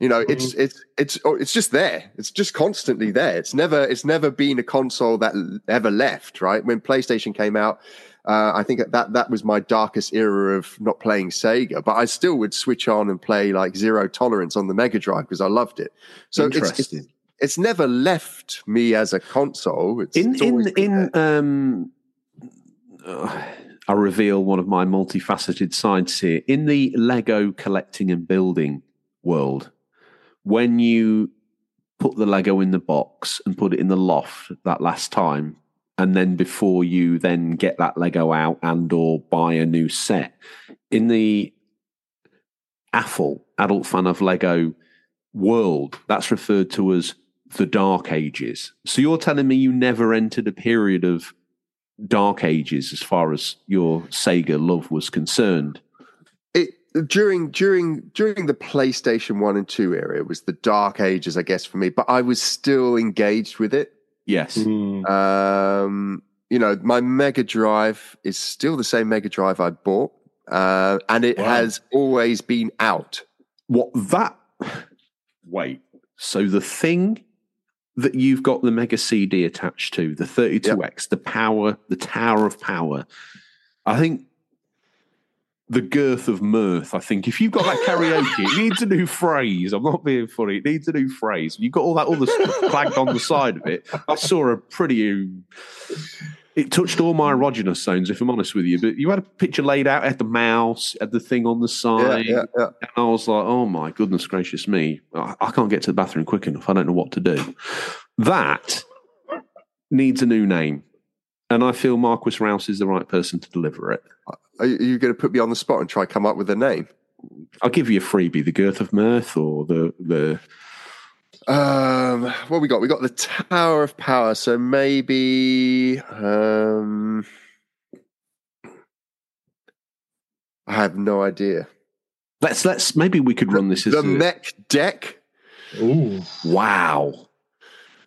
You know mm-hmm. it's it's it's oh, it's just there. It's just constantly there. It's never it's never been a console that ever left right? When playstation came out uh, I think that that was my darkest era of not playing Sega, but I still would switch on and play like Zero Tolerance on the Mega Drive because I loved it. So it's, it's, it's never left me as a console. It's, in it's in in um, uh, I reveal one of my multifaceted sides here. In the Lego collecting and building world, when you put the Lego in the box and put it in the loft that last time, and then before you then get that Lego out and or buy a new set in the AFOL adult fan of Lego world, that's referred to as the Dark Ages. So you're telling me you never entered a period of Dark Ages as far as your Sega love was concerned? It during during during the PlayStation One and Two era, it was the Dark Ages, I guess, for me. But I was still engaged with it. Yes. Mm. Um, you know, my Mega Drive is still the same Mega Drive I bought, uh, and it wow. has always been out. What that? Wait. So the thing that you've got the Mega CD attached to, the 32X, yep. the power, the Tower of Power. I think the girth of mirth. I think if you've got that karaoke, it needs a new phrase. I'm not being funny. It needs a new phrase. You've got all that other stuff flagged on the side of it. I saw a pretty. It touched all my erogenous zones, if I'm honest with you. But you had a picture laid out, had the mouse, had the thing on the side. Yeah, yeah, yeah. And I was like, oh my goodness gracious me. I, I can't get to the bathroom quick enough. I don't know what to do. That needs a new name. And I feel Marquis Rouse is the right person to deliver it. Are you going to put me on the spot and try come up with a name? I'll give you a freebie: the Girth of Mirth or the the. Um, what we got? We got the Tower of Power. So maybe, um, I have no idea. Let's let's maybe we could run this as The a- mech deck. Ooh. wow.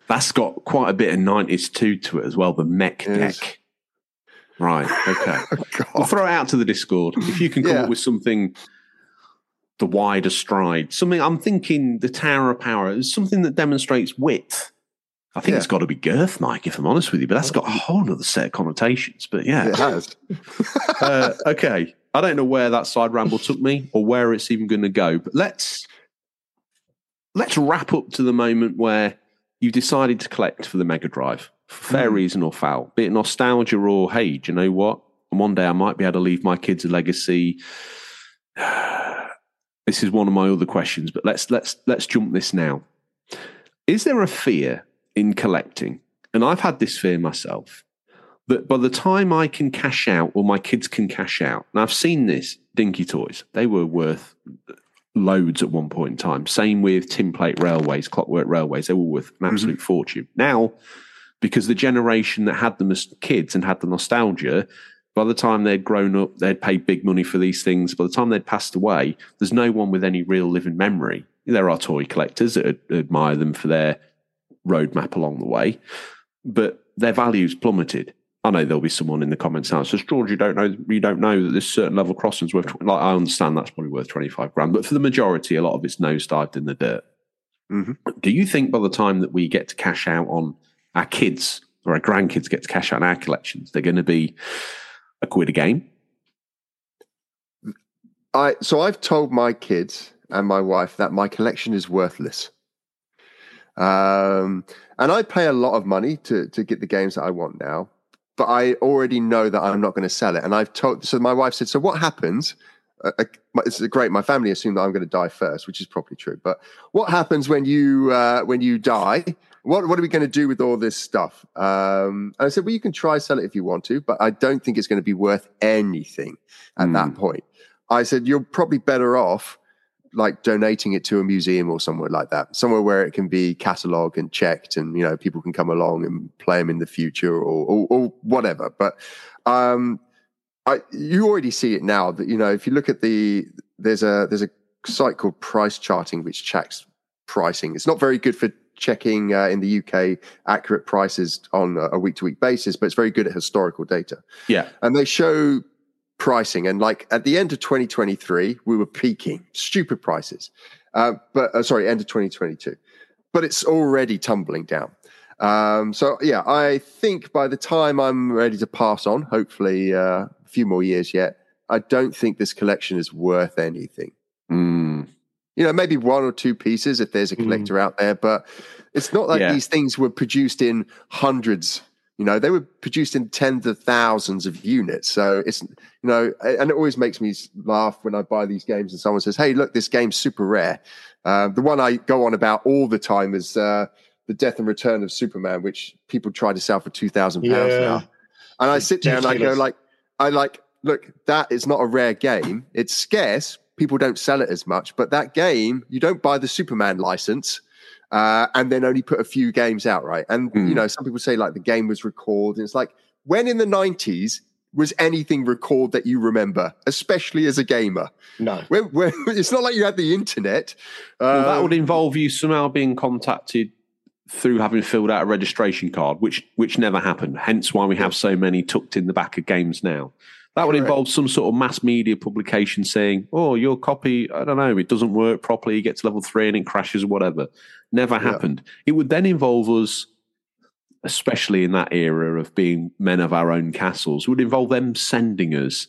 That's got quite a bit of nineties two to it as well. The mech Yes. deck. Right. Okay. God. We'll throw it out to the Discord. If you can come Yeah. up with something the wider stride, something I'm thinking the Tower of Power is something that demonstrates width. I think Yeah. it's got to be girth, Mike, if I'm honest with you, but that's got a whole other set of connotations. But yeah. It has. uh, okay. I don't know where that side ramble took me or where it's even going to go, but let's let's wrap up to the moment where you decided to collect for the Mega Drive, fair hmm. reason or foul, be it nostalgia or hey, do you know what? And one day I might be able to leave my kids a legacy. This is one of my other questions, but let's let's let's jump this now. Is there a fear in collecting? And I've had this fear myself that by the time I can cash out or my kids can cash out, and I've seen this, Dinky Toys, they were worth loads at one point in time. Same with tin plate railways, clockwork railways, they were worth an mm-hmm. absolute fortune. Now, because the generation that had them as kids and had the nostalgia, by the time they'd grown up, they'd paid big money for these things. By the time they'd passed away, there's no one with any real living memory. There are toy collectors that ad- admire them for their roadmap along the way, but their values plummeted. I know there'll be someone in the comments now says, George, you don't know, you don't know that this certain level crossing's worth, tw-" like, I understand that's probably worth 25 grand, but for the majority, a lot of it's nosedived in the dirt. Mhm. Do you think by the time that we get to cash out on our kids or our grandkids get to cash out on our collections, they're going to be a quid a game? I so I've told my kids and my wife that my collection is worthless. Um, and I pay a lot of money to to get the games that I want now, but I already know that I'm not going to sell it. And I've told so my wife said, so what happens? Uh, uh, it's great. My family assume that I'm going to die first, which is probably true. But what happens when you uh, when you die? What what are we going to do with all this stuff? Um, and I said, well, you can try sell it if you want to, but I don't think it's going to be worth anything at that point. I said, you're probably better off like donating it to a museum or somewhere like that, somewhere where it can be catalogued and checked, and you know people can come along and play them in the future or or, or whatever. But um, I, you already see it now that you know if you look at the there's a there's a site called Price Charting which checks pricing. It's not very good for checking uh, in the UK accurate prices on a week to week basis, but it's very good at historical data. Yeah. and they show pricing and like at the end of 2023 we were peaking. Stupid prices. Uh, but uh, sorry end of 2022 but it's already tumbling down. Um, so yeah i think by the time i'm ready to pass on hopefully uh, a few more years yet i don't think this collection is worth anything. Mm. You know maybe one or two pieces if there's a collector out there but it's not like Yeah. these things were produced in hundreds. You know they were produced in tens of thousands of units. So it's you know and it always makes me laugh when i buy these games and someone says hey look this game's super rare. Uh, the one i go on about all the time is uh, the death and return of superman which people try to sell for 2000 pounds Yeah. now. And i sit there and i go like i like look that is not a rare game. It's scarce people don't sell it as much but that game you don't buy the superman license uh, and then only put a few games out right and Mm. you know some people say like the game was recalled and it's like when in the 90s was anything recalled that you remember especially as a gamer No. when, when, it's not like you had the internet Well, that Um, would involve you somehow being contacted through having filled out a registration card, which which never happened. Hence why we have so many tucked in the back of games now. That would Correct. involve some sort of mass media publication saying, "Oh, your copy, I don't know, it doesn't work properly. You get to level three and it crashes or whatever." Never happened. It would then involve us, especially in that era of being men of our own castles, it would involve them sending us,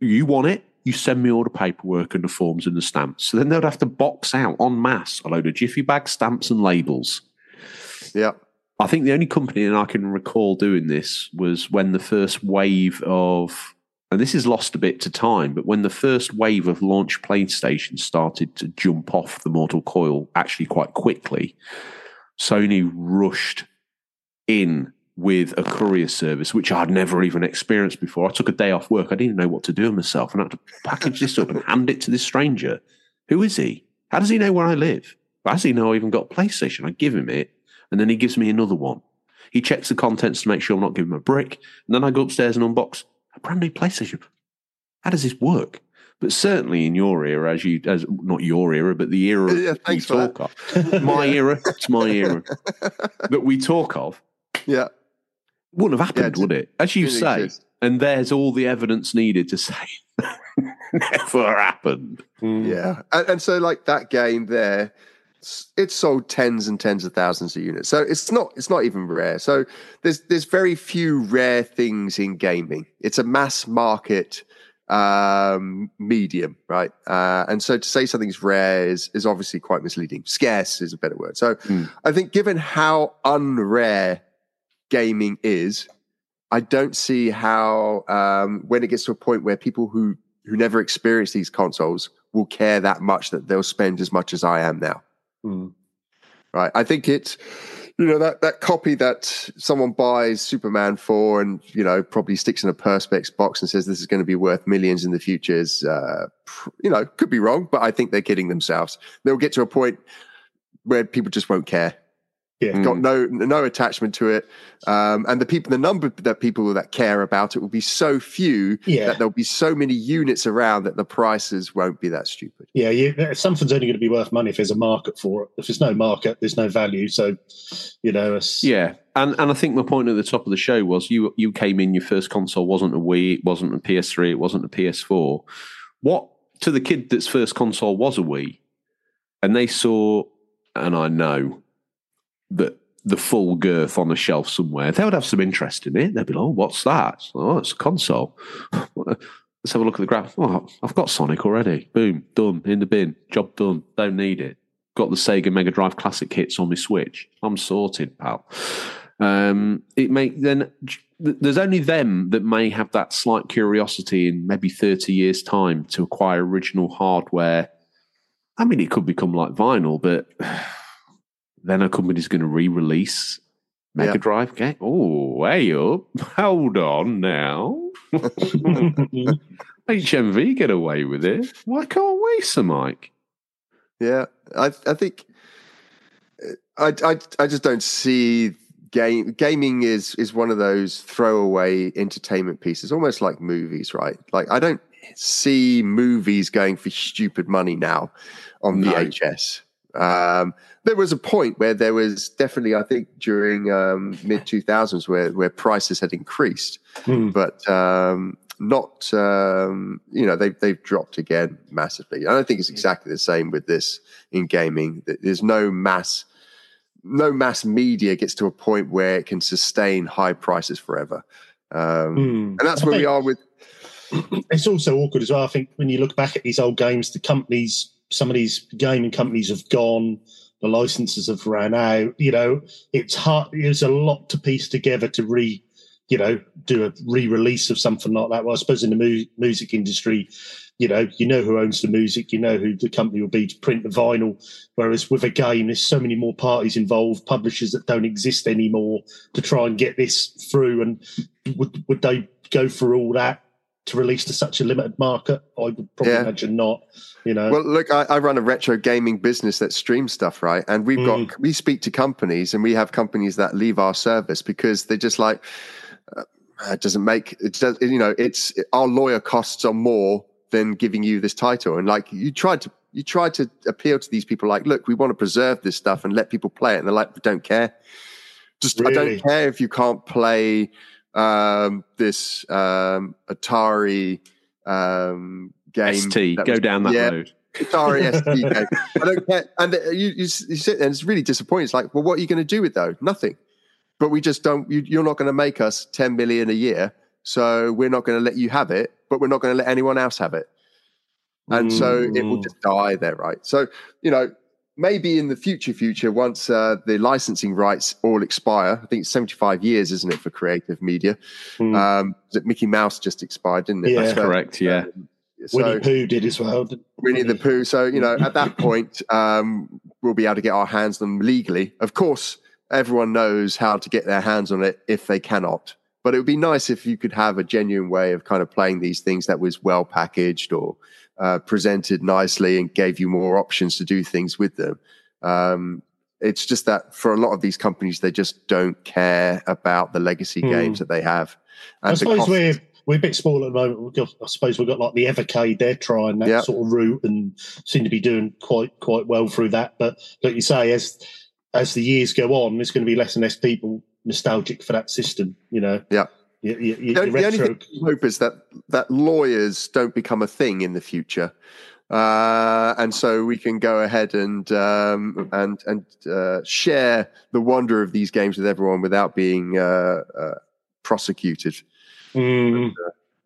"You want it." You send me all the paperwork and the forms and the stamps. So then they'd have to box out en masse a load of jiffy bag stamps and labels. yeah I think the only company that I can recall doing this was when the first wave of, and this is lost a bit to time, but when the first wave of launch PlayStation started to jump off the Mortal Coil actually quite quickly, Sony rushed in with a courier service, which I'd never even experienced before. I took a day off work. I didn't know what to do myself and I had to package this up and hand it to this stranger. Who is he? How does he know where I live? How does he know I even got a PlayStation? I give him it and then he gives me another one. He checks the contents to make sure I'm not giving him a brick. And then I go upstairs and unbox a brand new PlayStation. how does this work? But certainly in your era, as you as not your era, but the era Yeah, you thanks for talk of, my era, it's my era that we talk of, Yeah. wouldn't have happened, Yeah, would it? As you say, exist. and there's all the evidence needed to say never happened. Hmm. Yeah, and, and so like that game there, s- it sold tens and tens of thousands of units. So it's not it's not even rare. So there's there's very few rare things in gaming. It's a mass market um medium right uh and so to say something's rare is is obviously quite misleading scarce is a better word so Mm. i think given how unrare gaming is i don't see how um when it gets to a point where people who who never experience these consoles will care that much that they'll spend as much as I am now. Mm. Right. I think it's you know that that copy that someone buys Superman for and you know probably sticks in a perspex box and says this is going to be worth millions in the future is uh, you know could be wrong, but I think they're kidding themselves. They'll get to a point where people just won't care. Yeah. Mm. Got no no attachment to it, um, and the people, the number that people that care about it will be so few Yeah. that there'll be so many units around that the prices won't be that stupid. Yeah, you, something's only going to be worth money if there's a market for it. If there's no market, there's no value. So, you know, it's, Yeah, and and I think my point at the top of the show was you you came in your first console wasn't a Wii, it wasn't a PS3, it wasn't a PS4. What to the kid that's first console was a Wii, and they saw, and I know that the full girth on a shelf somewhere, they would have some interest in it. They'd be like, "Oh, what's that? Oh, it's a console." Let's have a look at the graph. Oh, I've got Sonic already. Boom, done in the bin. Job done. Don't need it. Got the Sega Mega Drive Classic hits on my Switch. I'm sorted, pal. Um, it may then there's only them that may have that slight curiosity in maybe 30 years' time to acquire original hardware. I mean, it could become like vinyl, but then a company's going to re-release Mega Yeah. Drive game. Oh, way up! Hold on now. HMV get away with it. Why can't we, Sir Mike? Yeah, I I think uh, I I I just don't see game gaming is is one of those throwaway entertainment pieces, almost like movies, right? Like I don't see movies going for stupid money now on No. VHS. Um, there was a point where there was definitely, I think, during um, mid two thousands, where where prices had increased, Mm. but um, not um, you know they've they've dropped again massively. I don't think it's exactly the same with this in gaming. There's no mass no mass media gets to a point where it can sustain high prices forever, um, Mm. and that's I where we are with. it's also awkward as well. I think when you look back at these old games, the companies, some of these gaming companies have gone, the licenses have ran out. You know, it's hard. There's a lot to piece together to re, you know, do a re-release of something like that. Well, I suppose in the mu- music industry, you know, you know who owns the music, you know who the company will be to print the vinyl. Whereas with a game, there's so many more parties involved, publishers that don't exist anymore to try and get this through. And would would they go through all that to release to such a limited market? I would probably Yeah. imagine not. You know, Well, look, I, I run a retro gaming business that streams stuff, right? And we've Mm. got we speak to companies, and we have companies that leave our service because they're just like uh, it doesn't make it does you know it's our lawyer costs are more than giving you this title, and like you tried to you tried to appeal to these people, like, look, we want to preserve this stuff and let people play it, and they're like, we don't care. Just I don't care if you can't play um, this um, Atari um, game. ST, that go was- down that yeah, road. Atari ST game. I don't care. And you, you, you sit there and it's really disappointing. It's like, well, what are you going to do with those? Nothing. But we just don't, you, you're not going to make us 10 million a year. So we're not going to let you have it, but we're not going to let anyone else have it. And so it will Mm. just die there, right? So, you know, maybe in the future, future, once uh, the licensing rights all expire, I think it's 75 years, isn't it, for creative media? Mm. Um, that Mickey Mouse just expired, didn't it? Yeah. That's correct. Yeah. so- Winnie Pooh did as well. didn't- Winnie the Pooh. So, you know, at that point, um, we'll be able to get our hands on them legally. Of course, everyone knows how to get their hands on it if they cannot. But it would be nice if you could have a genuine way of kind of playing these things that was well packaged or uh, presented nicely and gave you more options to do things with them. Um, it's just that for a lot of these companies, they just don't care about the legacy Hmm. games that they have. I suppose cost- we're we're a bit small at the moment. We've got, I suppose we've got like the Evercade. They're trying that Yeah. sort of route and seem to be doing quite quite well through that. But like you say, as as the years go on, there's going to be less and less people nostalgic for that system. You know. Yeah. You, you, you, The, only- the only thing I hope is that that lawyers don't become a thing in the future, uh, and so we can go ahead and um, and and uh, share the wonder of these games with everyone without being uh, uh, prosecuted. Mm.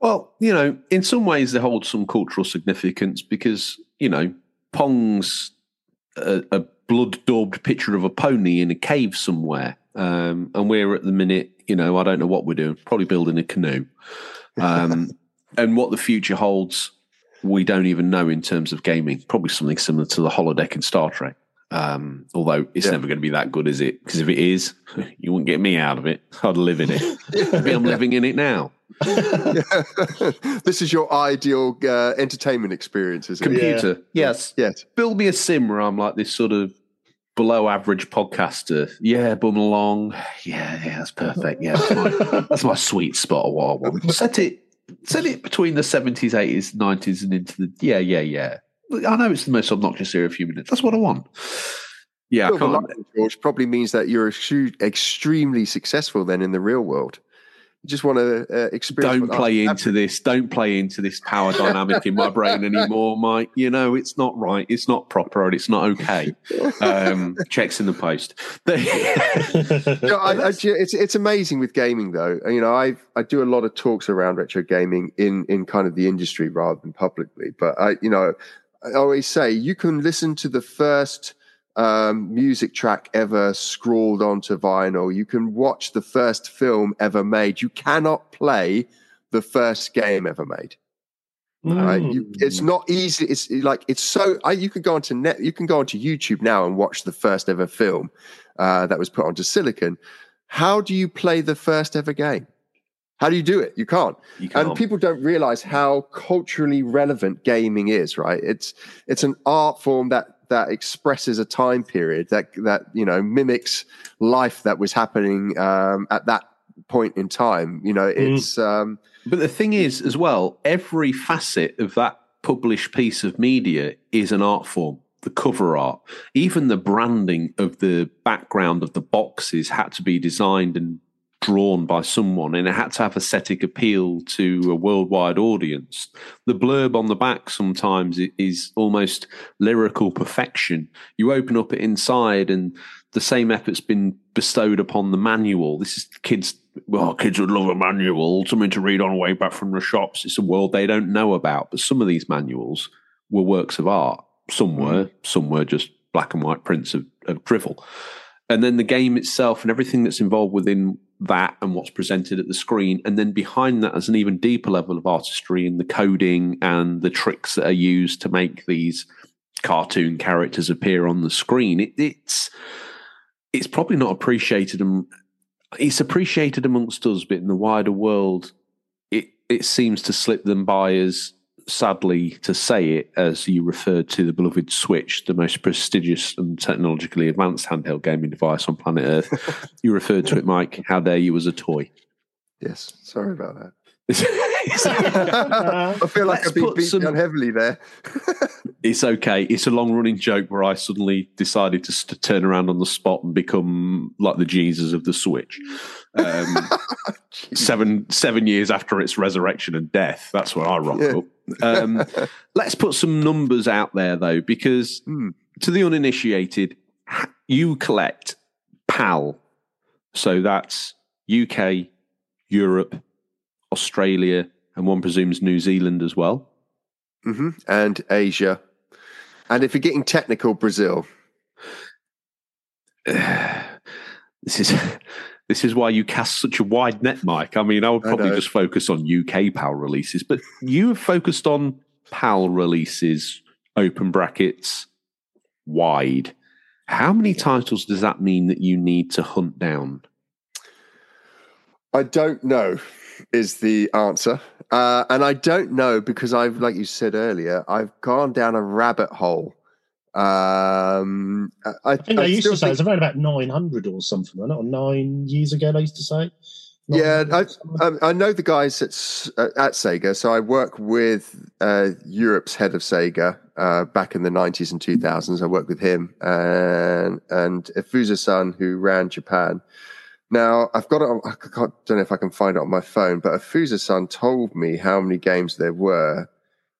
Well, you know, in some ways they hold some cultural significance because, you know, Pong's a, a blood daubed picture of a pony in a cave somewhere. Um, and we're at the minute, you know, I don't know what we're doing, probably building a canoe. Um, and what the future holds, we don't even know in terms of gaming. Probably something similar to the holodeck in Star Trek. Um, although it's Yeah. never going to be that good, is it? Because if it is, you wouldn't get me out of it. I'd live in it. Maybe I'm living in it now. this is your ideal uh, entertainment experience, is it? Computer, yes. Yes. Build me a sim where I'm like this sort of below average podcaster. Yeah, bum along. Yeah, yeah, that's perfect. Yeah, that's my, that's my sweet spot of what I want. Set it, set it between the seventies, eighties, nineties, and into the yeah, yeah, yeah. I know it's the most obnoxious era of human. That's what I want. Yeah, I can't. lining, George probably means that you're extremely successful then in the real world. You just want to uh, experience. Don't what play life- into this. Don't play into this power dynamic in my brain anymore, Mike. You know it's not right. It's not proper, and it's not okay. Um, checks in the post. You know, I, I, it's it's amazing with gaming though. You know, I I do a lot of talks around retro gaming in in kind of the industry rather than publicly. But I, you know, I always say you can listen to the first um, music track ever scrawled onto vinyl. You can watch the first film ever made. You cannot play the first game ever made. Right? You, it's not easy. It's like it's so. I, you can go onto net. You can go onto YouTube now and watch the first ever film uh, that was put onto Silicon. How do you play the first ever game? How do you do it? You can't. You can't. And people don't realize how culturally relevant gaming is. Right? It's it's an art form that that expresses a time period that that you know mimics life that was happening um, at that point in time. You know, it's. Um, But the thing is, as well, every facet of that published piece of media is an art form. The cover art, even the branding of the background of the boxes had to be designed and drawn by someone, and it had to have aesthetic appeal to a worldwide audience. The blurb on the back sometimes is almost lyrical perfection. You open up it inside, and the same effort's been bestowed upon the manual. This is kids. Well, kids would love a manual, something to read on the way back from the shops. It's a world they don't know about. But some of these manuals were works of art. Some hmm. were, some were just black and white prints of, of drivel. And then the game itself and everything that's involved within that and what's presented at the screen. And then behind that, there's an even deeper level of artistry in the coding and the tricks that are used to make these cartoon characters appear on the screen. It, it's it's probably not appreciated and it's appreciated amongst us, but in the wider world, it it seems to slip them by as sadly to say it, as you referred to the beloved Switch, the most prestigious and technologically advanced handheld gaming device on planet Earth. you referred to it, Mike. How dare you as a toy? yes. Sorry about that. I feel like Let's I've been beaten beat some- down heavily there. It's okay. It's a long running joke where I suddenly decided to st- turn around on the spot and become like the Jesus of the Switch. Um, seven seven years after its resurrection and death. That's where I rock Yeah. up. Um, let's put some numbers out there though, because Hmm. to the uninitiated, you collect PAL. So that's UK, Europe, Australia, and one presumes New Zealand as well. hmm And Asia. And if you're getting technical, Brazil. this is this is why you cast such a wide net, Mike. I mean, I would probably know. just focus on UK PAL releases, but you have focused on PAL releases, open brackets, wide. How many titles does that mean that you need to hunt down? I don't know is the answer. Uh, and I don't know because I've, like you said earlier, I've gone down a rabbit hole. Um, I, I think they used still to say think- it's around about 900 or something? Or nine years ago, they used to say. Yeah, I, um, I know the guys at, uh, at Sega. So I work with uh, Europe's head of Sega uh, back in the 90s and 2000s. I worked with him and, and Ifuza-san, who ran Japan. Now, I've got it, on- I don't know if I can find it on my phone, but Ifuza-san told me how many games there were.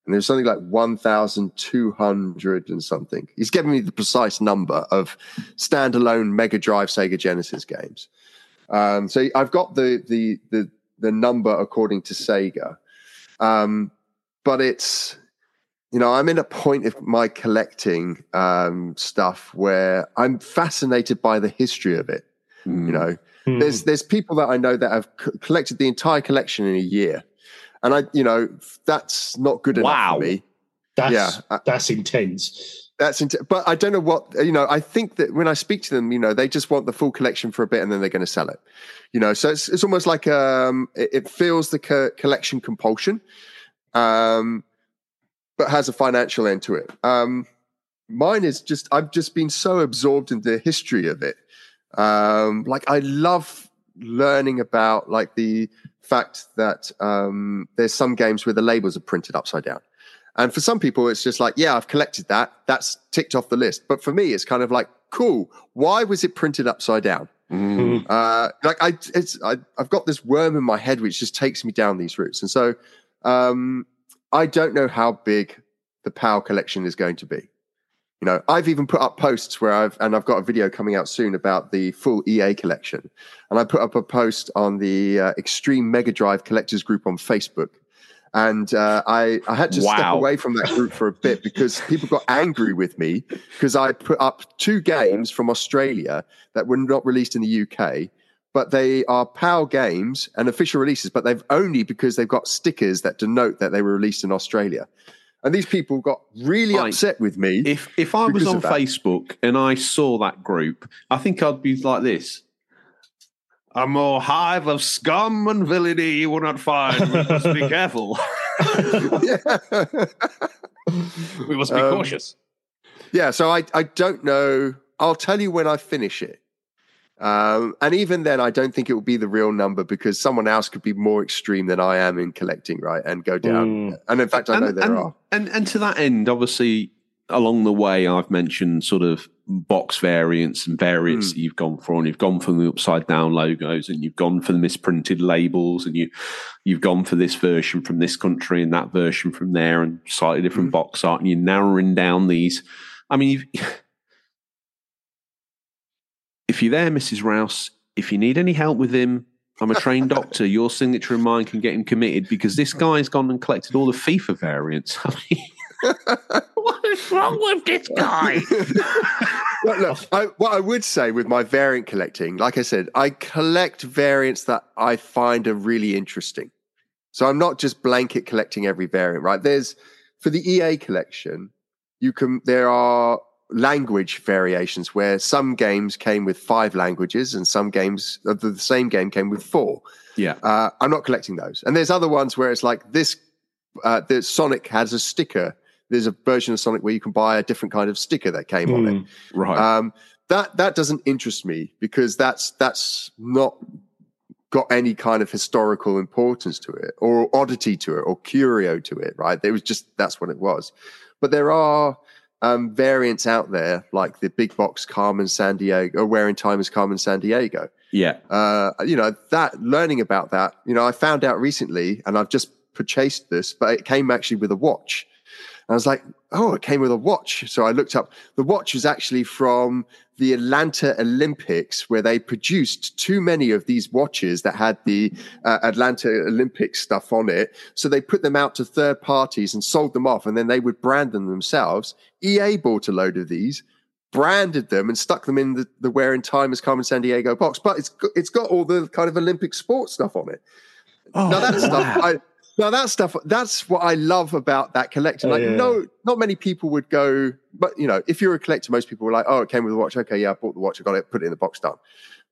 And there's something like 1,200 and something. He's given me the precise number of standalone Mega Drive Sega Genesis games. Um, so I've got the the the the number according to Sega, um, but it's you know I'm in a point of my collecting um, stuff where I'm fascinated by the history of it. Mm. You know, Hmm. there's there's people that I know that have c- collected the entire collection in a year, and I you know that's not good enough Wow. for me. that's yeah, that's intense. That's int- but I don't know what you know. I think that when I speak to them, you know, they just want the full collection for a bit and then they're going to sell it. You know, so it's it's almost like um, it, it feels the co- collection compulsion, um, but has a financial end to it. Um, mine is just I've just been so absorbed in the history of it. Um, like I love learning about like the fact that um, there's some games where the labels are printed upside down. And for some people, it's just like, yeah, I've collected that. That's ticked off the list. But for me, it's kind of like, cool. Why was it printed upside down? Mm. Uh, like I, it's, I, I've got this worm in my head which just takes me down these routes. And so, um, I don't know how big the PAL collection is going to be. You know, I've even put up posts where I've, and I've got a video coming out soon about the full EA collection. And I put up a post on the uh, Extreme Mega Drive Collectors Group on Facebook. And uh, I, I had to step away from that group for a bit because people got angry with me because I put up two games from Australia that were not released in the UK, but they are PAL games and official releases, but they've only because they've got stickers that denote that they were released in Australia. And these people got really Right. upset with me. If if I was on. Facebook and I saw that group, I think I'd be like this. A more hive of scum and villainy you will not find. We must be careful. We must be Um, cautious. Yeah, so I, I don't know. I'll tell you when I finish it. Um, and even then, I don't think it will be the real number because someone else could be more extreme than I am in collecting, right? And go down. Mm. And in fact, I know and, there and, are. And, and to that end, obviously, along the way, I've mentioned sort of box variants and variants Hmm. that you've gone for, and you've gone for the upside down logos, and you've gone for the misprinted labels, and you you've gone for this version from this country and that version from there, and slightly different Hmm. box art, and you're narrowing down these. I mean, you've, if you're there, Mrs. Rouse, if you need any help with him, I'm a trained doctor. Your signature and mine can get him committed because this guy's gone and collected all the FIFA variants. I mean, what is wrong with this guy? Well, look, I, what I would say with my variant collecting, like I said, I collect variants that I find are really interesting. So I'm not just blanket collecting every variant, right? There's for the EA collection, you can there are language variations where some games came with five languages and some games of the same game came with four. yeah. Uh, I'm not collecting those. And there's other ones where it's like this, uh, the Sonic has a sticker. There's a version of Sonic where you can buy a different kind of sticker that came on it. Right. Um, that that doesn't interest me because that's that's not got any kind of historical importance to it or oddity to it or curio to it. Right? It was just that's what it was. But there are um, variants out there like the big box Carmen Sandiego or Where in Time is Carmen Sandiego. Yeah. uh, you know that learning about that you know i found out recently and i've just purchased this but it came actually with a watch. And i was like oh it came with a watch. So i looked up the watch is actually from the atlanta olympics where they produced too many of these watches that had the uh, atlanta olympics stuff on it so they put them out to third parties and sold them off and then they would brand them themselves ea bought a load of these branded them and stuck them in the, the Where in Time as Carmen Sandiego box, but it's got, it's got all the kind of Olympic sports stuff on it. Oh, now that stuff. I, now that stuff, that's what I love about that collection. Oh, like, yeah. no, not many people would go, but you know, if you're a collector, most people were like, "Oh, it came with a watch. Okay, yeah, I bought the watch. I got it, put it in the box, done."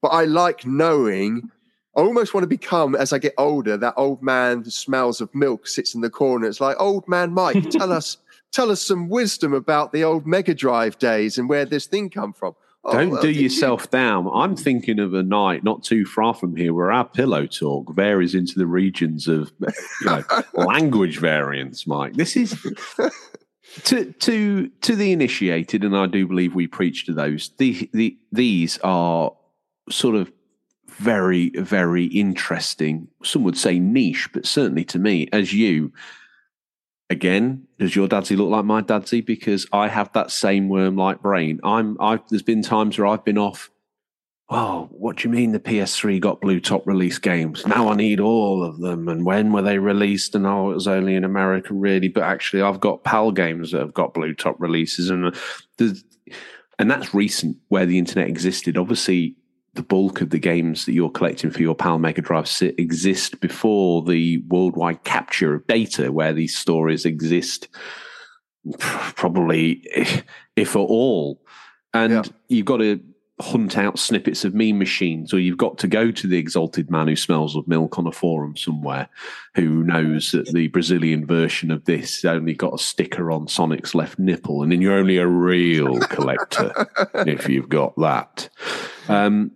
But I like knowing. I almost want to become, as I get older, that old man smells of milk sits in the corner. It's like, old man Mike, tell us, tell us some wisdom about the old Mega Drive days and where this thing come from. Oh, Don't well, do did you- yourself down. I'm thinking of a night not too far from here where our pillow talk varies into the regions of you know, language variants, Mike. This is to to to the initiated, and I do believe we preach to those. The, the these are sort of very very interesting. Some would say niche, but certainly to me, as you. Again, does your dadsy look like my dadsy? Because I have that same worm-like brain. I'm. I there's been times where I've been off. Oh, what do you mean the PS3 got blue top release games? Now I need all of them. And when were they released? And oh, it was only in America, really. But actually, I've got PAL games that have got blue top releases, and uh, and that's recent where the internet existed. Obviously, the bulk of the games that you're collecting for your PAL Mega Drive sit, exist before the worldwide capture of data, where these stories exist. Probably, if at all, and Yeah. you've got to hunt out snippets of meme machines, or you've got to go to the exalted man who smells of milk on a forum somewhere, who knows that the Brazilian version of this only got a sticker on Sonic's left nipple, and then you're only a real collector if you've got that. Um,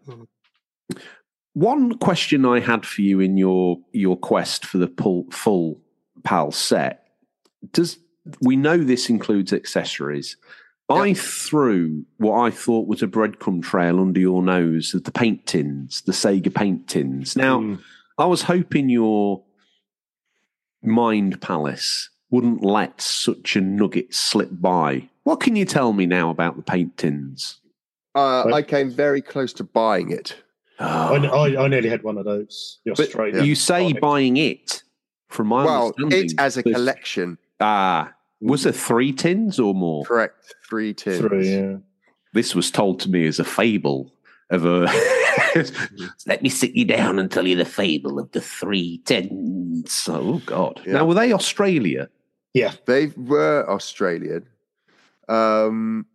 one question I had for you in your your quest for the pull, full PAL set does we know this includes accessories? I threw what I thought was a breadcrumb trail under your nose of the paint tins, the Sega paint tins. Now, Mm. I was hoping your mind palace wouldn't let such a nugget slip by. What can you tell me now about the paint tins? Uh, I came very close to buying it. I, I, I nearly had one of those. The But Australian. you say Sonic. buying it, from my well, understanding. it as a collection, Ah, was there three tins or more? correct? Three tins. Three, yeah. This was told to me as a fable of a. Let me sit you down and tell you the fable of the three tins. Oh God! Yeah. Now were they Australia? Yeah. They were Australian. Um,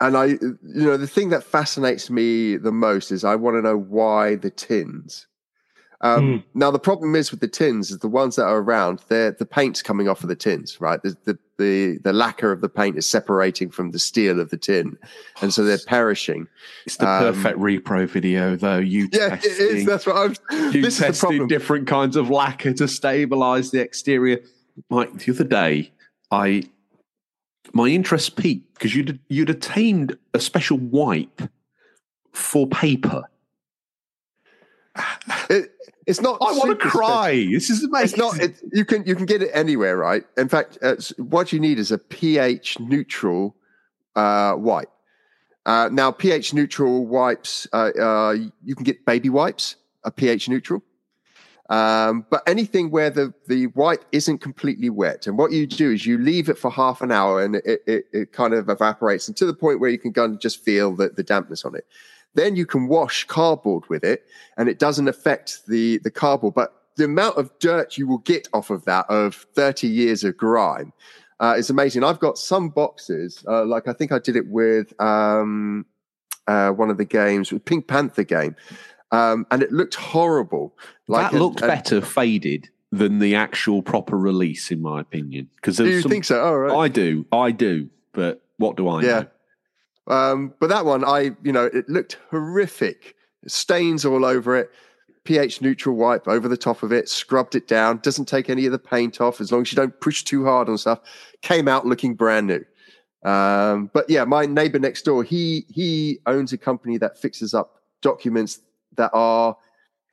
and I, you know, the thing that fascinates me the most is I want to know why the tins. Um, Now the problem is with the tins is the ones that are around. They're the paint's coming off of the tins, right? The, the the the lacquer of the paint is separating from the steel of the tin, and so they're perishing. It's the Um, perfect repro video, though. You Yeah, it is. That's what I'm. you This testing different kinds of lacquer to stabilize the exterior. Mike, the other day, I my interest peaked because you'd you'd attained a special wipe for paper. It, it's not. I want to cry. This is amazing. It's not. It, you can you can get it anywhere, right? In fact, what you need is a pH neutral uh, wipe. Uh, now, pH neutral wipes, uh, uh, you can get baby wipes, a pH neutral. Um, but anything where the, the wipe isn't completely wet, and what you do is you leave it for half an hour, and it, it, it kind of evaporates, and to the point where you can go and just feel the, the dampness on it. Then you can wash cardboard with it, and it doesn't affect the the cardboard. But the amount of dirt you will get off of that of 30 years of grime uh, is amazing. I've got some boxes, uh, like I think I did it with um, uh, one of the games, with Pink Panther game, um, and it looked horrible. that and- looked and- better faded than the actual proper release, in my opinion. Because Do there's you some, think so? Oh, right. I do, I do. But what do I Yeah. know? Um, but that one, I you know, it looked horrific. Stains all over it. pH neutral wipe over the top of it, scrubbed it down. Doesn't take any of the paint off as long as you don't push too hard on stuff. Came out looking brand new. Um, but yeah, my neighbor next door, he he owns a company that fixes up documents that are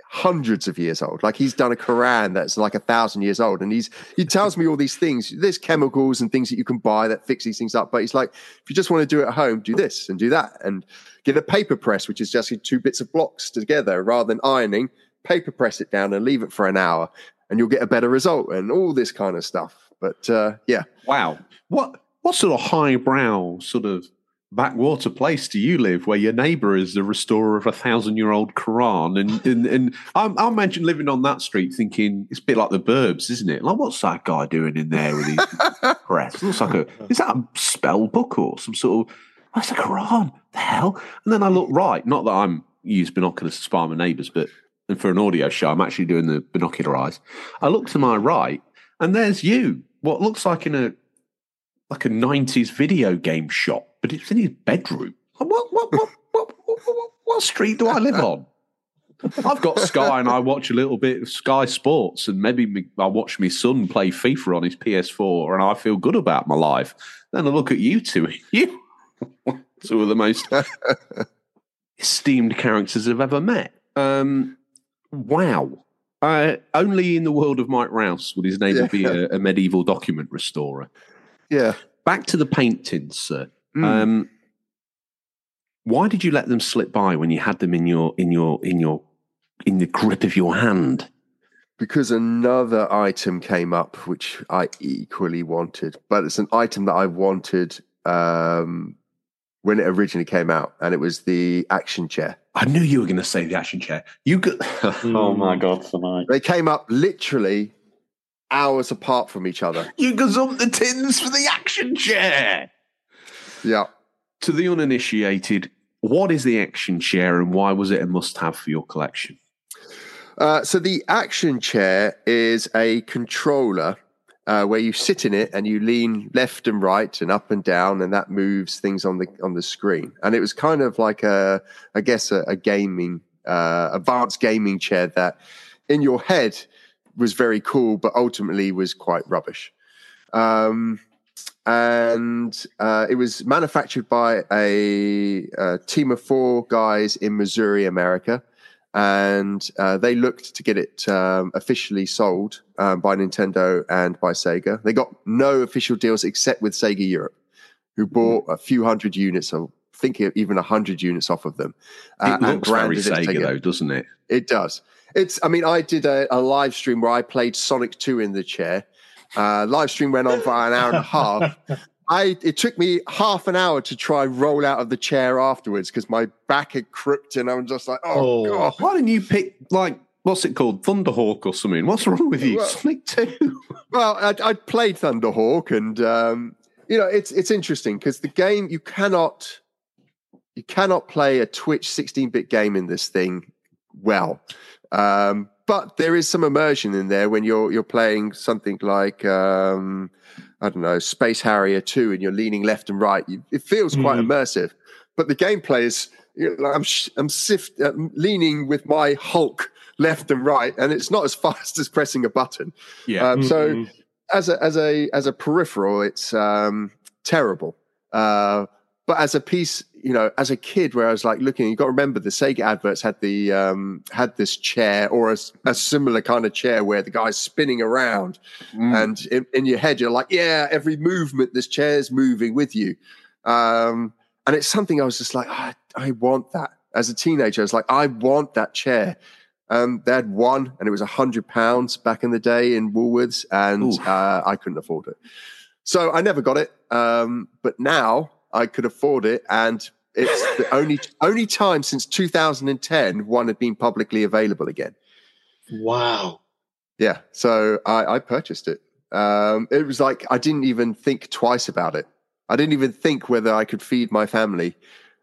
hundreds of years old. Like he's done a Quran that's like a thousand years old, and he's he tells me all these things. There's chemicals and things that you can buy that fix these things up. But he's like, if you just want to do it at home, do this and do that, and get a paper press, which is just two bits of blocks together rather than ironing. Paper press it down and leave it for an hour, and you'll get a better result, and all this kind of stuff. But uh, yeah, Wow. What what sort of highbrow sort of backwater place do you live where your neighbour is the restorer of a thousand year old Quran? And and, and I'm, I imagine living on that street thinking it's a bit like the Burbs, isn't it? Like what's that guy doing in there with his press? Looks like a is that a spell book or some sort of what's the Quran? The hell? And then I look right, not that I'm use binoculars to spy my neighbours, but and for an audio show, I'm actually doing the binocular eyes. I look to my right, and there's you. What looks like in a like a '90s video game shop, but it's in his bedroom. What, what, what, what, what, what, what street do I live on? I've got Sky and I watch a little bit of Sky Sports and maybe me, I watch my son play FIFA on his PS4 and I feel good about my life. Then I look at you two. You two of the most esteemed characters I've ever met. Um, wow. Uh, only in the world of Mike Rouse would his name Yeah. be a, a medieval document restorer. Yeah. Back to the paintings, sir. Mm. Um, why did you let them slip by when you had them in your in your in your in the grip of your hand? because another item came up which I equally wanted, but it's an item that I wanted um, when it originally came out, and it was the action chair. I knew you were going to say the action chair. You got Oh my god, tonight. They came up literally hours apart from each other. you gazumped the tins for the action chair. Yeah. To the uninitiated, what is the action chair and why was it a must-have for your collection? Uh, so the action chair is a controller uh, where you sit in it and you lean left and right and up and down, and that moves things on the on the screen. And it was kind of like a, I guess, a, a gaming, uh, advanced gaming chair that, in your head, was very cool, but ultimately was quite rubbish. Um, and uh, it was manufactured by a, a team of four guys in Missouri, America and uh, they looked to get it um, officially sold um, by Nintendo and by Sega. They got no official deals except with Sega Europe, who bought a few hundred units, or I think even a hundred units off of them. uh, it looks very Sega, though, doesn't it? It does. It's. I mean, I did a, a live stream where I played Sonic Two in the chair. Uh, live stream went on for an hour and a half. I it took me half an hour to try roll out of the chair afterwards because my back had crooked and I'm just like, oh, Oh. god. Why didn't you pick like what's it called, Thunderhawk or something? What's wrong with you, Well- Sonic Two? Well, I, I played Thunderhawk, and um, you know it's it's interesting because the game you cannot you cannot play a Twitch 16-bit game in this thing well, um, but there is some immersion in there when you're you're playing something like um, I don't know Space Harrier 2, and you're leaning left and right. You, it feels quite Mhm. immersive, but the gameplay is you know, I'm I'm sift, uh, leaning with my Hulk left and right, and it's not as fast as pressing a button. Yeah. Um, so Mhm. as a as a as a peripheral, it's um, terrible. Uh, but as a piece, you know, as a kid, where I was like looking, you got to remember the Sega adverts had the um, had this chair or a similar kind of chair where the guy's spinning around, Mm. and in, in your head you're like, yeah, every movement this chair's moving with you. Um, and it's something I was just like, I, I want that. As a teenager, I was like, I want that chair. Um, they had one, and it was a hundred pounds back in the day in Woolworths, and uh, I couldn't afford it. So I never got it. Um, but now I could afford it, and it's the only only time since 2010 one had been publicly available again. Wow. Yeah, so I, I purchased it. Um, it was like I didn't even think twice about it. I didn't even think whether I could feed my family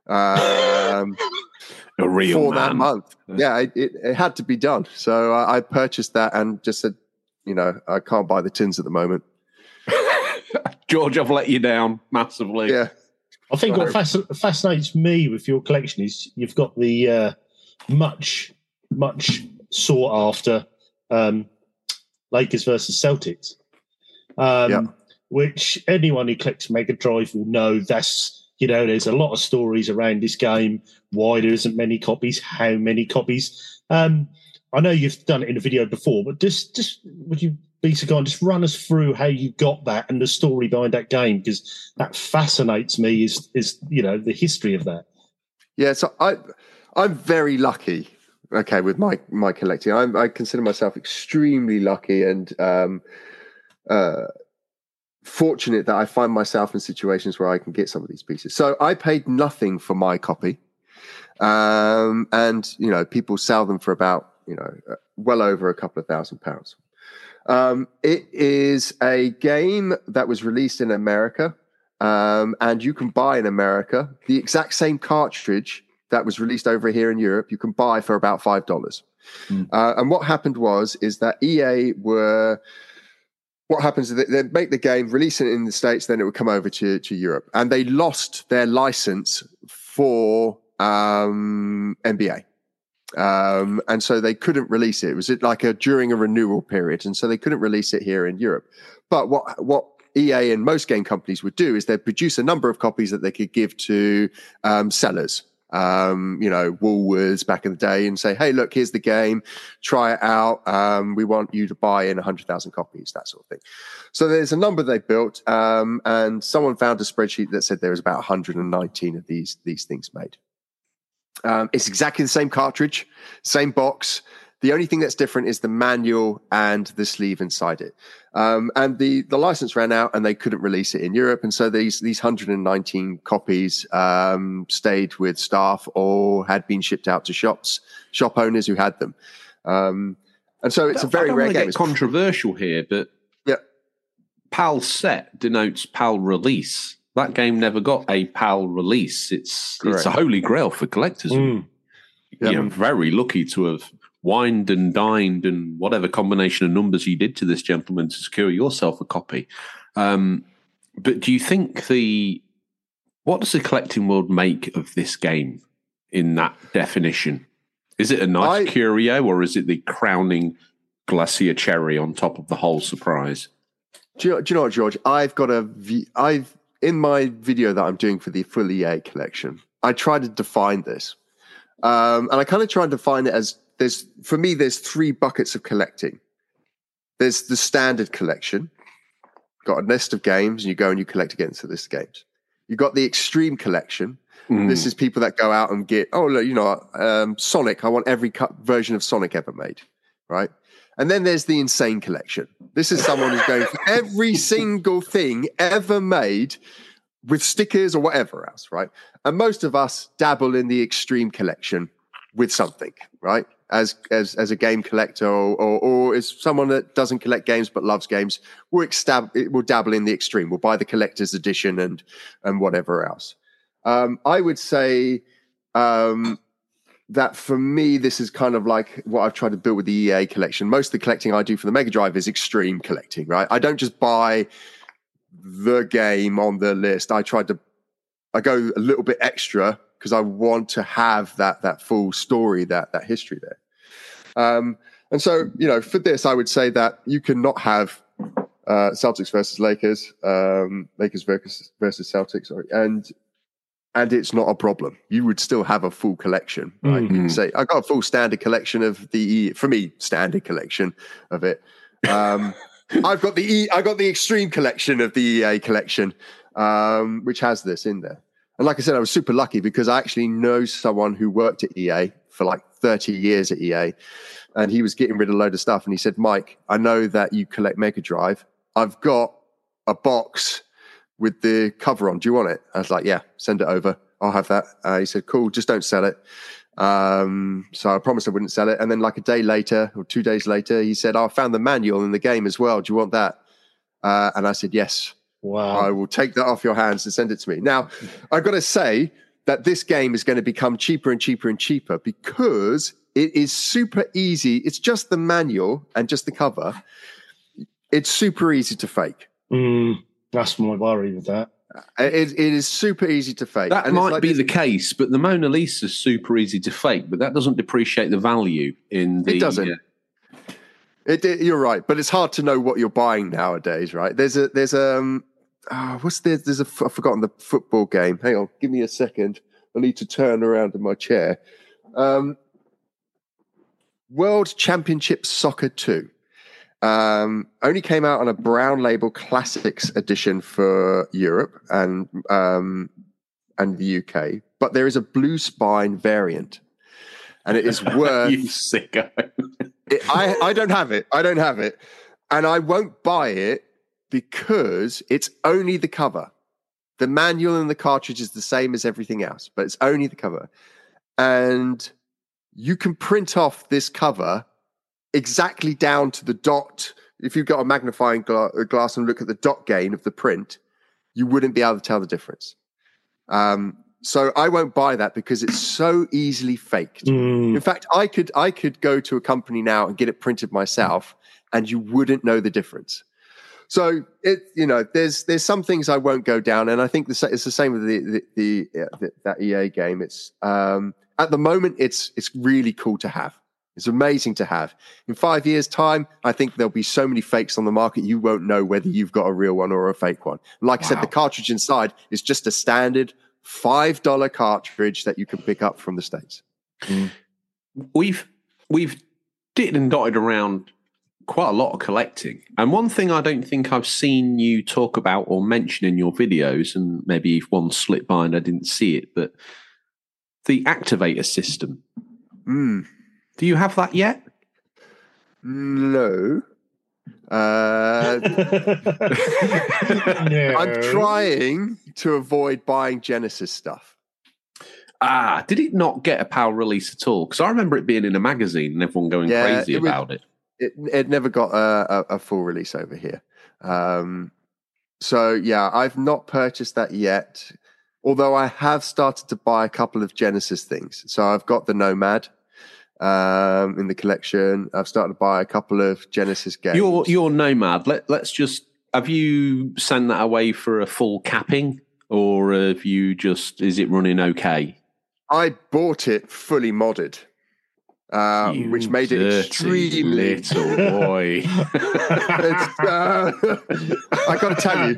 um, a real for man. that month. Yeah, it, it, it had to be done. So I, I purchased that and just said, you know, I can't buy the tins at the moment. George, I've let you down massively. Yeah, I think what fasc- fascinates me with your collection is you've got the uh, much, much sought after um, Lakers versus Celtics, um, Yeah. which anyone who collects Mega Drive will know. That's you know, there's a lot of stories around this game. Why there isn't many copies? How many copies? Um, I know you've done it in a video before, but just, just would you kind, just run us through how you got that and the story behind that game because that fascinates me. Is is you know the history of that? yeah. So I, I'm very lucky. Okay, with my my collecting, I'm, I consider myself extremely lucky and um, uh, fortunate that I find myself in situations where I can get some of these pieces. So I paid nothing for my copy, um, and you know people sell them for about you know uh, well over a couple of thousand pounds. Um, it is a game that was released in America, um, and you can buy in America the exact same cartridge that was released over here in Europe. You can buy for about five dollars. Mm. Uh, and what happened was is that EA were what happens is that they make the game, release it in the States, then it would come over to, to Europe. And they lost their license for um, NBA. Um, and so they couldn't release it. Was It like a during a renewal period, and so they couldn't release it here in Europe. But what what EA and most game companies would do is they'd produce a number of copies that they could give to um, sellers. Um, you know, Woolworths back in the day, and say, "Hey, look, here's the game. Try it out. Um, we want you to buy in hundred thousand copies, that sort of thing." So there's a number they built, um, and someone found a spreadsheet that said there was about 119 of these these things made. Um, it's exactly the same cartridge, same box. The only thing that's different is the manual and the sleeve inside it. Um, and the, the license ran out and they couldn't release it in Europe. And so these, these 119 copies um, stayed with staff or had been shipped out to shops, shop owners who had them. Um, and so it's a very rare game. It's controversial here, but yeah. PAL set denotes PAL release. That game never got a PAL release. It's Correct. it's a holy grail for collectors. Mm. You're very lucky to have wined and dined and whatever combination of numbers you did to this gentleman to secure yourself a copy. Um, but do you think the what does the collecting world make of this game in that definition? Is it a nice I- curio or is it the crowning glacier cherry on top of the whole surprise? Do you, know, do you know what, George? I've got a. I've in my video that I'm doing for the full EA collection. I try to define this, um, and I kind of try and define it as there's for me. There's three buckets of collecting. There's the standard collection. Got a list of games, and you go and you collect against the list of games. You got the extreme collection. This is people that go out and get, oh, look, you know, um, Sonic. I want every cut version of Sonic ever made, right? And then there's the insane collection. This is someone who's going for every single thing ever made with stickers or whatever else, right? And most of us dabble in the extreme collection with something, right? As as as a game collector or or, or as someone that doesn't collect games but loves games, we'll, extab- we'll dabble in the extreme. We'll buy the collector's edition and and whatever else. Um, I would say um, that for me, this is kind of like what I've tried to build with the EA collection. Most of the collecting I do for the Mega Drive is extreme collecting, right? I don't just buy the game on the list. I tried to, I go a little bit extra because I want to have that that full story, that that history there. Um, and so, you know, for this, I would say that you cannot have uh, Celtics versus Lakers, um, Lakers versus versus Celtics, sorry, and and it's not a problem. You would still have a full collection, right? You can say, I got a full standard collection of the for me standard collection of it. Um, I've got the E, I got the extreme collection of the EA collection, um, which has this in there. And like I said, I was super lucky because I actually know someone who worked at EA for like 30 years at EA, and he was getting rid of a load of stuff. And he said, Mike, I know that you collect Mega Drive. I've got a box with the cover on. Do you want it? I was like, yeah, send it over. I'll have that. Uh, he said, cool, just don't sell it. Um, so I promised I wouldn't sell it. And then, like a day later or two days later, he said, oh, I found the manual in the game as well. Do you want that? Uh, and I said, yes. Wow. I will take that off your hands and send it to me. Now, I've got to say that this game is going to become cheaper and cheaper and cheaper because it is super easy. It's just the manual and just the cover. It's super easy to fake. Mm, that's my worry with that. It, it is super easy to fake. That And might like be this- the case, but the Mona Lisa is super easy to fake, but that doesn't depreciate the value in the. It doesn't. uh, It, it- you're right, but it's hard to know what you're buying nowadays, right? There's a there's um ah, what's there? There's a f- I've forgotten the football game. Hang on, give me a second. I need to turn around in my chair. Um, World Championship Soccer Two um, only came out on a brown label classics edition for Europe and um, and the UK, but there is a blue spine variant, and it is worth you sicko. it, I, I don't have it. I don't have it. And I won't buy it because it's only the cover. The manual and the cartridge is the same as everything else, but it's only the cover. And you can print off this cover exactly down to the dot. If you've got a magnifying gla- glass and look at the dot gain of the print, you wouldn't be able to tell the difference. Um, so I won't buy that because it's so easily faked. Mm, In fact, I could I could go to a company now and get it printed myself, and you wouldn't know the difference. So it, you know, there's there's some things I won't go down, and I think the, it's the same with the the, the, uh, the that EA game. It's um, at the moment it's it's really cool to have. It's amazing to have. In five years' time, I think there'll be so many fakes on the market you won't know whether you've got a real one or a fake one. Like I said, the cartridge inside is just a standard five dollar cartridge that you can pick up from the states. we've we've did and dotted around quite a lot of collecting. And one thing I don't think I've seen you talk about or mention in your videos, and maybe if one slipped by and I didn't see it, but the activator system. Mm. Do you have that yet? No. Uh, No. I'm trying to avoid buying Genesis stuff. Ah, did it not get a PAL release at all? Because I remember it being in a magazine and everyone going Yeah, crazy it was- about it. It, it never got a, a, a full release over here. Um, so, yeah, I've not purchased that yet. Although I have started to buy a couple of Genesis things. So I've got the Nomad um, in the collection. I've started to buy a couple of Genesis games. You're you're nomad. Let let's just have you sent that away for a full capping, or have you just is it running okay? I bought it fully modded, uh, which made it extremely. little boy. Uh, I got to tell you,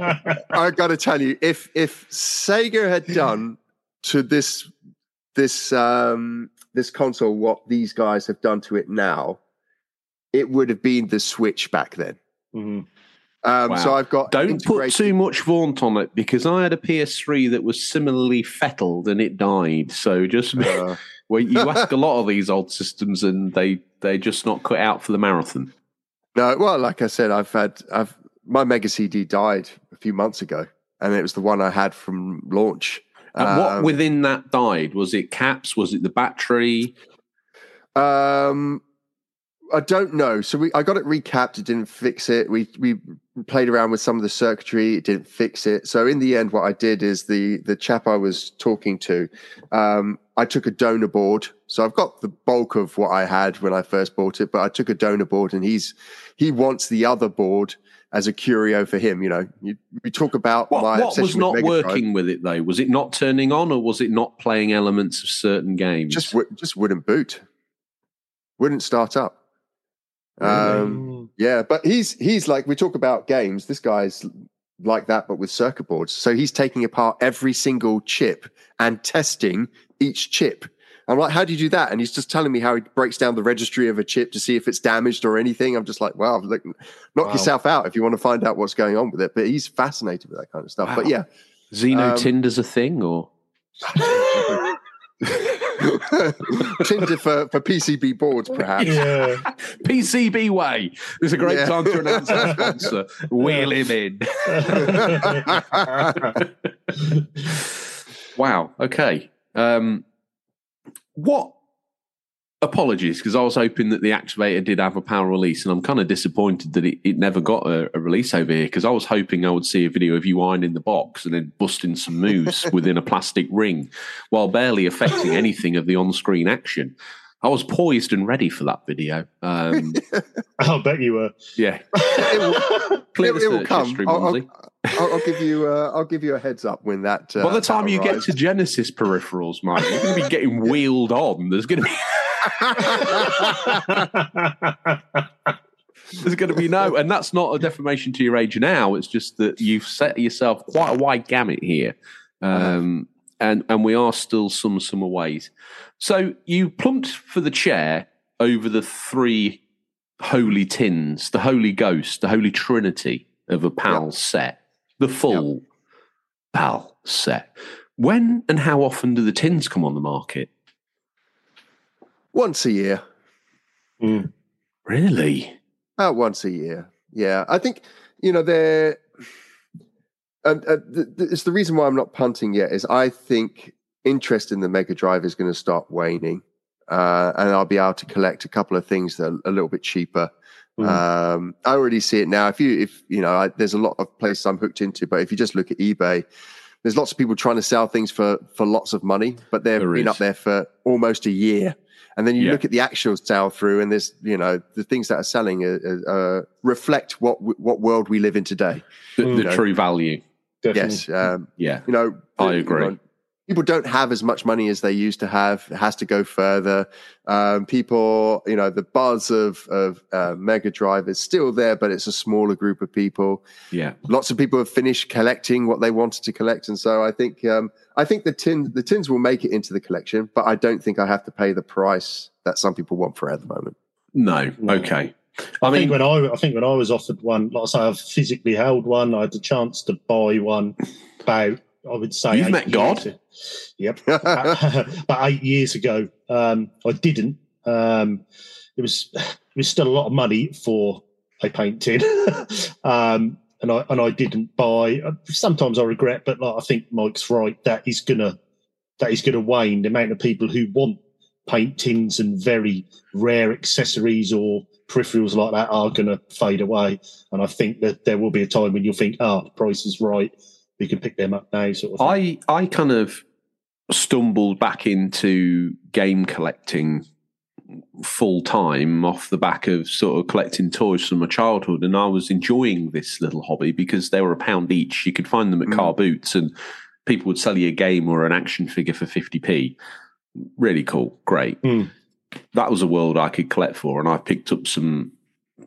I got to tell you, if if Sega had done to this this um, this console what these guys have done to it now, it would have been the Switch back then. Mhm. Um, Wow. So I've got Don't put too much vaunt on it because I had a PS3 that was similarly fettled and it died. So just Uh, well, you ask a lot of these old systems and they they're just not cut out for the marathon. No, well, like I said, I've had I've my Mega CD died a few months ago, and it was the one I had from launch. And what Um, within that died? Was it caps? Was it the battery? Um, I don't know. So we, I got it recapped. It didn't fix it. We we played around with some of the circuitry. It didn't fix it. So in the end, what I did is the the chap I was talking to, um, I took a donor board. So I've got the bulk of what I had when I first bought it, but I took a donor board, and he's he wants the other board as a curio for him. You know, you, we talk about What, my what obsession was not Mega Drive. working with it though? Was it not turning on, or was it not playing elements of certain games? Just wou- just wouldn't boot, wouldn't start up. Um, Yeah, but he's he's like we talk about games. This guy's like that, but with circuit boards. So he's taking apart every single chip and testing each chip. I'm like, how do you do that? And he's just telling me how he breaks down the registry of a chip to see if it's damaged or anything. I'm just like, wow, look, knock Wow. yourself out if you want to find out what's going on with it. But he's fascinated with that kind of stuff. But yeah, Xeno um, Tinder's a thing, or Tinder for, for PCB boards, perhaps. Yeah. PCBWay. There's a great Yeah. time to announce our sponsor. Wheel him in. wow. Okay. Um, what? Apologies, because I was hoping that the activator did have a PAL release, and I'm kind of disappointed that it, it never got a, a release over here. Because I was hoping I would see a video of you ironing the box and then busting some moves within a plastic ring, while barely affecting anything of the on-screen action. I was poised and ready for that video. Um, I'll bet you were. yeah, It will- clear it, it will come. history, I'll, I'll, I'll, I'll give you. Uh, I'll give you a heads up when that. Uh, By the time that you get to Genesis peripherals, Mike, you're going to be getting wheeled on. There's going to be there's going to be no, and that's not a defamation to your age now. It's just that you've set yourself quite a wide gamut here, um, and and we are still some summer ways. So you plumped for the chair over the three holy tins, the Holy Ghost, the Holy Trinity of a PAL set, the full PAL set. When and how often do the tins come on the market? once a year. Hmm. Really? About once a year. Yeah, I think you know they're. Uh, uh, th- th- it's the reason why I'm not punting yet. Is I think interest in the Mega Drive is going to start waning, uh, and I'll be able to collect a couple of things that are a little bit cheaper. Mm. Um, I already see it now. If you, if you know, I, there's a lot of places I'm hooked into, but if you just look at eBay, there's lots of people trying to sell things for for lots of money, but they've There been is. up there for almost a year. And then you Yeah. look at the actual sell through, and there's you know the things that are selling uh, uh, reflect what what world we live in today. The, the true value. Definitely. Yes, um, Yeah. you know, I you agree. know, people don't have as much money as they used to have. It has to go further. Um, people, you know, the buzz of of uh, Mega Drive is still there, but it's a smaller group of people. Yeah. Lots of people have finished collecting what they wanted to collect, and so I think um, I think the tin the tins will make it into the collection, but I don't think I have to pay the price that some people want for it at the moment. No. No. Okay. I, I think mean, when I, I think when I was offered one, like I say, I've physically held one. I had the chance to buy one about, I would say, You've met God? years- Yep, about eight years ago. Um, I didn't. Um, it was it was still a lot of money for a paint tin, um, and I and I didn't buy. Sometimes I regret, but like, I think Mike's right. That is gonna that is gonna wane. The amount of people who want paint tins and very rare accessories or peripherals like that are going to fade away. And I think that there will be a time when you'll think, oh, the price is right. We can pick them up now, sort of. I I kind of stumbled back into game collecting full time off the back of sort of collecting toys from my childhood, and I was enjoying this little hobby because they were a pound each. You could find them at Mm. car boots, and people would sell you a game or an action figure for fifty p. Really cool, great. Mm. That was a world I could collect for, and I picked up some.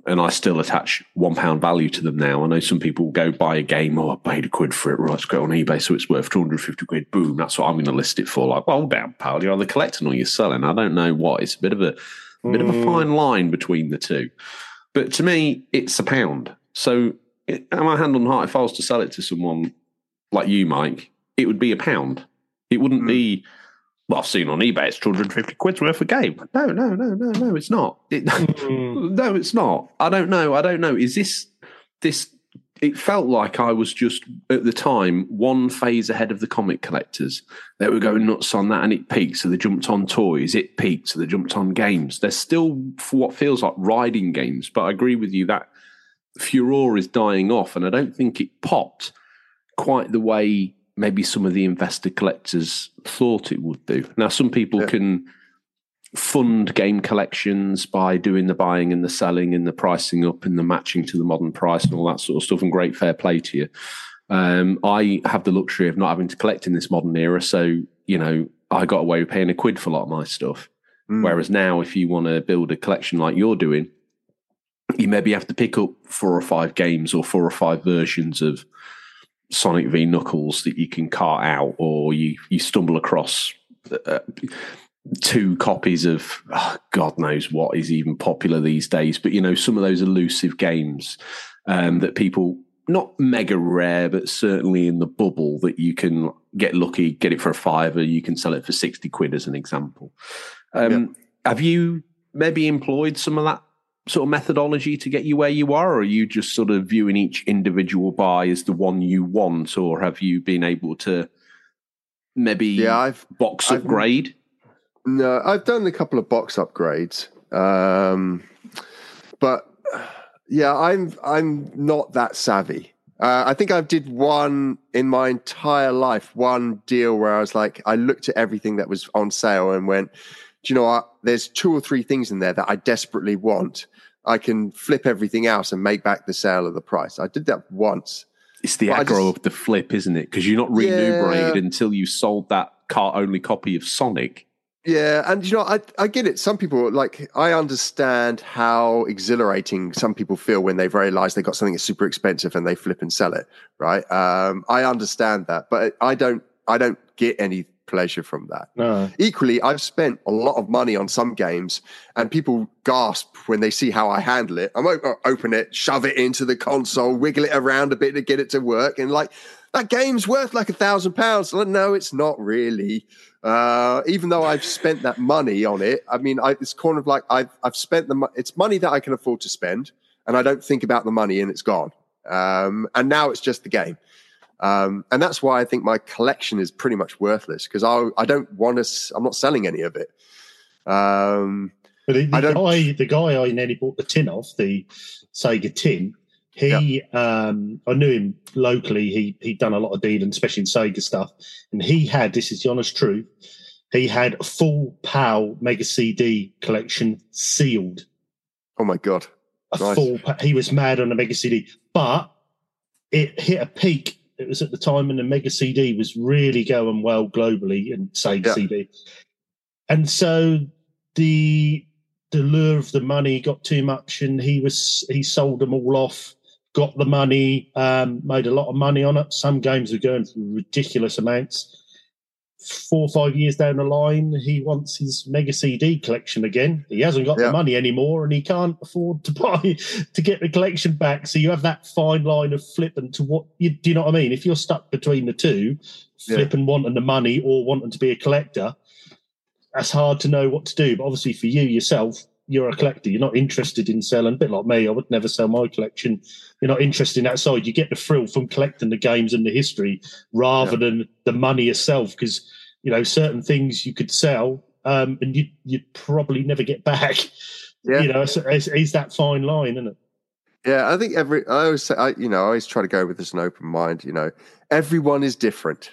And I still attach one pound value to them now. I know some people go buy a game, oh, I paid a quid for it, right? Let's go on eBay, so it's worth 250 quid. Boom, that's what I'm going to list it for. Like, well, damn, pal, you're either collecting or you're selling. I don't know what. It's a bit of a, a bit of a Mm. fine line between the two. But to me, it's a pound. So, it, am my hand on heart, if I was to sell it to someone like you, Mike, it would be a pound. It wouldn't Mm. be, well, I've seen on eBay, it's 250 quid's worth of game. No, no, no, no, no, it's not. It, Mm. no, it's not. I don't know. I don't know. Is this this? It felt like I was just at the time one phase ahead of the comic collectors. They were going nuts on that, and it peaked, so they jumped on toys. It peaked, so they jumped on games. They're still for what feels like riding games, but I agree with you that furore is dying off, and I don't think it popped quite the way maybe some of the investor collectors thought it would do. Now, some people Yeah. can fund game collections by doing the buying and the selling and the pricing up and the matching to the modern price and all that sort of stuff. And great fair play to you. Um, I have the luxury of not having to collect in this modern era, so you know I got away with paying a quid for a lot of my stuff. Mm. Whereas now, if you want to build a collection like you're doing, you maybe have to pick up four or five games or four or five versions of Sonic v Knuckles that you can cart out, or you you stumble across uh, two copies of oh, God knows what is even popular these days. But you know, some of those elusive games um, that people not mega rare, but certainly in the bubble that you can get lucky, get it for a fiver, you can sell it for sixty quid as an example. Um, Have you maybe employed some of that sort of methodology to get you where you are, or are you just sort of viewing each individual buy as the one you want, or have you been able to maybe Yeah, I've box I've- upgrade? No, I've done a couple of box upgrades, um, but yeah, I'm I'm not that savvy. Uh, I think I did one in my entire life, one deal where I was like, I looked at everything that was on sale and went, do you know what? There's two or three things in there that I desperately want. I can flip everything else and make back the sale of the price. I did that once. It's the aggro of the flip, isn't it? Because you're not remunerated until you sold that car only copy of Sonic. Yeah, and you know, I I get it. Some people like I understand how exhilarating some people feel when they've realised they got something that's super expensive and they flip and sell it. Right? Um, I understand that, but I don't. I don't get any pleasure from that. No. Equally, I've spent a lot of money on some games, and people gasp when they see how I handle it. I'm o- open it, shove it into the console, wiggle it around a bit to get it to work, and like that game's worth like a thousand pounds. No, it's not really. Uh, even though I've spent that money on it, I mean, I, it's kind of like I've I've spent the mo- it's money that I can afford to spend, and I don't think about the money, and it's gone. Um, and now it's just the game. Um, and that's why I think my collection is pretty much worthless because I I don't want to. I'm not selling any of it. Um, But the, I the don't- guy, the guy I nearly bought the tin of, the Sega tin, He, um, I knew him locally. He he'd done a lot of dealing, especially in Sega stuff, and he had this is the honest truth. He had a full PAL Mega CD collection sealed. Oh my god! A Nice. full. He was mad on the Mega CD, but it hit a peak. It was at the time when the Mega CD was really going well globally and Sega Yeah. CD, and so the the lure of the money got too much, and he was he sold them all off. Got the money, um, made a lot of money on it. Some games were going for ridiculous amounts. Four or five years down the line, he wants his Mega CD collection again. He hasn't got Yeah. the money anymore, and he can't afford to buy to get the collection back. So you have that fine line of flipping to what you do. You know what I mean? If you're stuck between the two, Yeah. flipping wanting the money or wanting to be a collector, that's hard to know what to do. But obviously, for you yourself, you're a collector. You're not interested in selling. A bit like me, I would never sell my collection. You're not interested in that side. You get the thrill from collecting the games and the history rather than the money itself. Because you know certain things you could sell um, and you you'd probably never get back. Yeah. You know, it's, it's, it's that fine line, isn't it? Yeah, I think every I always say, I, you know, I always try to go with this an open mind. You know, everyone is different,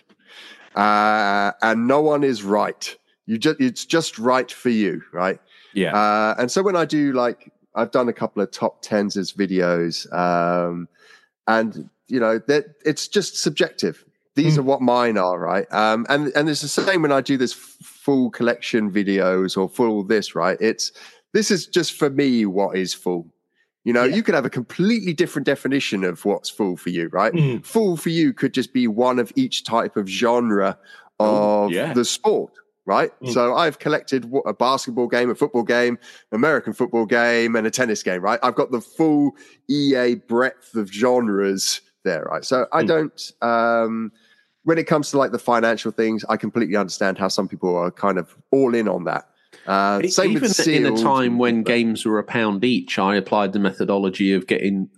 uh, and no one is right. You just it's just right for you, right? Yeah. Uh, and so when I do like I've done a couple of top tens as videos, um, and you know that it's just subjective. These Mm. are what mine are, right? Um, and and it's the same when I do this full collection videos or full this, right? It's this is just for me what is full. You know, Yeah. you could have a completely different definition of what's full for you, right? Mm. Full for you could just be one of each type of genre of yeah. the sport, right? Mm. So I've collected a basketball game, a football game, American football game, and a tennis game, right? I've got the full EA breadth of genres there, right? So I Mm. don't. Um, when it comes to like the financial things, I completely understand how some people are kind of all in on that. Uh, same Even with in a time and- when games were a pound each, I applied the methodology of getting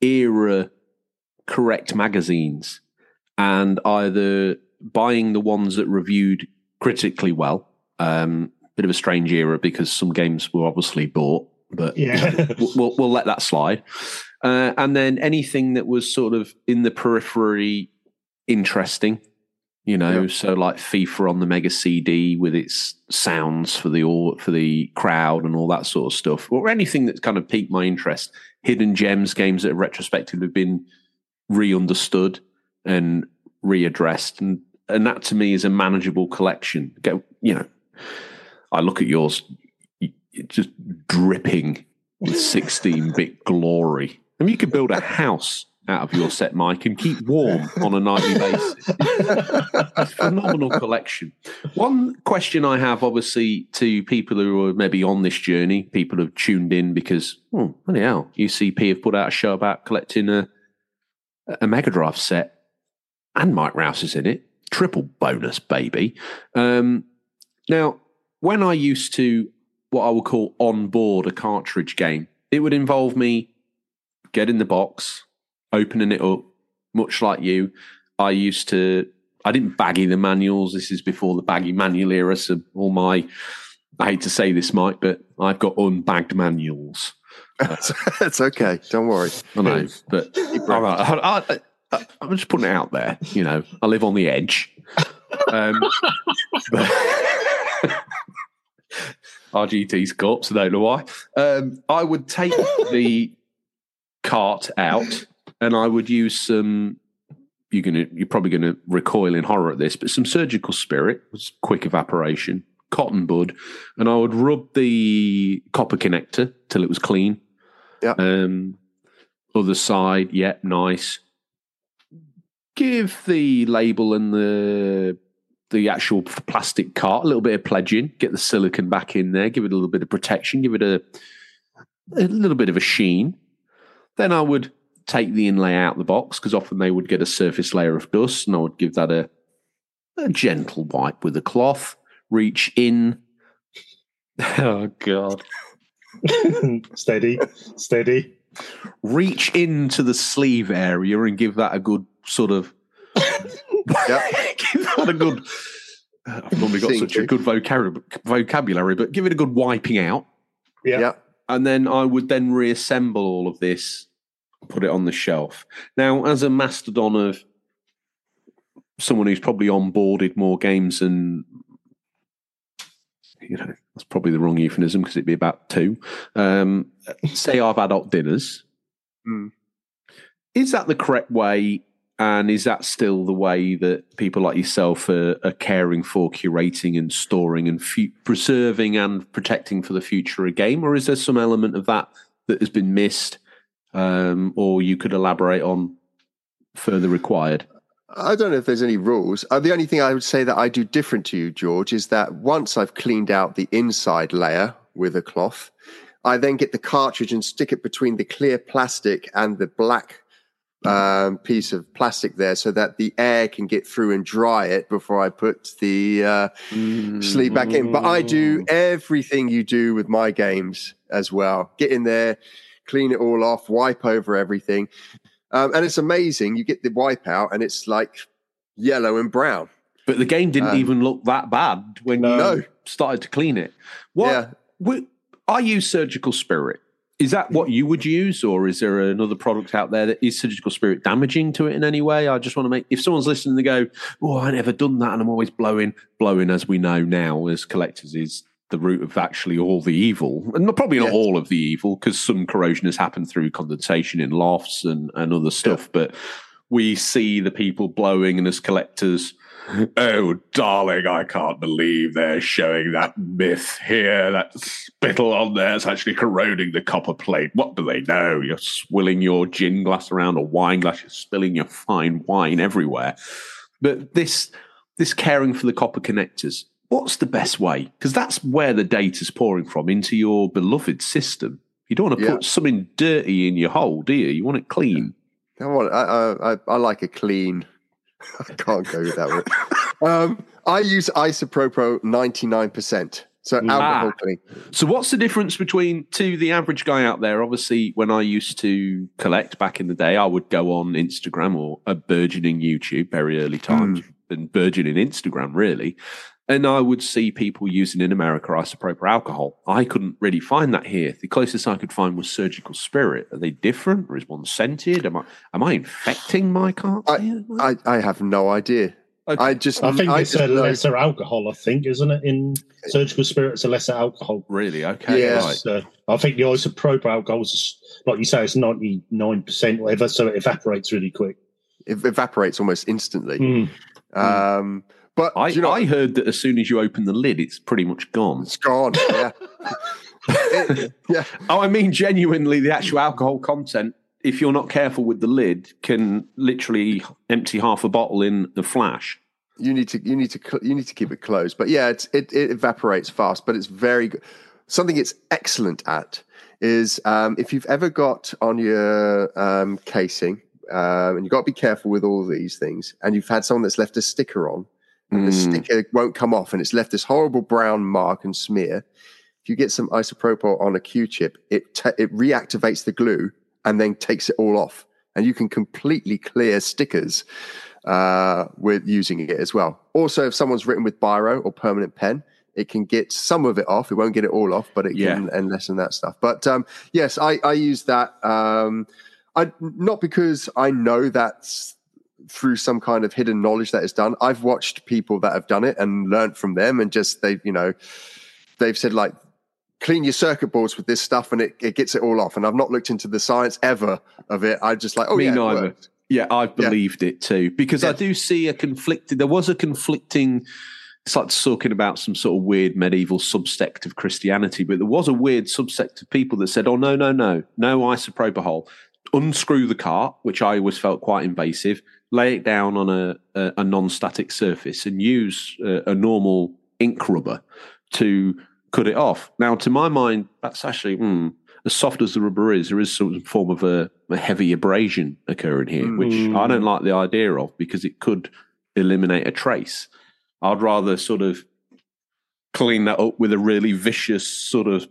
era correct magazines and either buying the ones that reviewed critically well. Um, bit of a strange era because some games were obviously bought, but Yeah. we'll, we'll, we'll let that slide. Uh, and then anything that was sort of in the periphery interesting, you know, Yeah. so like FIFA on the Mega CD with its sounds for the for the crowd and all that sort of stuff, or anything that's kind of piqued my interest. Hidden gems, games that have retrospectively been re-understood and readdressed, and and that to me is a manageable collection. Go, you know, I look at yours, just dripping with 16-bit glory. I mean, you could build a house out of your set, Mike, and keep warm on a nightly basis. a phenomenal collection. One question I have, obviously, to people who are maybe on this journey, people who've tuned in because, oh, bloody hell, UCP have put out a show about collecting a, a Mega Drive set, and Mike Rouse is in it. Triple bonus, baby. Um, now, when I used to what I would call on board a cartridge game, it would involve me getting the box, opening it up, much like you. I used to, I didn't baggy the manuals. This is before the baggy manual era. So all my, I hate to say this, Mike, but I've got unbagged manuals. That's okay. Don't worry. I know, but I, I, I, I'm just putting it out there. You know, I live on the edge. Um, but RGT's corpse. I don't know why. Um, I would take the cart out, and I would use some. You're gonna. You're probably gonna recoil in horror at this, but some surgical spirit was quick evaporation, cotton bud, and I would rub the copper connector till it was clean. Yeah. Um, other side, yep, nice. Give the label and the the actual plastic cart a little bit of pledging. Get the silicon back in there. Give it a little bit of protection. Give it a a little bit of a sheen. Then I would take the inlay out the box because often they would get a surface layer of dust, and I would give that a a gentle wipe with a cloth. Reach in. Oh God! steady, steady. reach into the sleeve area and give that a good sort of give that a good I've normally got such a good vocabulary, vocabulary, but give it a good wiping out. Yeah. Yeah. And then I would then reassemble all of this put it on the shelf. Now, as a mastodon of someone who's probably onboarded more games than you know, that's probably the wrong euphemism because it'd be about two. Um, say I've adult dinners. Mm. Is that the correct way? And is that still the way that people like yourself are, are caring for, curating, and storing, and preserving and protecting for the future a game? Or is there some element of that that has been missed, um, or you could elaborate on further required? I don't know if there's any rules. Uh, the only thing I would say that I do different to you, George, is that once I've cleaned out the inside layer with a cloth, I then get the cartridge and stick it between the clear plastic and the black um, piece of plastic there so that the air can get through and dry it before I put the uh, sleeve back in. But I do everything you do with my games as well. Get in there, clean it all off, wipe over everything. Um, and it's amazing. You get the wipe out and it's like yellow and brown. But the game didn't Um, even look that bad when No. you started to clean it. What? Yeah. wi- I use Surgical Spirit. Is that what you would use, or is there another product out there that is Surgical Spirit damaging to it in any way? I just want to make if someone's listening, they go, "Oh, I never done that," and I'm always blowing, blowing, as we know now as collectors is the root of actually all the evil, and probably not Yes. all of the evil because some corrosion has happened through condensation in lofts and and other stuff, but we see the people blowing, and as collectors, oh, darling, I can't believe they're showing that myth here. That spittle on there is actually corroding the copper plate. What do they know? You're swilling your gin glass around a wine glass, you're spilling your fine wine everywhere. But this, this caring for the copper connectors, what's the best way? Because that's where the data's pouring from into your beloved system. You don't want to Yeah. put something dirty in your hole, do you? You want it clean. I want. I, I, I- like a clean. I can't go with that one. Um, I use isopropyl ninety nine percent, so alcohol Ah. clean. So, what's the difference between to the average guy out there? Obviously, when I used to collect back in the day, I would go on Instagram or a burgeoning YouTube, very early times, and burgeoning Instagram, really. And I would see people using in America isopropyl alcohol. I couldn't really find that here. The closest I could find was surgical spirit. Are they different, or is one scented? Am I am I infecting my carts? I- I, I have no idea. Okay. I just. I think it's just a know- lesser alcohol. I think, isn't it? In surgical spirit, it's a lesser alcohol. really okay. Yes. Right. So I think the isopropyl alcohol is, like you say, it's ninety nine percent, whatever. So it evaporates really quick. It evaporates almost instantly. Mm. Um, but I, you know, I heard that as soon as you open the lid, it's pretty much gone. it's gone. Yeah. It- yeah. Oh, I mean, genuinely, the actual alcohol content, if you're not careful with the lid, can literally empty half a bottle in the flash. you need to you need to you need to keep it closed. But yeah, it's, it it evaporates fast, but it's very good. Something it's excellent at is um, if you've ever got on your um, casing, um, and you've got to be careful with all these things, and you've had someone that's left a sticker on, and the Mm. sticker won't come off, and it's left this horrible brown mark and smear. If you get some isopropyl on a Q-tip, it ta it reactivates the glue and then takes it all off, and you can completely clear stickers uh, with using it as well. Also, if someone's written with biro or permanent pen, it can get some of it off. It won't get it all off, but it Yeah. can and lessen that stuff. But um, yes, I, I use that. Um, I not because I know that's through some kind of hidden knowledge that is done. I've watched people that have done it and learned from them, and just they, you know, they've said like clean your circuit boards with this stuff and it, it gets it all off. And I've not looked into the science ever of it. I just like, oh Me yeah, neither. Yeah, I've Yeah. believed it too because I do see a conflicted. There was a conflicting. It's like talking about some sort of weird medieval subsect of Christianity, but there was a weird subsect of people that said, "Oh no, no, no, no isopropyl. Unscrew the cart," which I always felt quite invasive. Lay it down on a a, a non-static surface and use a, a normal ink rubber to cut it off. Now, to my mind, that's actually hmm, as soft as the rubber is. There is some form of a, a heavy abrasion occurring here, which I don't like the idea of because it could eliminate a trace. I'd rather sort of clean that up with a really vicious sort of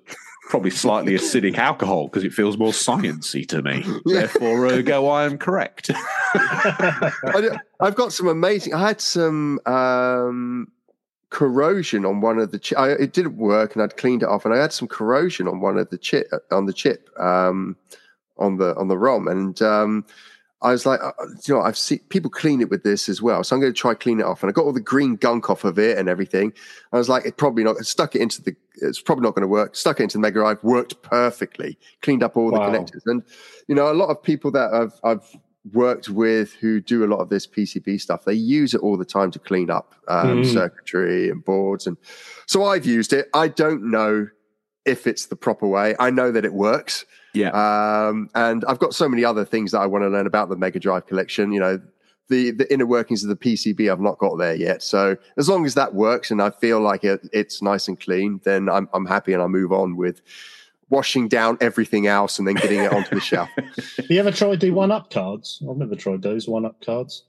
probably slightly acidic alcohol because it feels more sciency to me. Yeah. Therefore, ergo, I am correct. I I've got some amazing. I had some um, corrosion on one of the. Chi- I, it didn't work, and I'd cleaned it off, and I had some corrosion on one of the chip on the chip um, on the on the ROM, and um, I was like, uh, you know, I've seen people clean it with this as well, so I'm going to try clean it off. And I got all the green gunk off of it and everything. I was like, it probably not stuck it into the. It's probably not going to work. Stuck it into the Mega Drive, worked perfectly. Cleaned up all Wow. the connectors, and you know, a lot of people that I've I've worked with who do a lot of this PCB stuff, they use it all the time to clean up um, Mm. circuitry and boards, and so I've used it. I don't know if it's the proper way. I know that it works. Yeah. Um, and I've got so many other things that I want to learn about the Mega Drive collection. You know, the the inner workings of the PCB I've not got there yet. So as long as that works and I feel like it, it's nice and clean, then I'm I'm happy and I move on with washing down everything else and then getting it onto the shelf. Have you ever tried the one up cards? I've never tried those one up cards.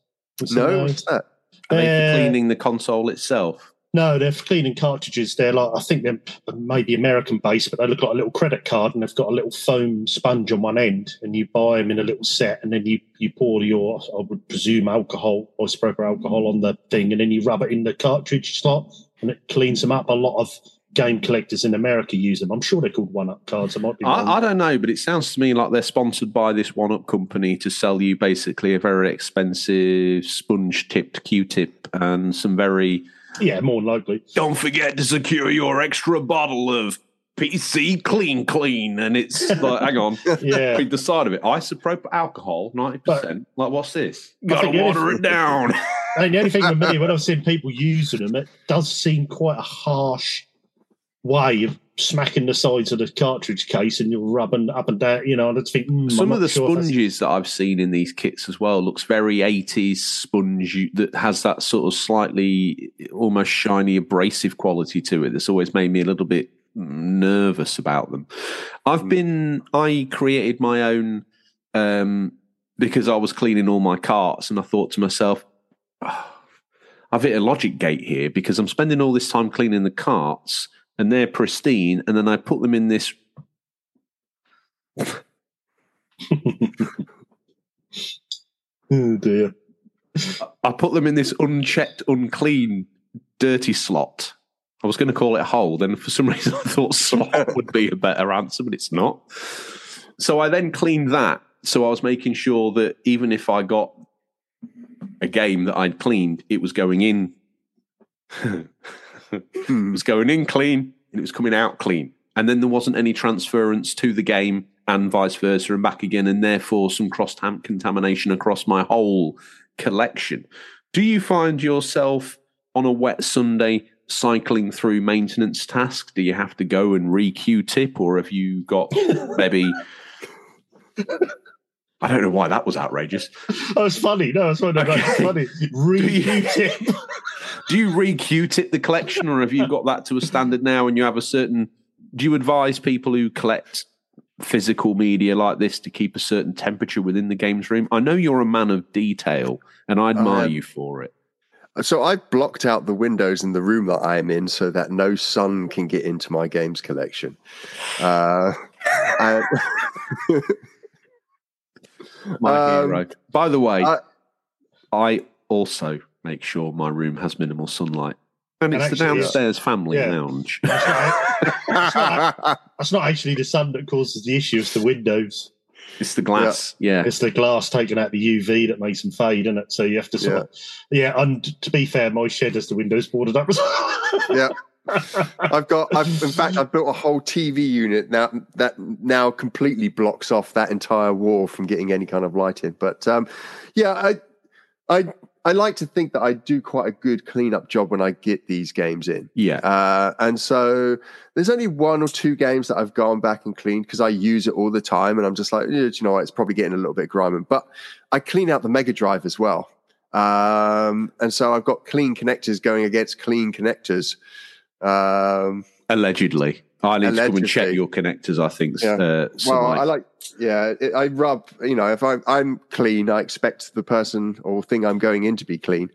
No, what's that? Are they for cleaning the console itself? No, they're cleaning cartridges. They're like I think they're maybe American based, but they look like a little credit card, and they've got a little foam sponge on one end, and you buy them in a little set, and then you you pour your I would presume alcohol or isopropyl alcohol on the thing, and then you rub it in the cartridge slot, and it cleans them up. A lot of game collectors in America use them. I'm sure they're called one up cards. I might be. I, I don't know, but it sounds to me like they're sponsored by this one up company to sell you basically a very expensive sponge tipped Q tip and some very. Yeah, more than likely. Don't forget to secure your extra bottle of PC Clean Clean. And it's like, hang on. Yeah. Read the side of it. Isopropyl alcohol, 90%. like, what's this? Gotta water it down. I mean, the only thing with me, when I've seen people using them, it does seem quite a harsh way of smacking the sides of the cartridge case and you're rubbing up and down. You know, and I think mm, Some of the sure sponges that I've seen in these kits as well looks very 80s sponge that has that sort of slightly almost shiny abrasive quality to it that's always made me a little bit nervous about them. I've been I created my own um because I was cleaning all my carts and I thought to myself "Ah, I've hit a logic gate here because I'm spending all this time cleaning the carts and they're pristine and then I put them in this Oh dear. I put them in this unchecked, unclean, dirty slot. I was going to call it a hole. Then for some reason I thought slot would be a better answer, but it's not. So I then cleaned that. So I was making sure that even if I got a game that I'd cleaned, it was going in. It was going in clean and it was coming out clean. And then there wasn't any transference to the game and vice versa and back again, and therefore some cross contamination across my whole collection. Do you find yourself on a wet Sunday cycling through maintenance tasks? Do you have to go and re Q tip, or have you got maybe? I don't know why that was outrageous. That was funny. No, that's funny. That's funny. Re tip. Do you re Q tip the collection, or have you got that to a standard now and you have a certain? Do you advise people who collect physical media like this to keep a certain temperature within the games room? I know you're a man of detail, and I admire am. you for it. So I've blocked out the windows in the room that I am in so that no sun can get into my games collection. Uh, and- My Um, hero. By the way, I- I also make sure my room has minimal sunlight. And And it's the actually, downstairs family yeah. lounge. That's not actually the sun that causes the issue. It's the windows. it's the glass. Yeah. It's the glass taking out the UV that makes them fade, isn't it? So you have to sort of, yeah. And to be fair, my shed has the windows boarded up. yeah. I've got. I've in fact I've built a whole TV unit now that now completely blocks off that entire wall from getting any kind of light in. But um, yeah, I I I like to think that I do quite a good cleanup job when I get these games in. Yeah. Uh, and so there's only one or two games that I've gone back and cleaned because I use it all the time, and I'm just like, yeah, do you know what? It's probably getting a little bit grimy. But I clean out the Mega Drive as well, um, and so I've got clean connectors going against clean connectors. Um, Allegedly. I need to come and check your connectors, I think. Yeah. Uh, well. I like, yeah, it, I rub, you know, if I'm, I'm clean, I expect the person or thing I'm going in to be clean.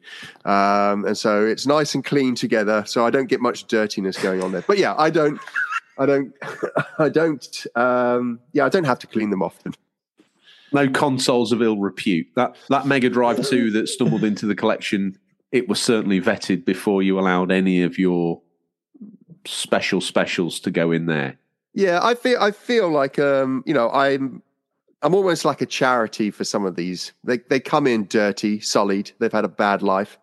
Um, and so it's nice and clean together. So I don't get much dirtiness going on there. But yeah, I don't, I don't, I don't, um, yeah, I don't have to clean them often. no consoles of ill repute. That that Mega Drive 2 that stumbled into the collection, it was certainly vetted before you allowed any of your special specials to go in there. Yeah, I feel I feel like um, you know I'm I'm almost like a charity for some of these. They they come in dirty, sullied. They've had a bad life.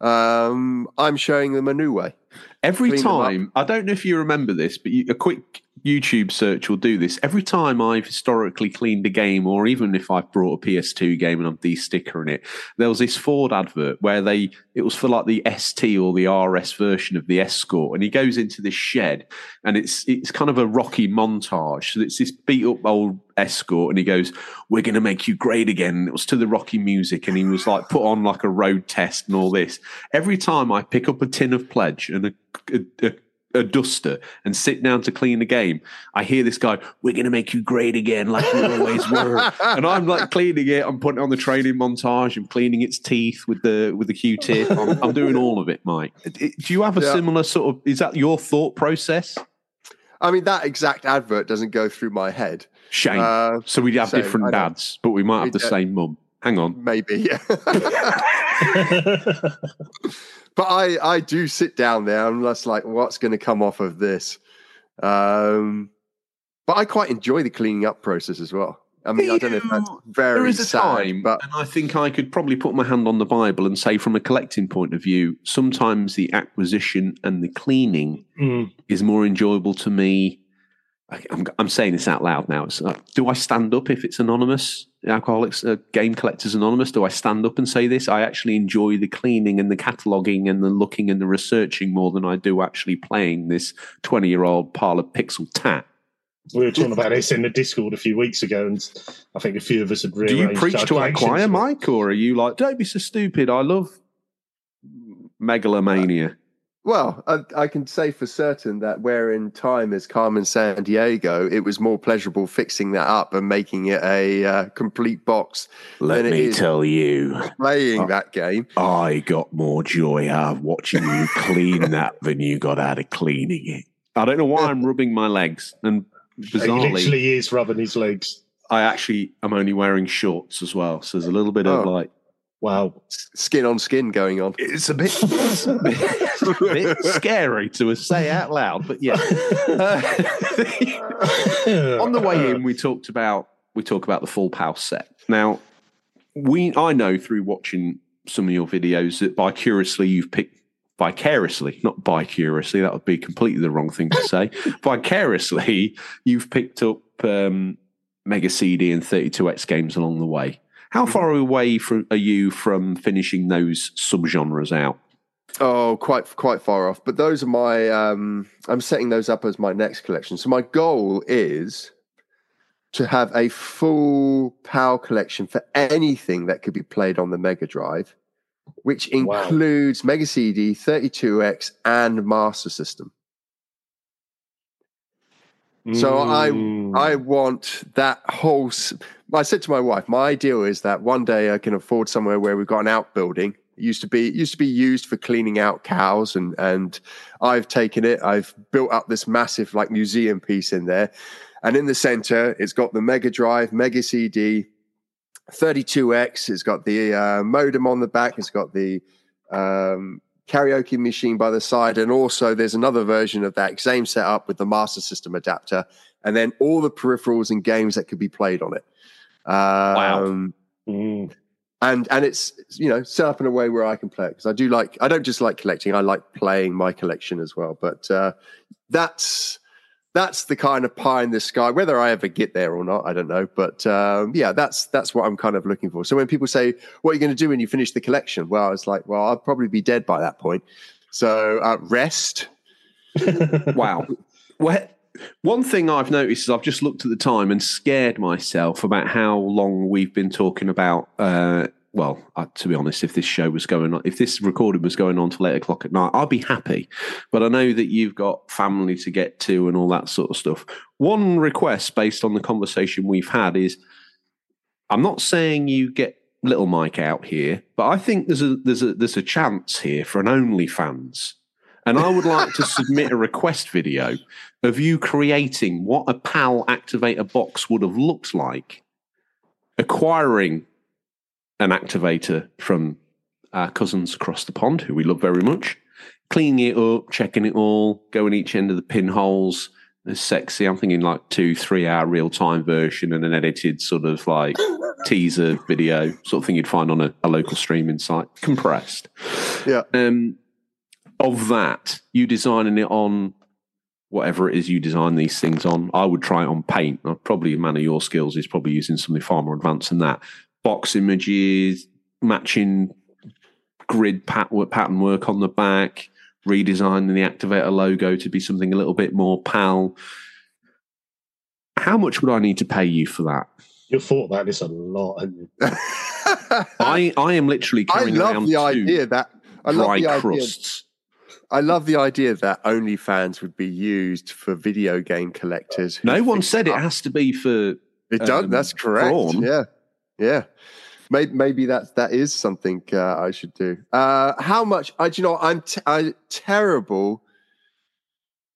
Um, I'm showing them a new way. Every Clean time, I don't know if you remember this, but you, a quick YouTube search will do this. Every time I've historically cleaned a game, or even if I've brought a PS2 game and I'm de-stickering it, there was this Ford advert where they it was for like the ST or the RS version of the Escort, and he goes into this shed, and it's it's kind of a rocky montage. So it's this beat up old Escort, and he goes, "We're going to make you great again." And it was to the rocky music, and he was like put on like a road test and all this. Every time I pick up a tin of pledge and a, a, a a duster and sit down to clean the game, I hear this guy, we're going to make you great again, like you always were. and I'm like cleaning it. I'm putting on the training montage. I'm cleaning its teeth with the with the Q-tip. I'm, I'm doing all of it, Mike. Do you have a Yeah. similar sort of? Is that your thought process? I mean, that exact advert doesn't go through my head. Shame. Uh, so we'd have same, different dads, but we might have We the do. same mum. Hang on. Maybe, yeah. but I, I do sit down there and just like, what's going to come off of this? Um, but I quite enjoy the cleaning up process as well. I mean, I don't know if that's very there is a sad, time, but and I think I could probably put my hand on the Bible and say, from a collecting point of view, sometimes the acquisition and the cleaning Mm. is more enjoyable to me. I- I'm, I'm saying this out loud now. It's, uh, do I stand up if it's anonymous? Alcoholics, uh, Game Collectors Anonymous. Do I stand up and say this? I actually enjoy the cleaning and the cataloguing and the looking and the researching more than I do actually playing this 20 year old pile of pixel tat. We were talking about this in the Discord a few weeks ago, and I think a few of us had really. Do you preach to our choir, Mike, or are you like, don't be so stupid? I love megalomania. Well, I, I can say for certain that where in time as Carmen Sandiego, it was more pleasurable fixing that up and making it a uh, complete box Let than me is tell you, playing Oh. that game. I got more joy out of watching you clean that than you got out of cleaning it. I don't know why I'm rubbing my legs, and He bizarrely, literally is rubbing his legs. I actually am only wearing shorts as well. So there's a little bit of Oh. like Wow. Skin on skin going on. it's a bit, it's a bit, it's a bit scary to say out loud, but yeah. on the way in, we talked about we talk about the full house set. Now, we I know through watching some of your videos that vicariously you've picked vicariously, not bicuriously, that would be completely the wrong thing to say. vicariously, you've picked up um, Mega CD and 32X games along the way. How far away from, are you from finishing those subgenres out? Oh, quite quite far off. But those are my. Um, I'm setting those up as my next collection. So my goal is to have a full PAL collection for anything that could be played on the Mega Drive, which Wow. includes Mega CD, 32X, and Master System. So I Mm. I want that whole. I said to my wife, my ideal is that one day I can afford somewhere where we've got an outbuilding. It used to be used to be used for cleaning out cows, and and I've taken it. I've built up this massive like museum piece in there, and in the center it's got the Mega Drive, Mega CD, 32X. It's got the uh, modem on the back. It's got the um, karaoke machine by the side, and also there's another version of that same setup with the Master System adapter, and then all the peripherals and games that could be played on it. Um, Mm. And and it's you know set up in a way where I can play it because I do like I don't just like collecting I like playing my collection as well. But uh, that's that's the kind of pie in the sky. Whether I ever get there or not, I don't know. But um, yeah, that's that's what I'm kind of looking for. So when people say, "What are you going to do when you finish the collection?" Well, it's like, well, I'll probably be dead by that point. So uh, rest. Wow. Well, one thing I've noticed is I've just looked at the time and scared myself about how long we've been talking about. Uh, well, uh, to be honest, if this show was going on, if this recording was going on till eight o'clock at night, I'd be happy. But I know that you've got family to get to and all that sort of stuff. One request, based on the conversation we've had, is I'm not saying you get little Mike out here, but I think there's a there's a there's a chance here for an OnlyFans. And I would like to submit a request video of you creating what a PAL activator box would have looked like, acquiring an activator from our cousins across the pond, who we love very much, cleaning it up, checking it all, going each end of the pinholes, as sexy. I'm thinking like two, three hour real time version and an edited sort of like teaser video, sort of thing you'd find on a, a local streaming site, compressed. Yeah. Um, of that, you designing it on whatever it is you design these things on. I would try it on paint. Probably a man of your skills is probably using something far more advanced than that. Box images, matching grid pat- pattern work on the back, redesigning the activator logo to be something a little bit more PAL. How much would I need to pay you for that? You've thought that is a lot, haven't you? I, I am literally I carrying love around the two idea that I love dry the idea. crusts. I love the idea that OnlyFans would be used for video game collectors. No one fix said it has to be for It does. um, That's correct. prawn. Yeah, yeah. Maybe, maybe that that is something uh, I should do. Uh, how much? I, do you know, I'm t- I, terrible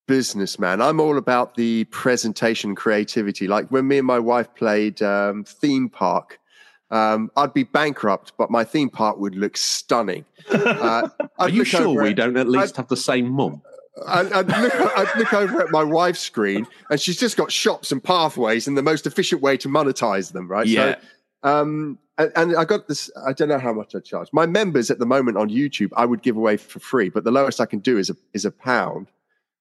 businessman. I'm all about the presentation creativity. Like when me and my wife played um, theme park, um, I'd be bankrupt, but my theme park would look stunning. Uh, Are I'd you sure we it- don't at least have the same mum? I'd, I'd, look, I'd look over at my wife's screen, and she's just got shops and pathways and the most efficient way to monetize them, right? Yeah. So, um, and, and I got this. I don't know how much I charge. My members at the moment on YouTube, I would give away for free, but the lowest I can do is a is a pound.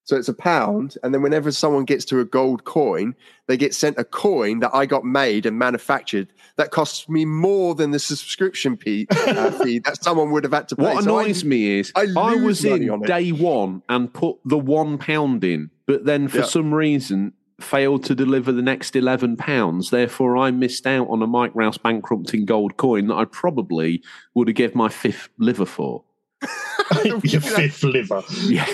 So it's a pound, and then whenever someone gets to a gold coin, they get sent a coin that I got made and manufactured that costs me more than the subscription fee, uh, fee that someone would have had to pay. What So I- annoys me is I I, was in on day one and put the one pound in, but then for Yeah. some reason failed to deliver the next eleven pounds. Therefore, I missed out on a Mike Rouse bankrupting gold coin that I probably would have given my fifth liver for. Your fifth liver. Yeah,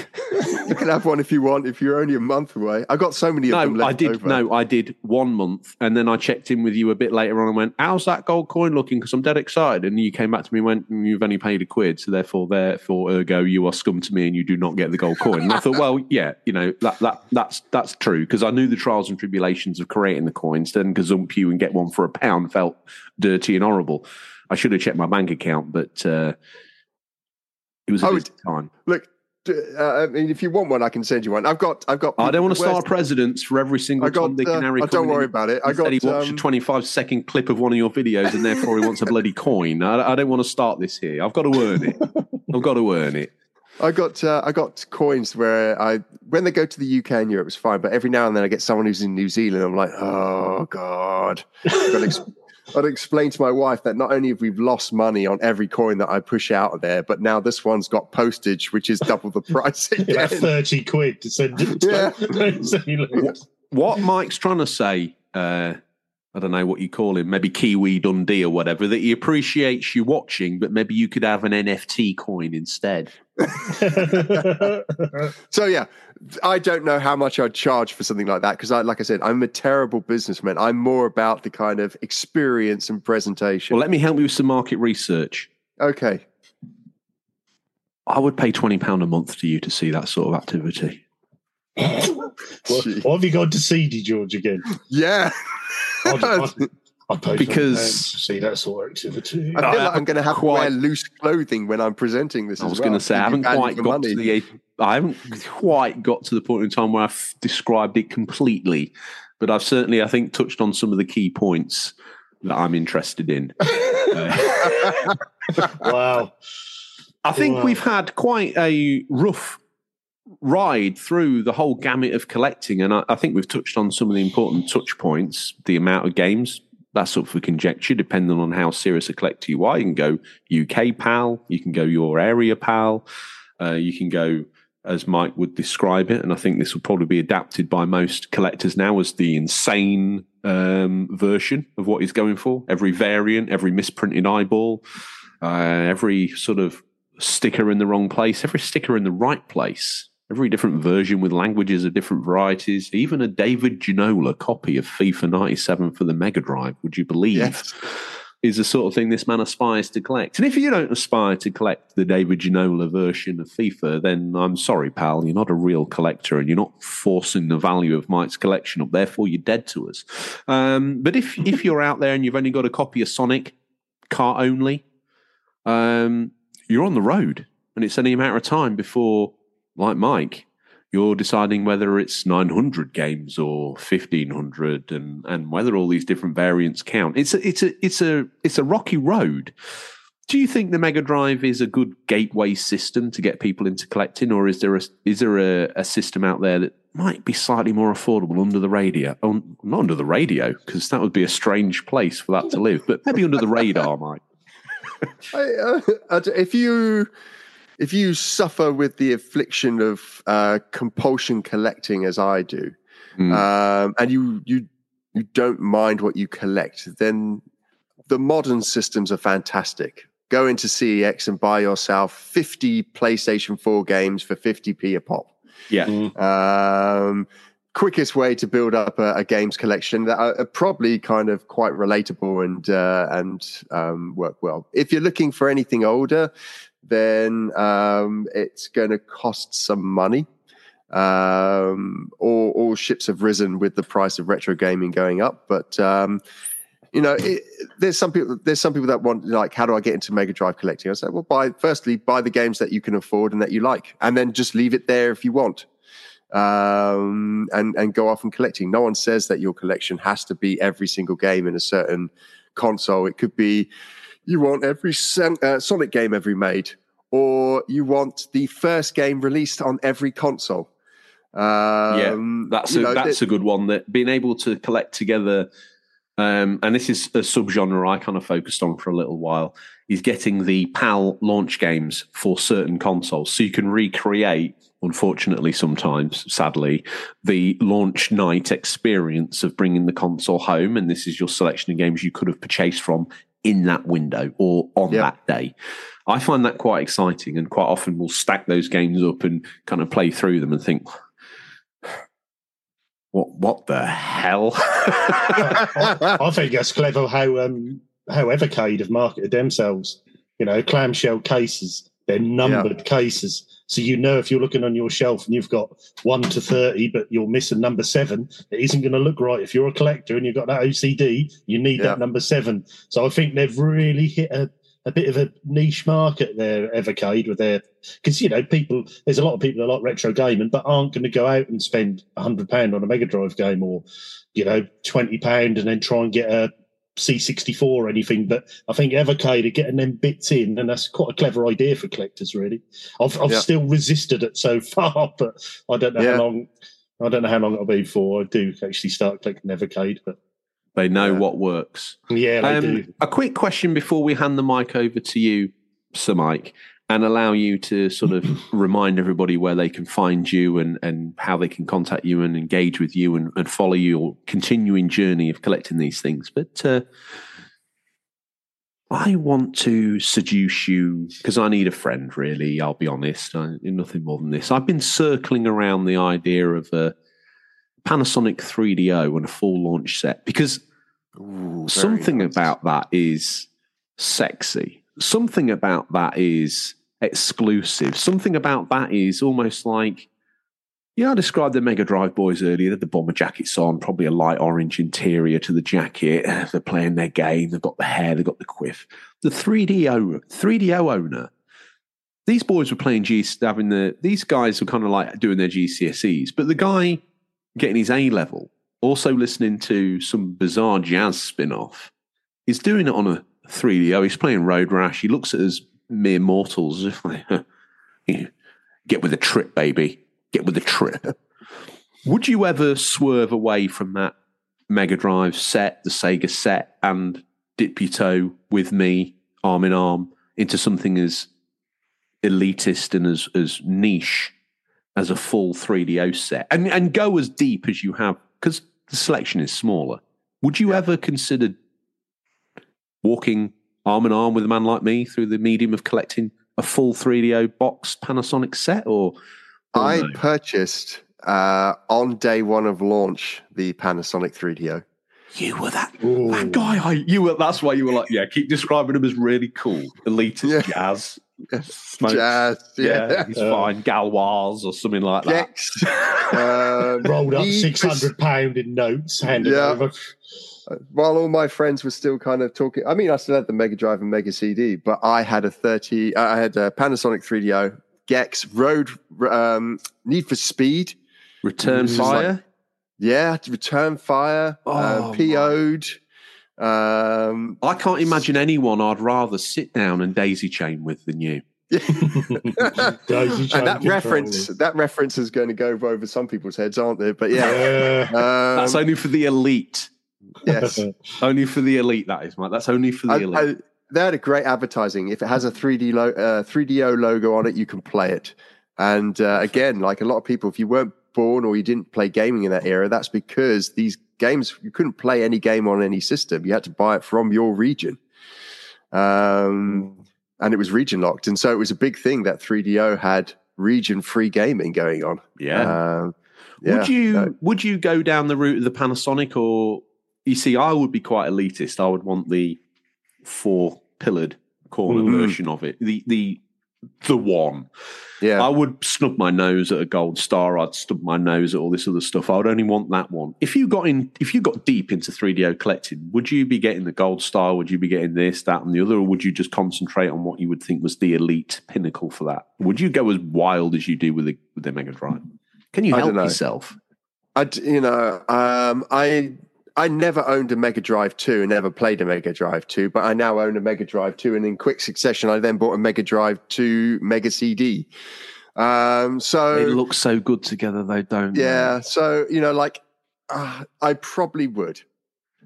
You can have one if you want. If you're only a month away, I got so many of them no, left I did. over. No, I did one month, and then I checked in with you a bit later on and went, "How's that gold coin looking?" Because I'm dead excited. And you came back to me and went, "Mm, "You've only paid a quid, so therefore, therefore, ergo, you are scum to me, and you do not get the gold coin." And I thought, well, yeah, you know that that that's that's true because I knew the trials and tribulations of creating the coins. Then gazump you and get one for a pound felt dirty and horrible. I should have checked my bank account, but uh, it was a busy time. Look, uh, I mean, if you want one, I can send you one. I've got, I've got. I don't want to start precedents for every single I got. Tom, Dick, and uh, Harry. don't worry about it. I He got. he watched um, a 25 second clip of one of your videos and therefore he wants a bloody coin. I, I don't want to start this here. I've got to earn it. I've got to earn it. I got. Uh, I got coins where I, when they go to the UK and Europe, it's fine. But every now and then, I get someone who's in New Zealand. I'm like, oh god. I've got to ex- I'd explain to my wife that not only have we lost money on every coin that I push out of there, but now this one's got postage, which is double the price again. About 30 quid to send it to Yeah. New Zealand. What Mike's trying to say, uh, I don't know what you call him, maybe Kiwi Dundee or whatever, that he appreciates you watching, but maybe you could have an NFT coin instead. So yeah, I don't know how much I'd charge for something like that because, I, like I said, I'm a terrible businessman. I'm more about the kind of experience and presentation. Well, let me help you with some market research. okay, I would pay £20 a month to you to see that sort of activity. what, what have you gone to CD George again? yeah. I'd, I'd, I'd pay Because- because to see that sort of activity. I feel I like I'm going to have to wear loose clothing when I'm presenting this. I as was well. going to say, I haven't quite got money. to the I haven't quite got to the point in time where I've described it completely, but I've certainly, I think, touched on some of the key points that I'm interested in. Uh, wow. I think Wow. we've had quite a rough ride through the whole gamut of collecting, and I, I think we've touched on some of the important touch points. The amount of games that's up for conjecture, depending on how serious a collector you are. You can go UK PAL, you can go your area PAL, uh, you can go as Mike would describe it, and I think this will probably be adapted by most collectors now as the insane um, version of what he's going for. Every variant, every misprinted eyeball, uh, every sort of sticker in the wrong place, every sticker in the right place, every different version with languages of different varieties, even a David Ginola copy of FIFA 97 for the Mega Drive, would you believe? Yes. Is the sort of thing this man aspires to collect. And if you don't aspire to collect the David Ginola version of FIFA, then I'm sorry, pal, you're not a real collector and you're not forcing the value of Mike's collection up. Therefore, you're dead to us. Um, but if, if you're out there and you've only got a copy of Sonic, car only, um, you're on the road, and it's only a matter of time before, like Mike, You're deciding whether it's 900 games or 1500, and and whether all these different variants count. It's a it's a it's a it's a rocky road. Do you think the Mega Drive is a good gateway system to get people into collecting, or is there a is there a, a system out there that might be slightly more affordable under the radio? Oh, not under the radio, because that would be a strange place for that to live. But maybe under the radar, Mike. I, uh, if you if you suffer with the affliction of uh, compulsion collecting as I do, Mm. um, and you you you don't mind what you collect, then the modern systems are fantastic. Go into CEX and buy yourself 50 PlayStation 4 games for 50p a pop. Yeah, Um, quickest way to build up a, a games collection that are, are probably kind of quite relatable and uh, and um, work well. If you're looking for anything older, then um, it's going to cost some money. Um, all, all ships have risen with the price of retro gaming going up, but um, you know, it, there's some people. There's some people that want like, how do I get into Mega Drive collecting? I said, well, buy firstly buy the games that you can afford and that you like, and then just leave it there if you want, um, and and go off and collecting. No one says that your collection has to be every single game in a certain console. It could be you want every uh, Sonic game ever made, or you want the first game released on every console. Um, yeah, that's you a, know, that's a good one. That being able to collect together, um, and this is a subgenre I kind of focused on for a little while, is getting the PAL launch games for certain consoles, so you can recreate. Unfortunately, sometimes, sadly, the launch night experience of bringing the console home, and this is your selection of games you could have purchased from in that window or on Yeah. that day. I find that quite exciting, and quite often we'll stack those games up and kind of play through them and think, what what the hell? I, I think that's clever how um, how Evercade have marketed themselves. You know, clamshell cases, they're numbered cases. So you know if you're looking on your shelf and you've got one to thirty, but you're missing number seven, it isn't going to look right. If you're a collector and you've got that OCD, you need Yeah. that number seven. So I think they've really hit a, a bit of a niche market there, Evercade, with their because you know people. There's a lot of people that like retro gaming, but aren't going to go out and spend a hundred pound on a Mega Drive game or you know twenty pound and then try and get a C64 or anything. But I think Evercade are getting them bits in, and that's quite a clever idea for collectors. Really, I've I've Yeah. still resisted it so far, but I don't know Yeah. how long. I don't know how long it'll be before I do actually start collecting Evercade. But they know Yeah. what works. yeah, they Um, do. a quick question before we hand the mic over to you, Sir Mike, and allow you to sort of remind everybody where they can find you and, and how they can contact you and engage with you and, and follow your continuing journey of collecting these things. But uh, I want to seduce you because I need a friend, really. I'll be honest. I, nothing more than this. I've been circling around the idea of a Panasonic 3DO and a full launch set because Ooh, something about that is sexy. Something about that is exclusive. Something about that is almost like, yeah, I described the Mega Drive boys earlier. They had the bomber jackets on, probably a light orange interior to the jacket. They're playing their game. They've got the hair. They've got the quiff. The 3DO, 3DO owner, these boys were playing G, having the, these guys were kind of like doing their GCSEs, but the guy getting his A level, also listening to some bizarre jazz spin off, is doing it on a 3DO. He's playing Road Rash. He looks at us mere mortals as if like, "Yeah, get with the trip, baby. Get with the trip. Would you ever swerve away from that Mega Drive set, the Sega set, and dip your toe with me, arm in arm, into something as elitist and as, as niche as a full 3DO set and, and go as deep as you have because the selection is smaller. Would you ever consider walking arm in arm with a man like me through the medium of collecting a full 3DO box Panasonic set or, or I no? purchased uh, on day one of launch the Panasonic 3DO. you were that Ooh. that guy I, you were that's why you were like yeah keep describing him as really cool elitist Yeah. jazz smokes. Jazz, yeah, yeah. he's Uh, fine Gauloises or something like that Gex. Um, Rolled up six hundred pound in notes, handed Yeah. over. While all my friends were still kind of talking, I mean, I still had the Mega Drive and Mega CD, but I had a 30, uh, I had a Panasonic 3DO, Gex, Road, um, Need for Speed, Return Fire. like- yeah, Return Fire, Oh, uh, PO'ed. Um, I can't imagine anyone I'd rather sit down and daisy chain with than you. And that reference, that reference is going to go over some people's heads, aren't they? But yeah, Yeah. um, That's only for the elite. Yes. Only for the elite, that is, Mike. That's only for the I, elite. I, they had a great advertising. If it has a 3D lo- uh, 3DO logo on it, you can play it. And uh, again, like a lot of people, if you weren't born or you didn't play gaming in that era, that's because these games you couldn't play any game on any system. You had to buy it from your region, um, and it was region locked. And so it was a big thing that 3DO had region free gaming going on. yeah. Um, yeah, would you no. would you go down the route of the Panasonic or you see I would be quite elitist. I would want the four pillared corner Mhm. version of it. The the the one. Yeah, I would snub my nose at a gold star. I'd stub my nose at all this other stuff. I would only want that one. If you got in, if you got deep into 3DO collecting, would you be getting the gold star? Would you be getting this, that, and the other, or would you just concentrate on what you would think was the elite pinnacle for that? Would you go as wild as you do with the with the Mega Drive? Can you help yourself? I, you know, um, I I never owned a Mega Drive 2 and never played a Mega Drive 2, but I now own a Mega Drive 2. And in quick succession, I then bought a Mega Drive 2 Mega CD. Um, so, They look so good together, though, don't they? yeah, so, you know, like, uh, I probably would.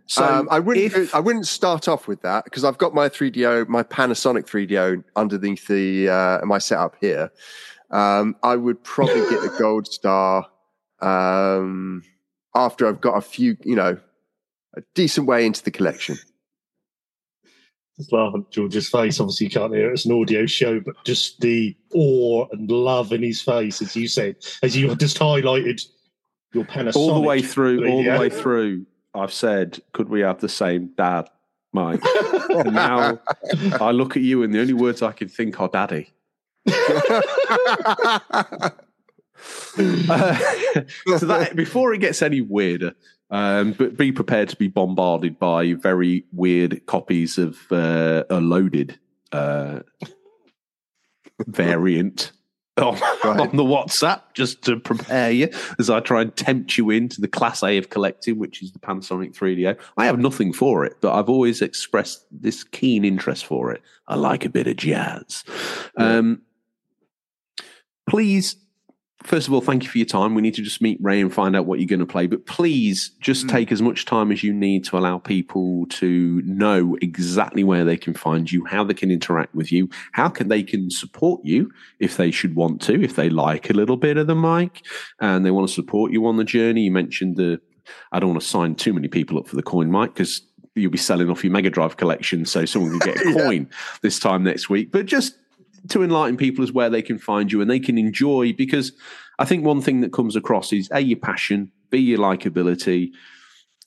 So um, I wouldn't. if- I wouldn't start off with that because I've got my 3DO, my Panasonic 3DO underneath the uh, my setup here. Um, I would probably get the gold star um, after I've got a few, you know, a decent way into the collection. Just laugh at George's face. Obviously, you can't hear it. It's an audio show, but just the awe and love in his face, as you said, as you just highlighted your Panasonic. all the way through, all the way through, I've said, could we have the same dad, Mike? and now I look at you, and the only words I can think are daddy. Uh, so that before it gets any weirder, um, but be prepared to be bombarded by very weird copies of uh, a loaded uh, variant on, on the WhatsApp, just to prepare you as I try and tempt you into the class A of collecting, which is the Panasonic 3DO. I have nothing for it, but I've always expressed this keen interest for it. I like a bit of jazz. Um, please first of all, thank you for your time. We need to just meet Ray and find out what you're going to play. But please just mm. take as much time as you need to allow people to know exactly where they can find you, how they can interact with you, how can they can support you if they should want to, if they like a little bit of the mic and they want to support you on the journey. You mentioned the I don't want to sign too many people up for the coin mic because you'll be selling off your Mega Drive collection, so someone can get a Yeah. coin this time next week. But just to enlighten people as where they can find you and they can enjoy because I think one thing that comes across is a your passion, b your likability,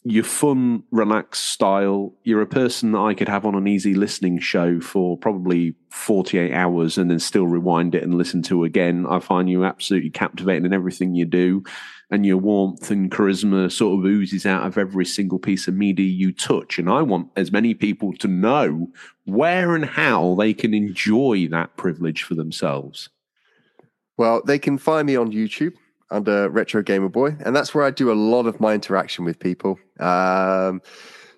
your fun, relaxed style. You're a person that I could have on an easy listening show for probably 48 hours and then still rewind it and listen to again. I find you absolutely captivating in everything you do, and your warmth and charisma sort of oozes out of every single piece of media you touch. And I want as many people to know where and how they can enjoy that privilege for themselves. Well, they can find me on YouTube under Retro Gamer Boy, and that's where I do a lot of my interaction with people. Um,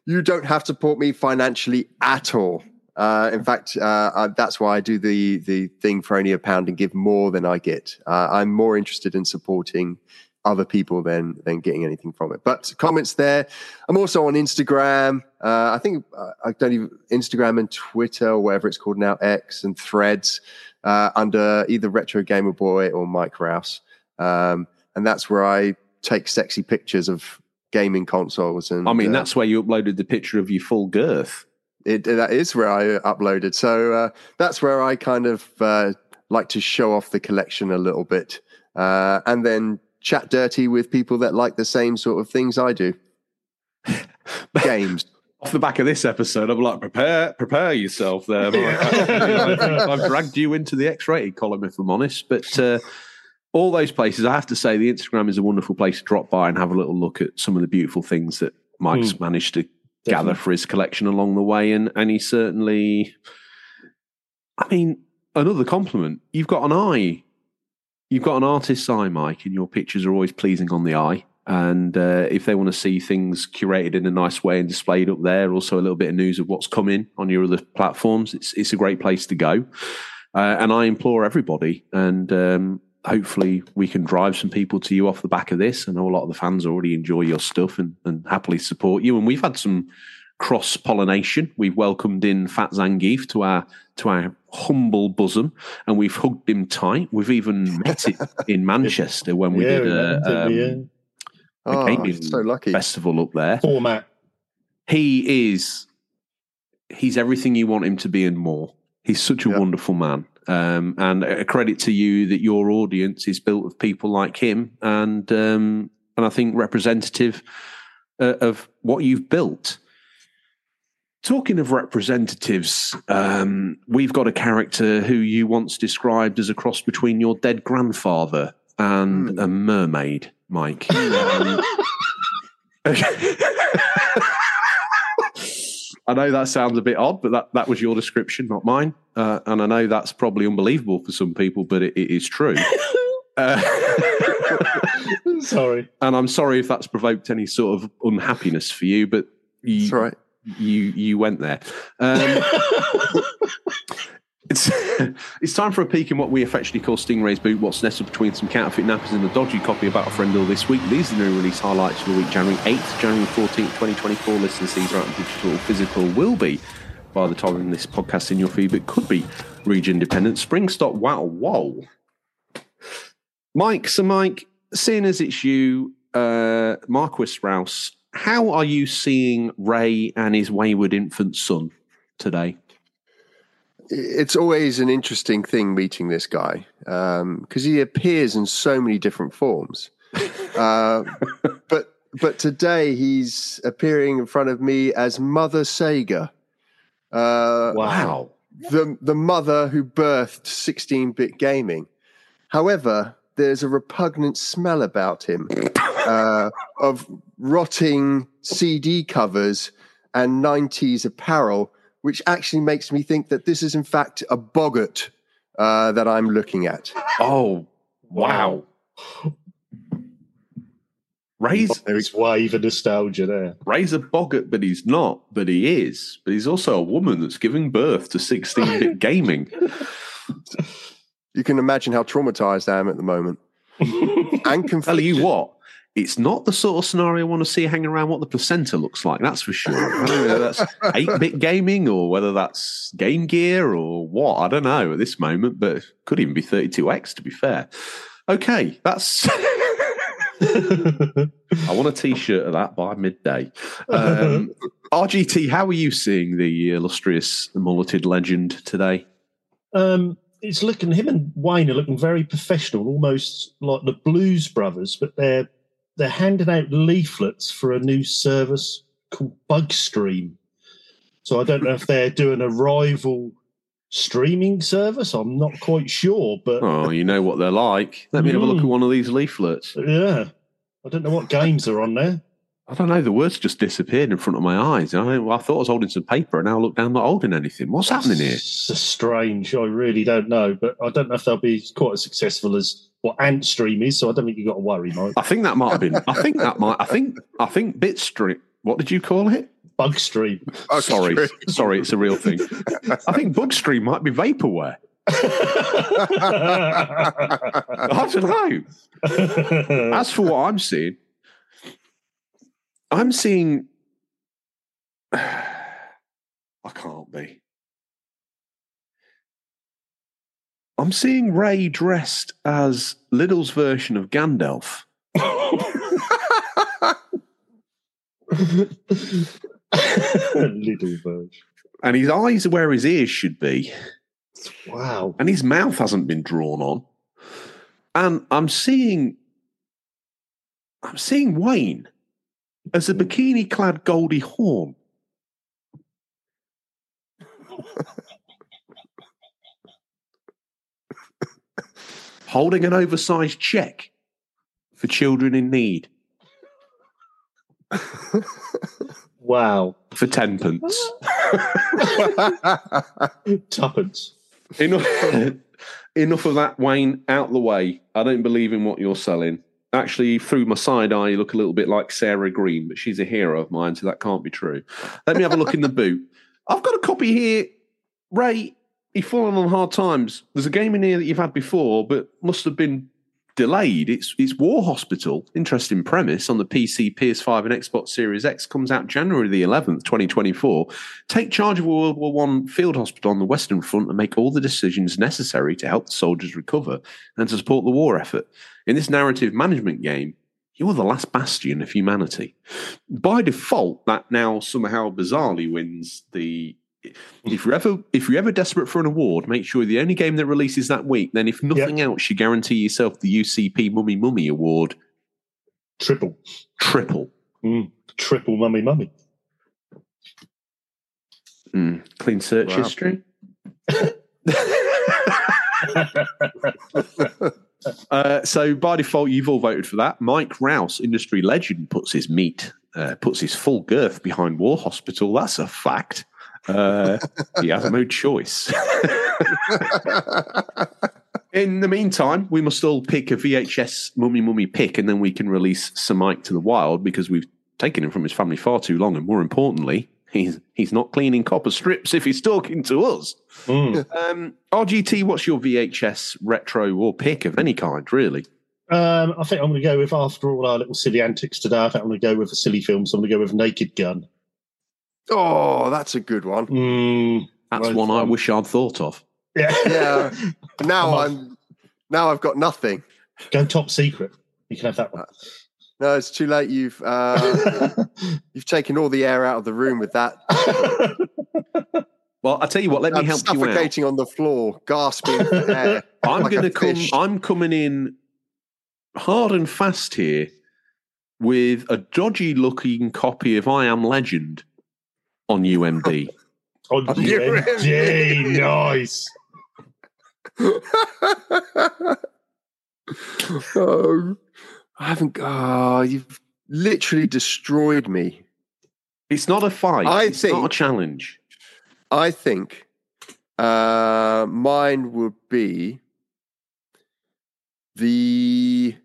you don't have to support me financially at all. Uh, in fact, uh, I, that's why I do the the thing for only a pound and give more than I get. Uh, I'm more interested in supporting other people than than getting anything from it. But comments there. I'm also on Instagram. Uh, I think uh, I don't even Instagram and Twitter or whatever it's called now, X and Threads uh, under either Retro Gamer Boy or Mike Rouse. Um, and that's where I take sexy pictures of gaming consoles. And I mean, uh, that's where you uploaded the picture of your full girth. it, that is where I uploaded. So uh, that's where I kind of uh, like to show off the collection a little bit, uh, and then chat dirty with people that like the same sort of things I do. Games. Off the back of this episode, I'm like, prepare, prepare yourself there. Mike. I think I've dragged you into the X-rated column, if I'm honest. But uh, all those places, I have to say, the Instagram is a wonderful place to drop by and have a little look at some of the beautiful things that Mike's managed to gather for his collection along the way. And and he certainly, I mean, another compliment. You've got an eye. You've got an artist's eye, Mike, and your pictures are always pleasing on the eye. And uh, if they want to see things curated in a nice way and displayed up there, also a little bit of news of what's coming on your other platforms, it's it's a great place to go. Uh, and I implore everybody, and um, hopefully we can drive some people to you off the back of this. I know a lot of the fans already enjoy your stuff and, and happily support you. And we've had some cross pollination. We've welcomed in Fat Zangief to our to our humble bosom, and we've hugged him tight. We've even met it in Manchester when we Yeah, did a, um, a Oh, gaming so lucky. festival up there. Format. He is he's everything you want him to be and more. He's such a Yeah. wonderful man. Um, and a credit to you that your audience is built of people like him, and um, and I think representative uh, of what you've built. Talking of representatives, um, we've got a character who you once described as a cross between your dead grandfather and a mermaid, Mike. Um, I know that sounds a bit odd, but that, that was your description, not mine. Uh, and I know that's probably unbelievable for some people, but it, it is true. Uh, Sorry. and I'm sorry if that's provoked any sort of unhappiness for you, but you, right. You you went there. Um, it's it's time for a peek in what we affectionately call Stingray's boot. What's nestled between some counterfeit nappers and a dodgy copy about of Battlefriend all this week. These are the new release highlights for the week January 8th, January 14th, 2024. Listeners, these are out in digital physical. Will be by the time this podcast in your feed, but could be region dependent. Spring stock. Wow, whoa. Mike, so Mike, seeing as it's you, uh, Marquis Rouse, how are you seeing Ray and his wayward infant son today? It's always an interesting thing meeting this guy because he appears in so many different forms. Uh, but but today he's appearing in front of me as Mother Sega. Uh, Wow. the the mother who birthed 16-bit gaming. However, there's a repugnant smell about him uh, of rotting CD covers and 90s apparel, which actually makes me think that this is in fact a boggart uh, that I'm looking at. Oh, wow. Ray's, There's wave of nostalgia there. Ray's a boggart, but he's not, but he is. But he's also a woman that's giving birth to 16 bit gaming. You can imagine how traumatized I am at the moment. and Tell you what, it's not the sort of scenario I want to see hanging around what the placenta looks like, that's for sure. I don't know whether that's 8 bit gaming or whether that's Game Gear or what. I don't know at this moment, but it could even be 32X to be fair. Okay, that's. I want a t shirt of that by midday. Um, RGT, how are you seeing the illustrious mulleted legend today? Um, it's looking him and Wayne are looking very professional, almost like the Blues Brothers, but they're they're handing out leaflets for a new service called Bugstream. So I don't know if they're doing a rival streaming service. I'm not quite sure, but Oh, you know what they're like. Let me have a look at Mm. one of these leaflets. yeah, I don't know what games are on there. I don't know. The words just disappeared in front of my eyes. I, I thought I was holding some paper, and now I look down, not holding anything. What's happening here? It's just strange. I really don't know, but I don't know if they'll be quite as successful as what Antstream is. So I don't think you've got to worry, Mike. I think that might have been. I think that might. I think. I think Bitstream. What did you call it? Bugstream. Oh, sorry, Bugstream. sorry, it's a real thing. I think Bugstream might be vaporware. I don't know. As for what I'm seeing, I'm seeing. I can't be. I'm seeing Ray dressed as Lidl's version of Gandalf. Little version. And his eyes are where his ears should be. Wow. and his mouth hasn't been drawn on. And I'm seeing, I'm seeing Wayne as a bikini-clad Goldie Hawn. Holding an oversized check for children in need Wow. for 10 pence. Tuppence. enough, enough of that, Wayne. Out the way. I don't believe in what you're selling. Actually, through my side eye, you look a little bit like Sarah Greene, but she's a hero of mine, so that can't be true. Let me have a look in the boot. I've got a copy here. Ray, you've fallen on hard times. There's a game in here that you've had before, but must have been delayed. It's it's War Hospital. Interesting premise on the PC, PS5, and Xbox Series X. Comes out January the 11th, 2024. Take charge of a World War One field hospital on the Western Front and make all the decisions necessary to help the soldiers recover and to support the war effort. In this narrative management game, you're the last bastion of humanity. By default, that now somehow bizarrely wins the if you're ever if you're ever desperate for an award, make sure the only game that releases that week. Then, if nothing else, you guarantee yourself the UCP Mummy Mummy Award. Triple, Triple. mm, triple, mummy, mummy. Mm, clean search Wow. history. Uh, so by default, you've all voted for that. Mike Rouse, industry legend, puts his meat, uh, puts his full girth behind War Hospital. That's a fact. Uh, he has no choice. In the meantime, we must all pick a VHS mummy mummy pick, and then we can release Sir Mike to the wild because we've taken him from his family far too long, and more importantly, he's he's not cleaning copper strips if he's talking to us. Mm. Um, RGT, what's your VHS retro or pick of any kind, really? Um, I think I'm going to go with after all our little silly antics today. I think I'm going to go with a silly film. So I'm going to go with Naked Gun. Oh, that's a good one. Mm, That's Right, one I um, wish I'd thought of. yeah, Yeah. Now Come on. I'm now I've got nothing. go top secret. You can have that one. No, it's too late. You've uh, you've taken all the air out of the room with that. Well, I tell you what, let me I'm help you out. suffocating on the floor, gasping for air. I'm like going to come. fish. I'm coming in hard and fast here with a dodgy-looking copy of I Am Legend on UMD. On You're UMD, nice. oh, I haven't. Oh, you've literally destroyed me. It's not a fight. I it's not a challenge. I think uh, mine would be the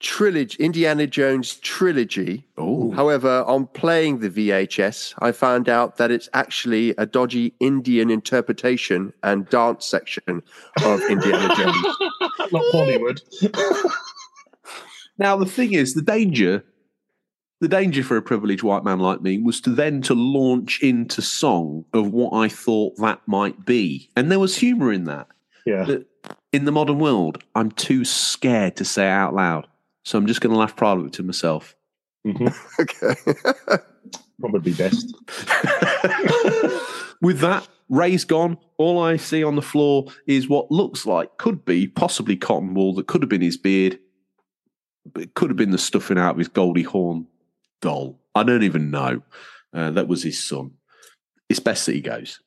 trilogy, Indiana Jones trilogy. Oh, However, on playing the VHS, I found out that it's actually a dodgy Indian interpretation and dance section of Indiana Jones. Not Hollywood. Now the thing is, the danger, the danger for a privileged white man like me was to then to launch into song of what I thought that might be, and there was humour in that. Yeah. But in the modern world, I'm too scared to say it out loud, so I'm just going to laugh privately to myself. Mhm. okay. Probably best. With that, Ray's gone. All I see on the floor is what looks like, could be, possibly cotton wool that could have been his beard, but it could have been the stuffing out of his Goldie Hawn doll. I don't even know. Uh, that was his son. It's best that he goes.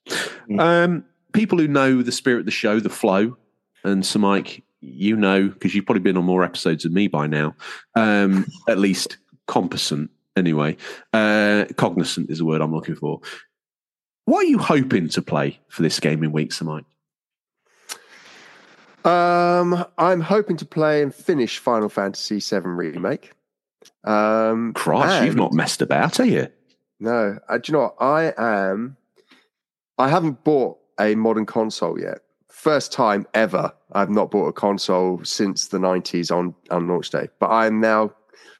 Mm. Um, people who know the spirit of the show, the flow, and so Mike, you know, because you've probably been on more episodes than me by now, um, at least competent anyway. Uh, cognizant is the word I'm looking for. What are you hoping to play for this gaming week, Sir Mike? Um, I'm hoping to play and finish Final Fantasy VII Remake. Um, Christ, you've not messed about, are you? No, uh, do you know what? I am. I haven't bought a modern console yet. First time ever. I've not bought a console since the 90s on, on launch day. But I'm now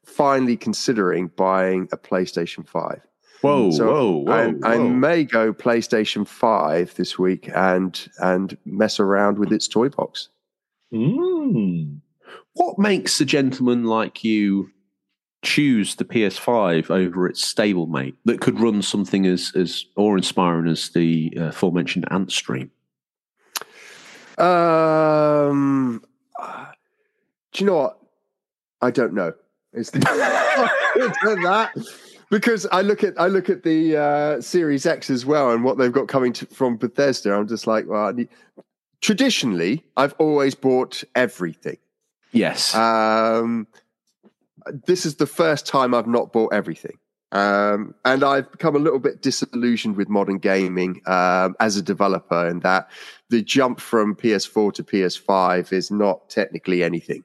finally considering buying a PlayStation 5. Whoa, So whoa, whoa, I, I may go PlayStation 5 this week and and mess around with its toy box. Mm. What makes a gentleman like you choose the PS5 over its stablemate that could run something as as awe-inspiring as the uh, aforementioned Antstream? Um, do you know what? I don't know. It's that because I look at I look at the uh, Series X as well and what they've got coming to, from Bethesda. I'm just like, well, traditionally I've always bought everything. Yes. Um, this is the first time I've not bought everything. Um, and I've become a little bit disillusioned with modern gaming um, as a developer, in that the jump from PS4 to PS5 is not technically anything.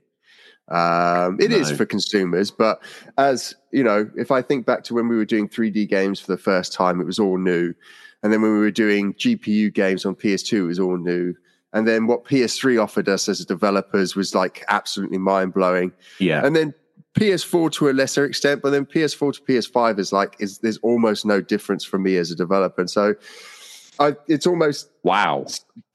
Um, it no. is for consumers, but as you know, if I think back to when we were doing 3D games for the first time, it was all new. And then when we were doing GPU games on PS2, it was all new. And then what PS3 offered us as developers was like absolutely mind blowing. Yeah. And then PS4 to a lesser extent, but then PS4 to PS5 is like is there's almost no difference for me as a developer, and so I, it's almost wow,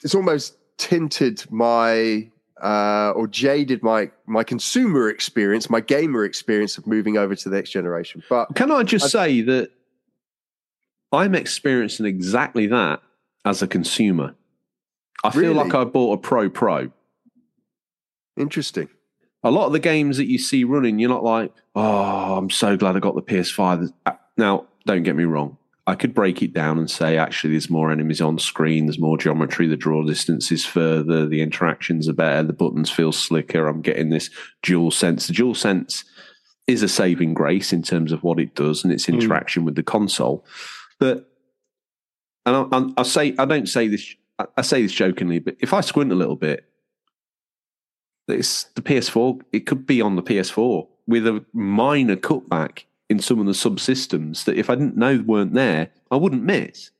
it's almost tinted my uh, or jaded my my consumer experience, my gamer experience of moving over to the next generation. But can I just I, say that I'm experiencing exactly that as a consumer. I feel like I bought a Pro Pro. Interesting a lot of the games that you see running, you're not like, oh, I'm so glad I got the PS5. Now, don't get me wrong. I could break it down and say, actually, there's more enemies on screen, there's more geometry, the draw distance is further, the interactions are better, the buttons feel slicker. I'm getting this dual sense. The dual sense is a saving grace in terms of what it does and its hmm. interaction mm. with the console. But, and I, I, I say, I don't say this, I say this jokingly, but if I squint a little bit, it's the PS4. It could be on the PS4 with a minor cutback in some of the subsystems that if I didn't know weren't there, I wouldn't miss.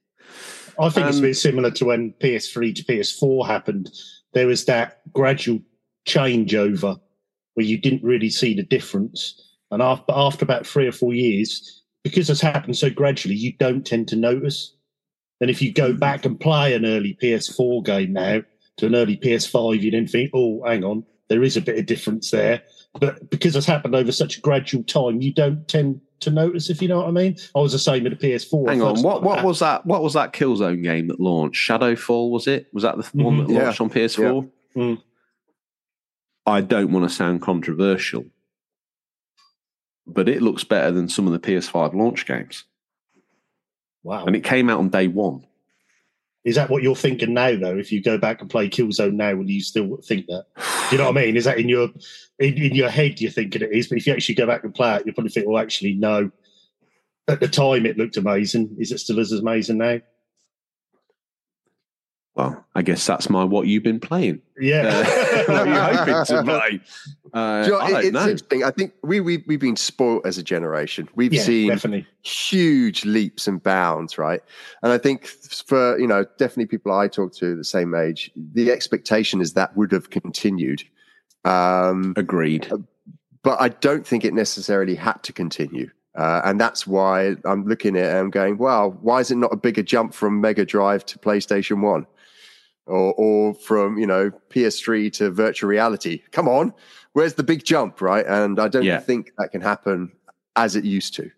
I think um, it's a bit similar to when PS3 to PS4 happened. There was that gradual changeover where you didn't really see the difference. And after, after about three or four years, because it's happened so gradually, you don't tend to notice. And if you go back and play an early PS4 game now to an early PS5, you then think, oh, hang on, there is a bit of difference there. But because it's happened over such a gradual time, you don't tend to notice, if you know what I mean. I was the same with the PS4. Hang on, what what was that? What was that Killzone game that launched? Shadow Fall was it? Was that the mm-hmm. one that launched yeah. on PS4? Yeah. Mm. I don't want to sound controversial, but it looks better than some of the PS5 launch games. Wow! And it came out on day one. Is that what you're thinking now, though? If you go back and play Killzone now, will you still think that? Do you know what I mean? Is that in your in, in your head you're thinking it is? But if you actually go back and play it, you'll probably think, well, actually, no. At the time, it looked amazing. Is it still as amazing now? Well, I guess that's my what you've been playing. Yeah, uh, what you hoping to play? Uh, you know, I it's know. interesting. I think we we we've been spoiled as a generation. We've yeah, seen definitely. huge leaps and bounds, right? And I think for you know, definitely people I talk to the same age, the expectation is that would have continued. Um, Agreed. Uh, but I don't think it necessarily had to continue. Uh, and that's why I'm looking at it and I'm going, wow, why is it not a bigger jump from Mega Drive to PlayStation 1? Or, or from you know PS3 to virtual reality. Come on, where's the big jump, right? And I don't yeah. think that can happen as it used to.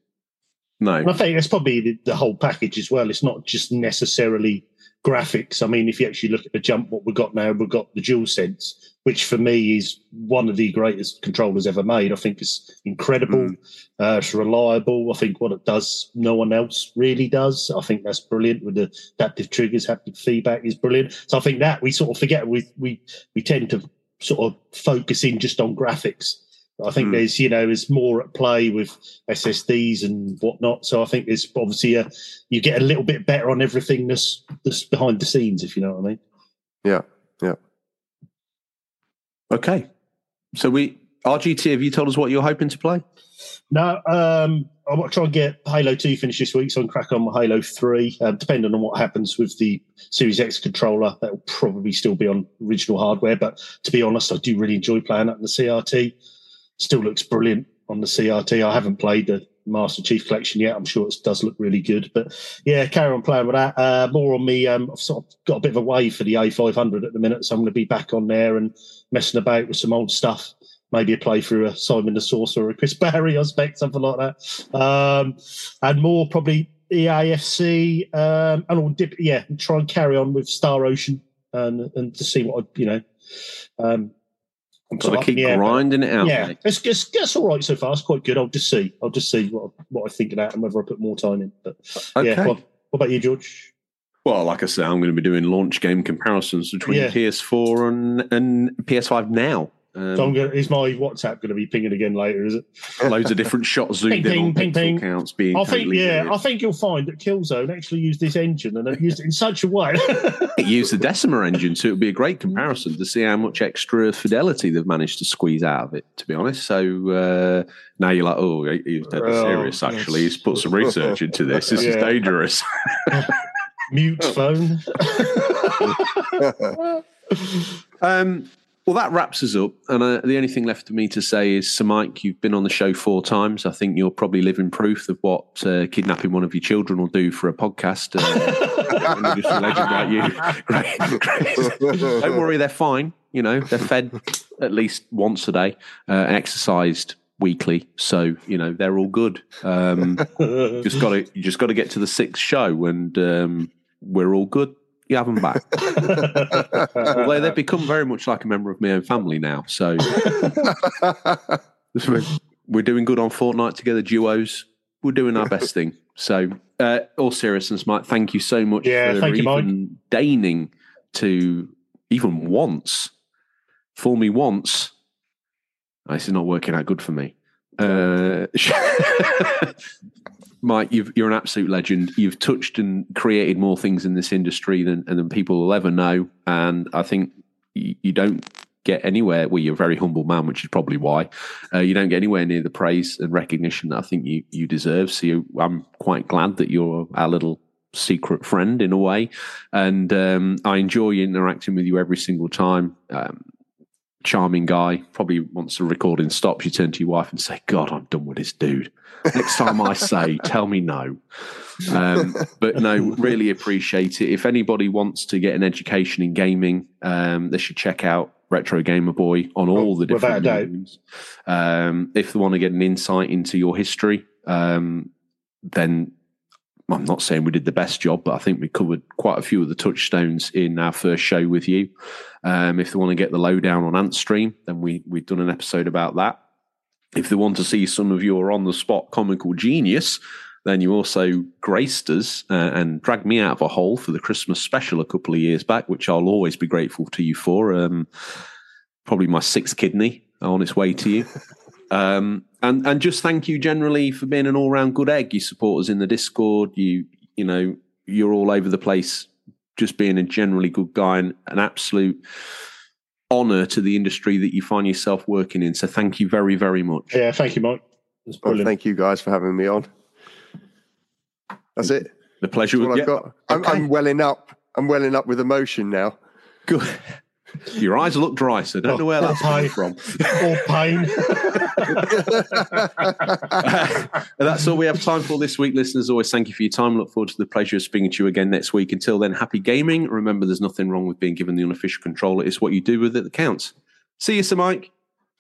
No, I think it's probably the, the, whole package as well. It's not just necessarily graphics. I mean, if you actually look at the jump, what we've got now, we've got the Dual Sense, which for me is one of the greatest controllers ever made. I think it's incredible. Mm. Uh, it's reliable. I think what it does, no one else really does. I think that's brilliant with the adaptive triggers, haptic feedback is brilliant. So I think that we sort of forget we we we tend to sort of focus in just on graphics. I think mm. there's, you know, there's more at play with SSDs and whatnot. So I think there's obviously a, you get a little bit better on everything that's, that's behind the scenes, if you know what I mean. Yeah. Yeah. Okay. So we RGT, have you told us what you're hoping to play? No, um, I to try and get Halo 2 finished this week, so I'm crack on Halo 3. Um, depending on what happens with the Series X controller, that will probably still be on original hardware. But to be honest, I do really enjoy playing that on the CRT. Still looks brilliant on the CRT. I haven't played the Master Chief Collection yet. I'm sure it does look really good. But yeah, carry on playing with that. Uh, more on me. Um, I've sort of got a bit of a wave for the A500 at the minute, so I'm going to be back on there and messing about with some old stuff. Maybe a playthrough a Simon the Sorcerer or a Chris Barry, I expect, something like that. Um, and more probably EAFC. Um, and I'll dip, yeah, and try and carry on with Star Ocean and, and to see what I, you know, um, I'm Got to keep grinding it out. Yeah, mate. it's, it's, it's all right so far. It's quite good. I'll just see. I'll just see what what I think of that and whether I put more time in. But okay. yeah, what, what about you, George? Well, like I said, I'm going to be doing launch game comparisons between yeah. PS4 and, and PS5 now. Um, So gonna, is my WhatsApp going to be pinging again later? Is it? loads of different shots zoomed Ping, in on ping, ping, ping. counts being. I think, yeah, weird. I think you'll find that Killzone actually used this engine and it used it in such a way. it used the Decima engine, so it would be a great comparison to see how much extra fidelity they've managed to squeeze out of it. To be honest, so uh, now you're like, oh, he's dead Well, serious. Actually, he's put some research into this. This is dangerous. Mute phone. Um, well, that wraps us up. And uh, the only thing left for me to say is, Sir Mike, you've been on the show four times. I think you're probably living proof of what uh, kidnapping one of your children will do for a podcast. Uh, just a legend like you. Great, great. Don't worry, they're fine. You know, they're fed at least once a day uh, and exercised weekly. So, you know, they're all good. Um, just got to, you just got to get to the sixth show and um, we're all good. You have them back. Although they've become very much like a member of my own family now. So we're, we're doing good on Fortnite together, duos. We're doing our best thing. So, uh, all seriousness, Mike, thank you so much Yeah, for thank you, Mike. even deigning to even once fool me once. Oh, This is not working out good for me. Uh, Mike, you've, you're an absolute legend. You've touched and created more things in this industry than, than people will ever know. And I think you, you don't get anywhere. Well, you're a very humble man, which is probably why uh, you don't get anywhere near the praise and recognition that I think you, you deserve. So you, I'm quite glad that you're our little secret friend in a way. And um, I enjoy interacting with you every single time. Um, charming guy. Probably once the recording stops, you turn to your wife and say, God, I'm done with this dude. Next time I say, tell me no. Um, but no, really appreciate it. If anybody wants to get an education in gaming, um, they should check out Retro Gamer Boy on all the Oh, without different a doubt. Um, if they want to get an insight into your history, um, then I'm not saying we did the best job, but I think we covered quite a few of the touchstones in our first show with you. Um, if they want to get the lowdown on Antstream, then we we've done an episode about that. If they want to see some of your on the spot comical genius, then you also graced us uh, and dragged me out of a hole for the Christmas special a couple of years back, which I'll always be grateful to you for. Um, probably my sixth kidney on its way to you. Um, and and just thank you generally for being an all round good egg. You support us in the Discord. You you know you're all over the place. Just being a generally good guy and an absolute honor to the industry that you find yourself working in. So thank you very very much. yeah, thank you, Mike. That's Well, thank you guys for having me on. That's it. The pleasure. That's all yeah, I've got. I'm, okay. I'm welling up. I'm welling up with emotion now. Good. Your eyes look dry, so I don't know where Oh, that's coming from. or pain. And that's all we have time for this week, listeners. Always thank you for your time. Look forward to the pleasure of speaking to you again next week. Until then, happy gaming. Remember, there's nothing wrong with being given the unofficial controller. It's what you do with it that counts. See you, Sir Mike.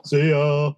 See ya.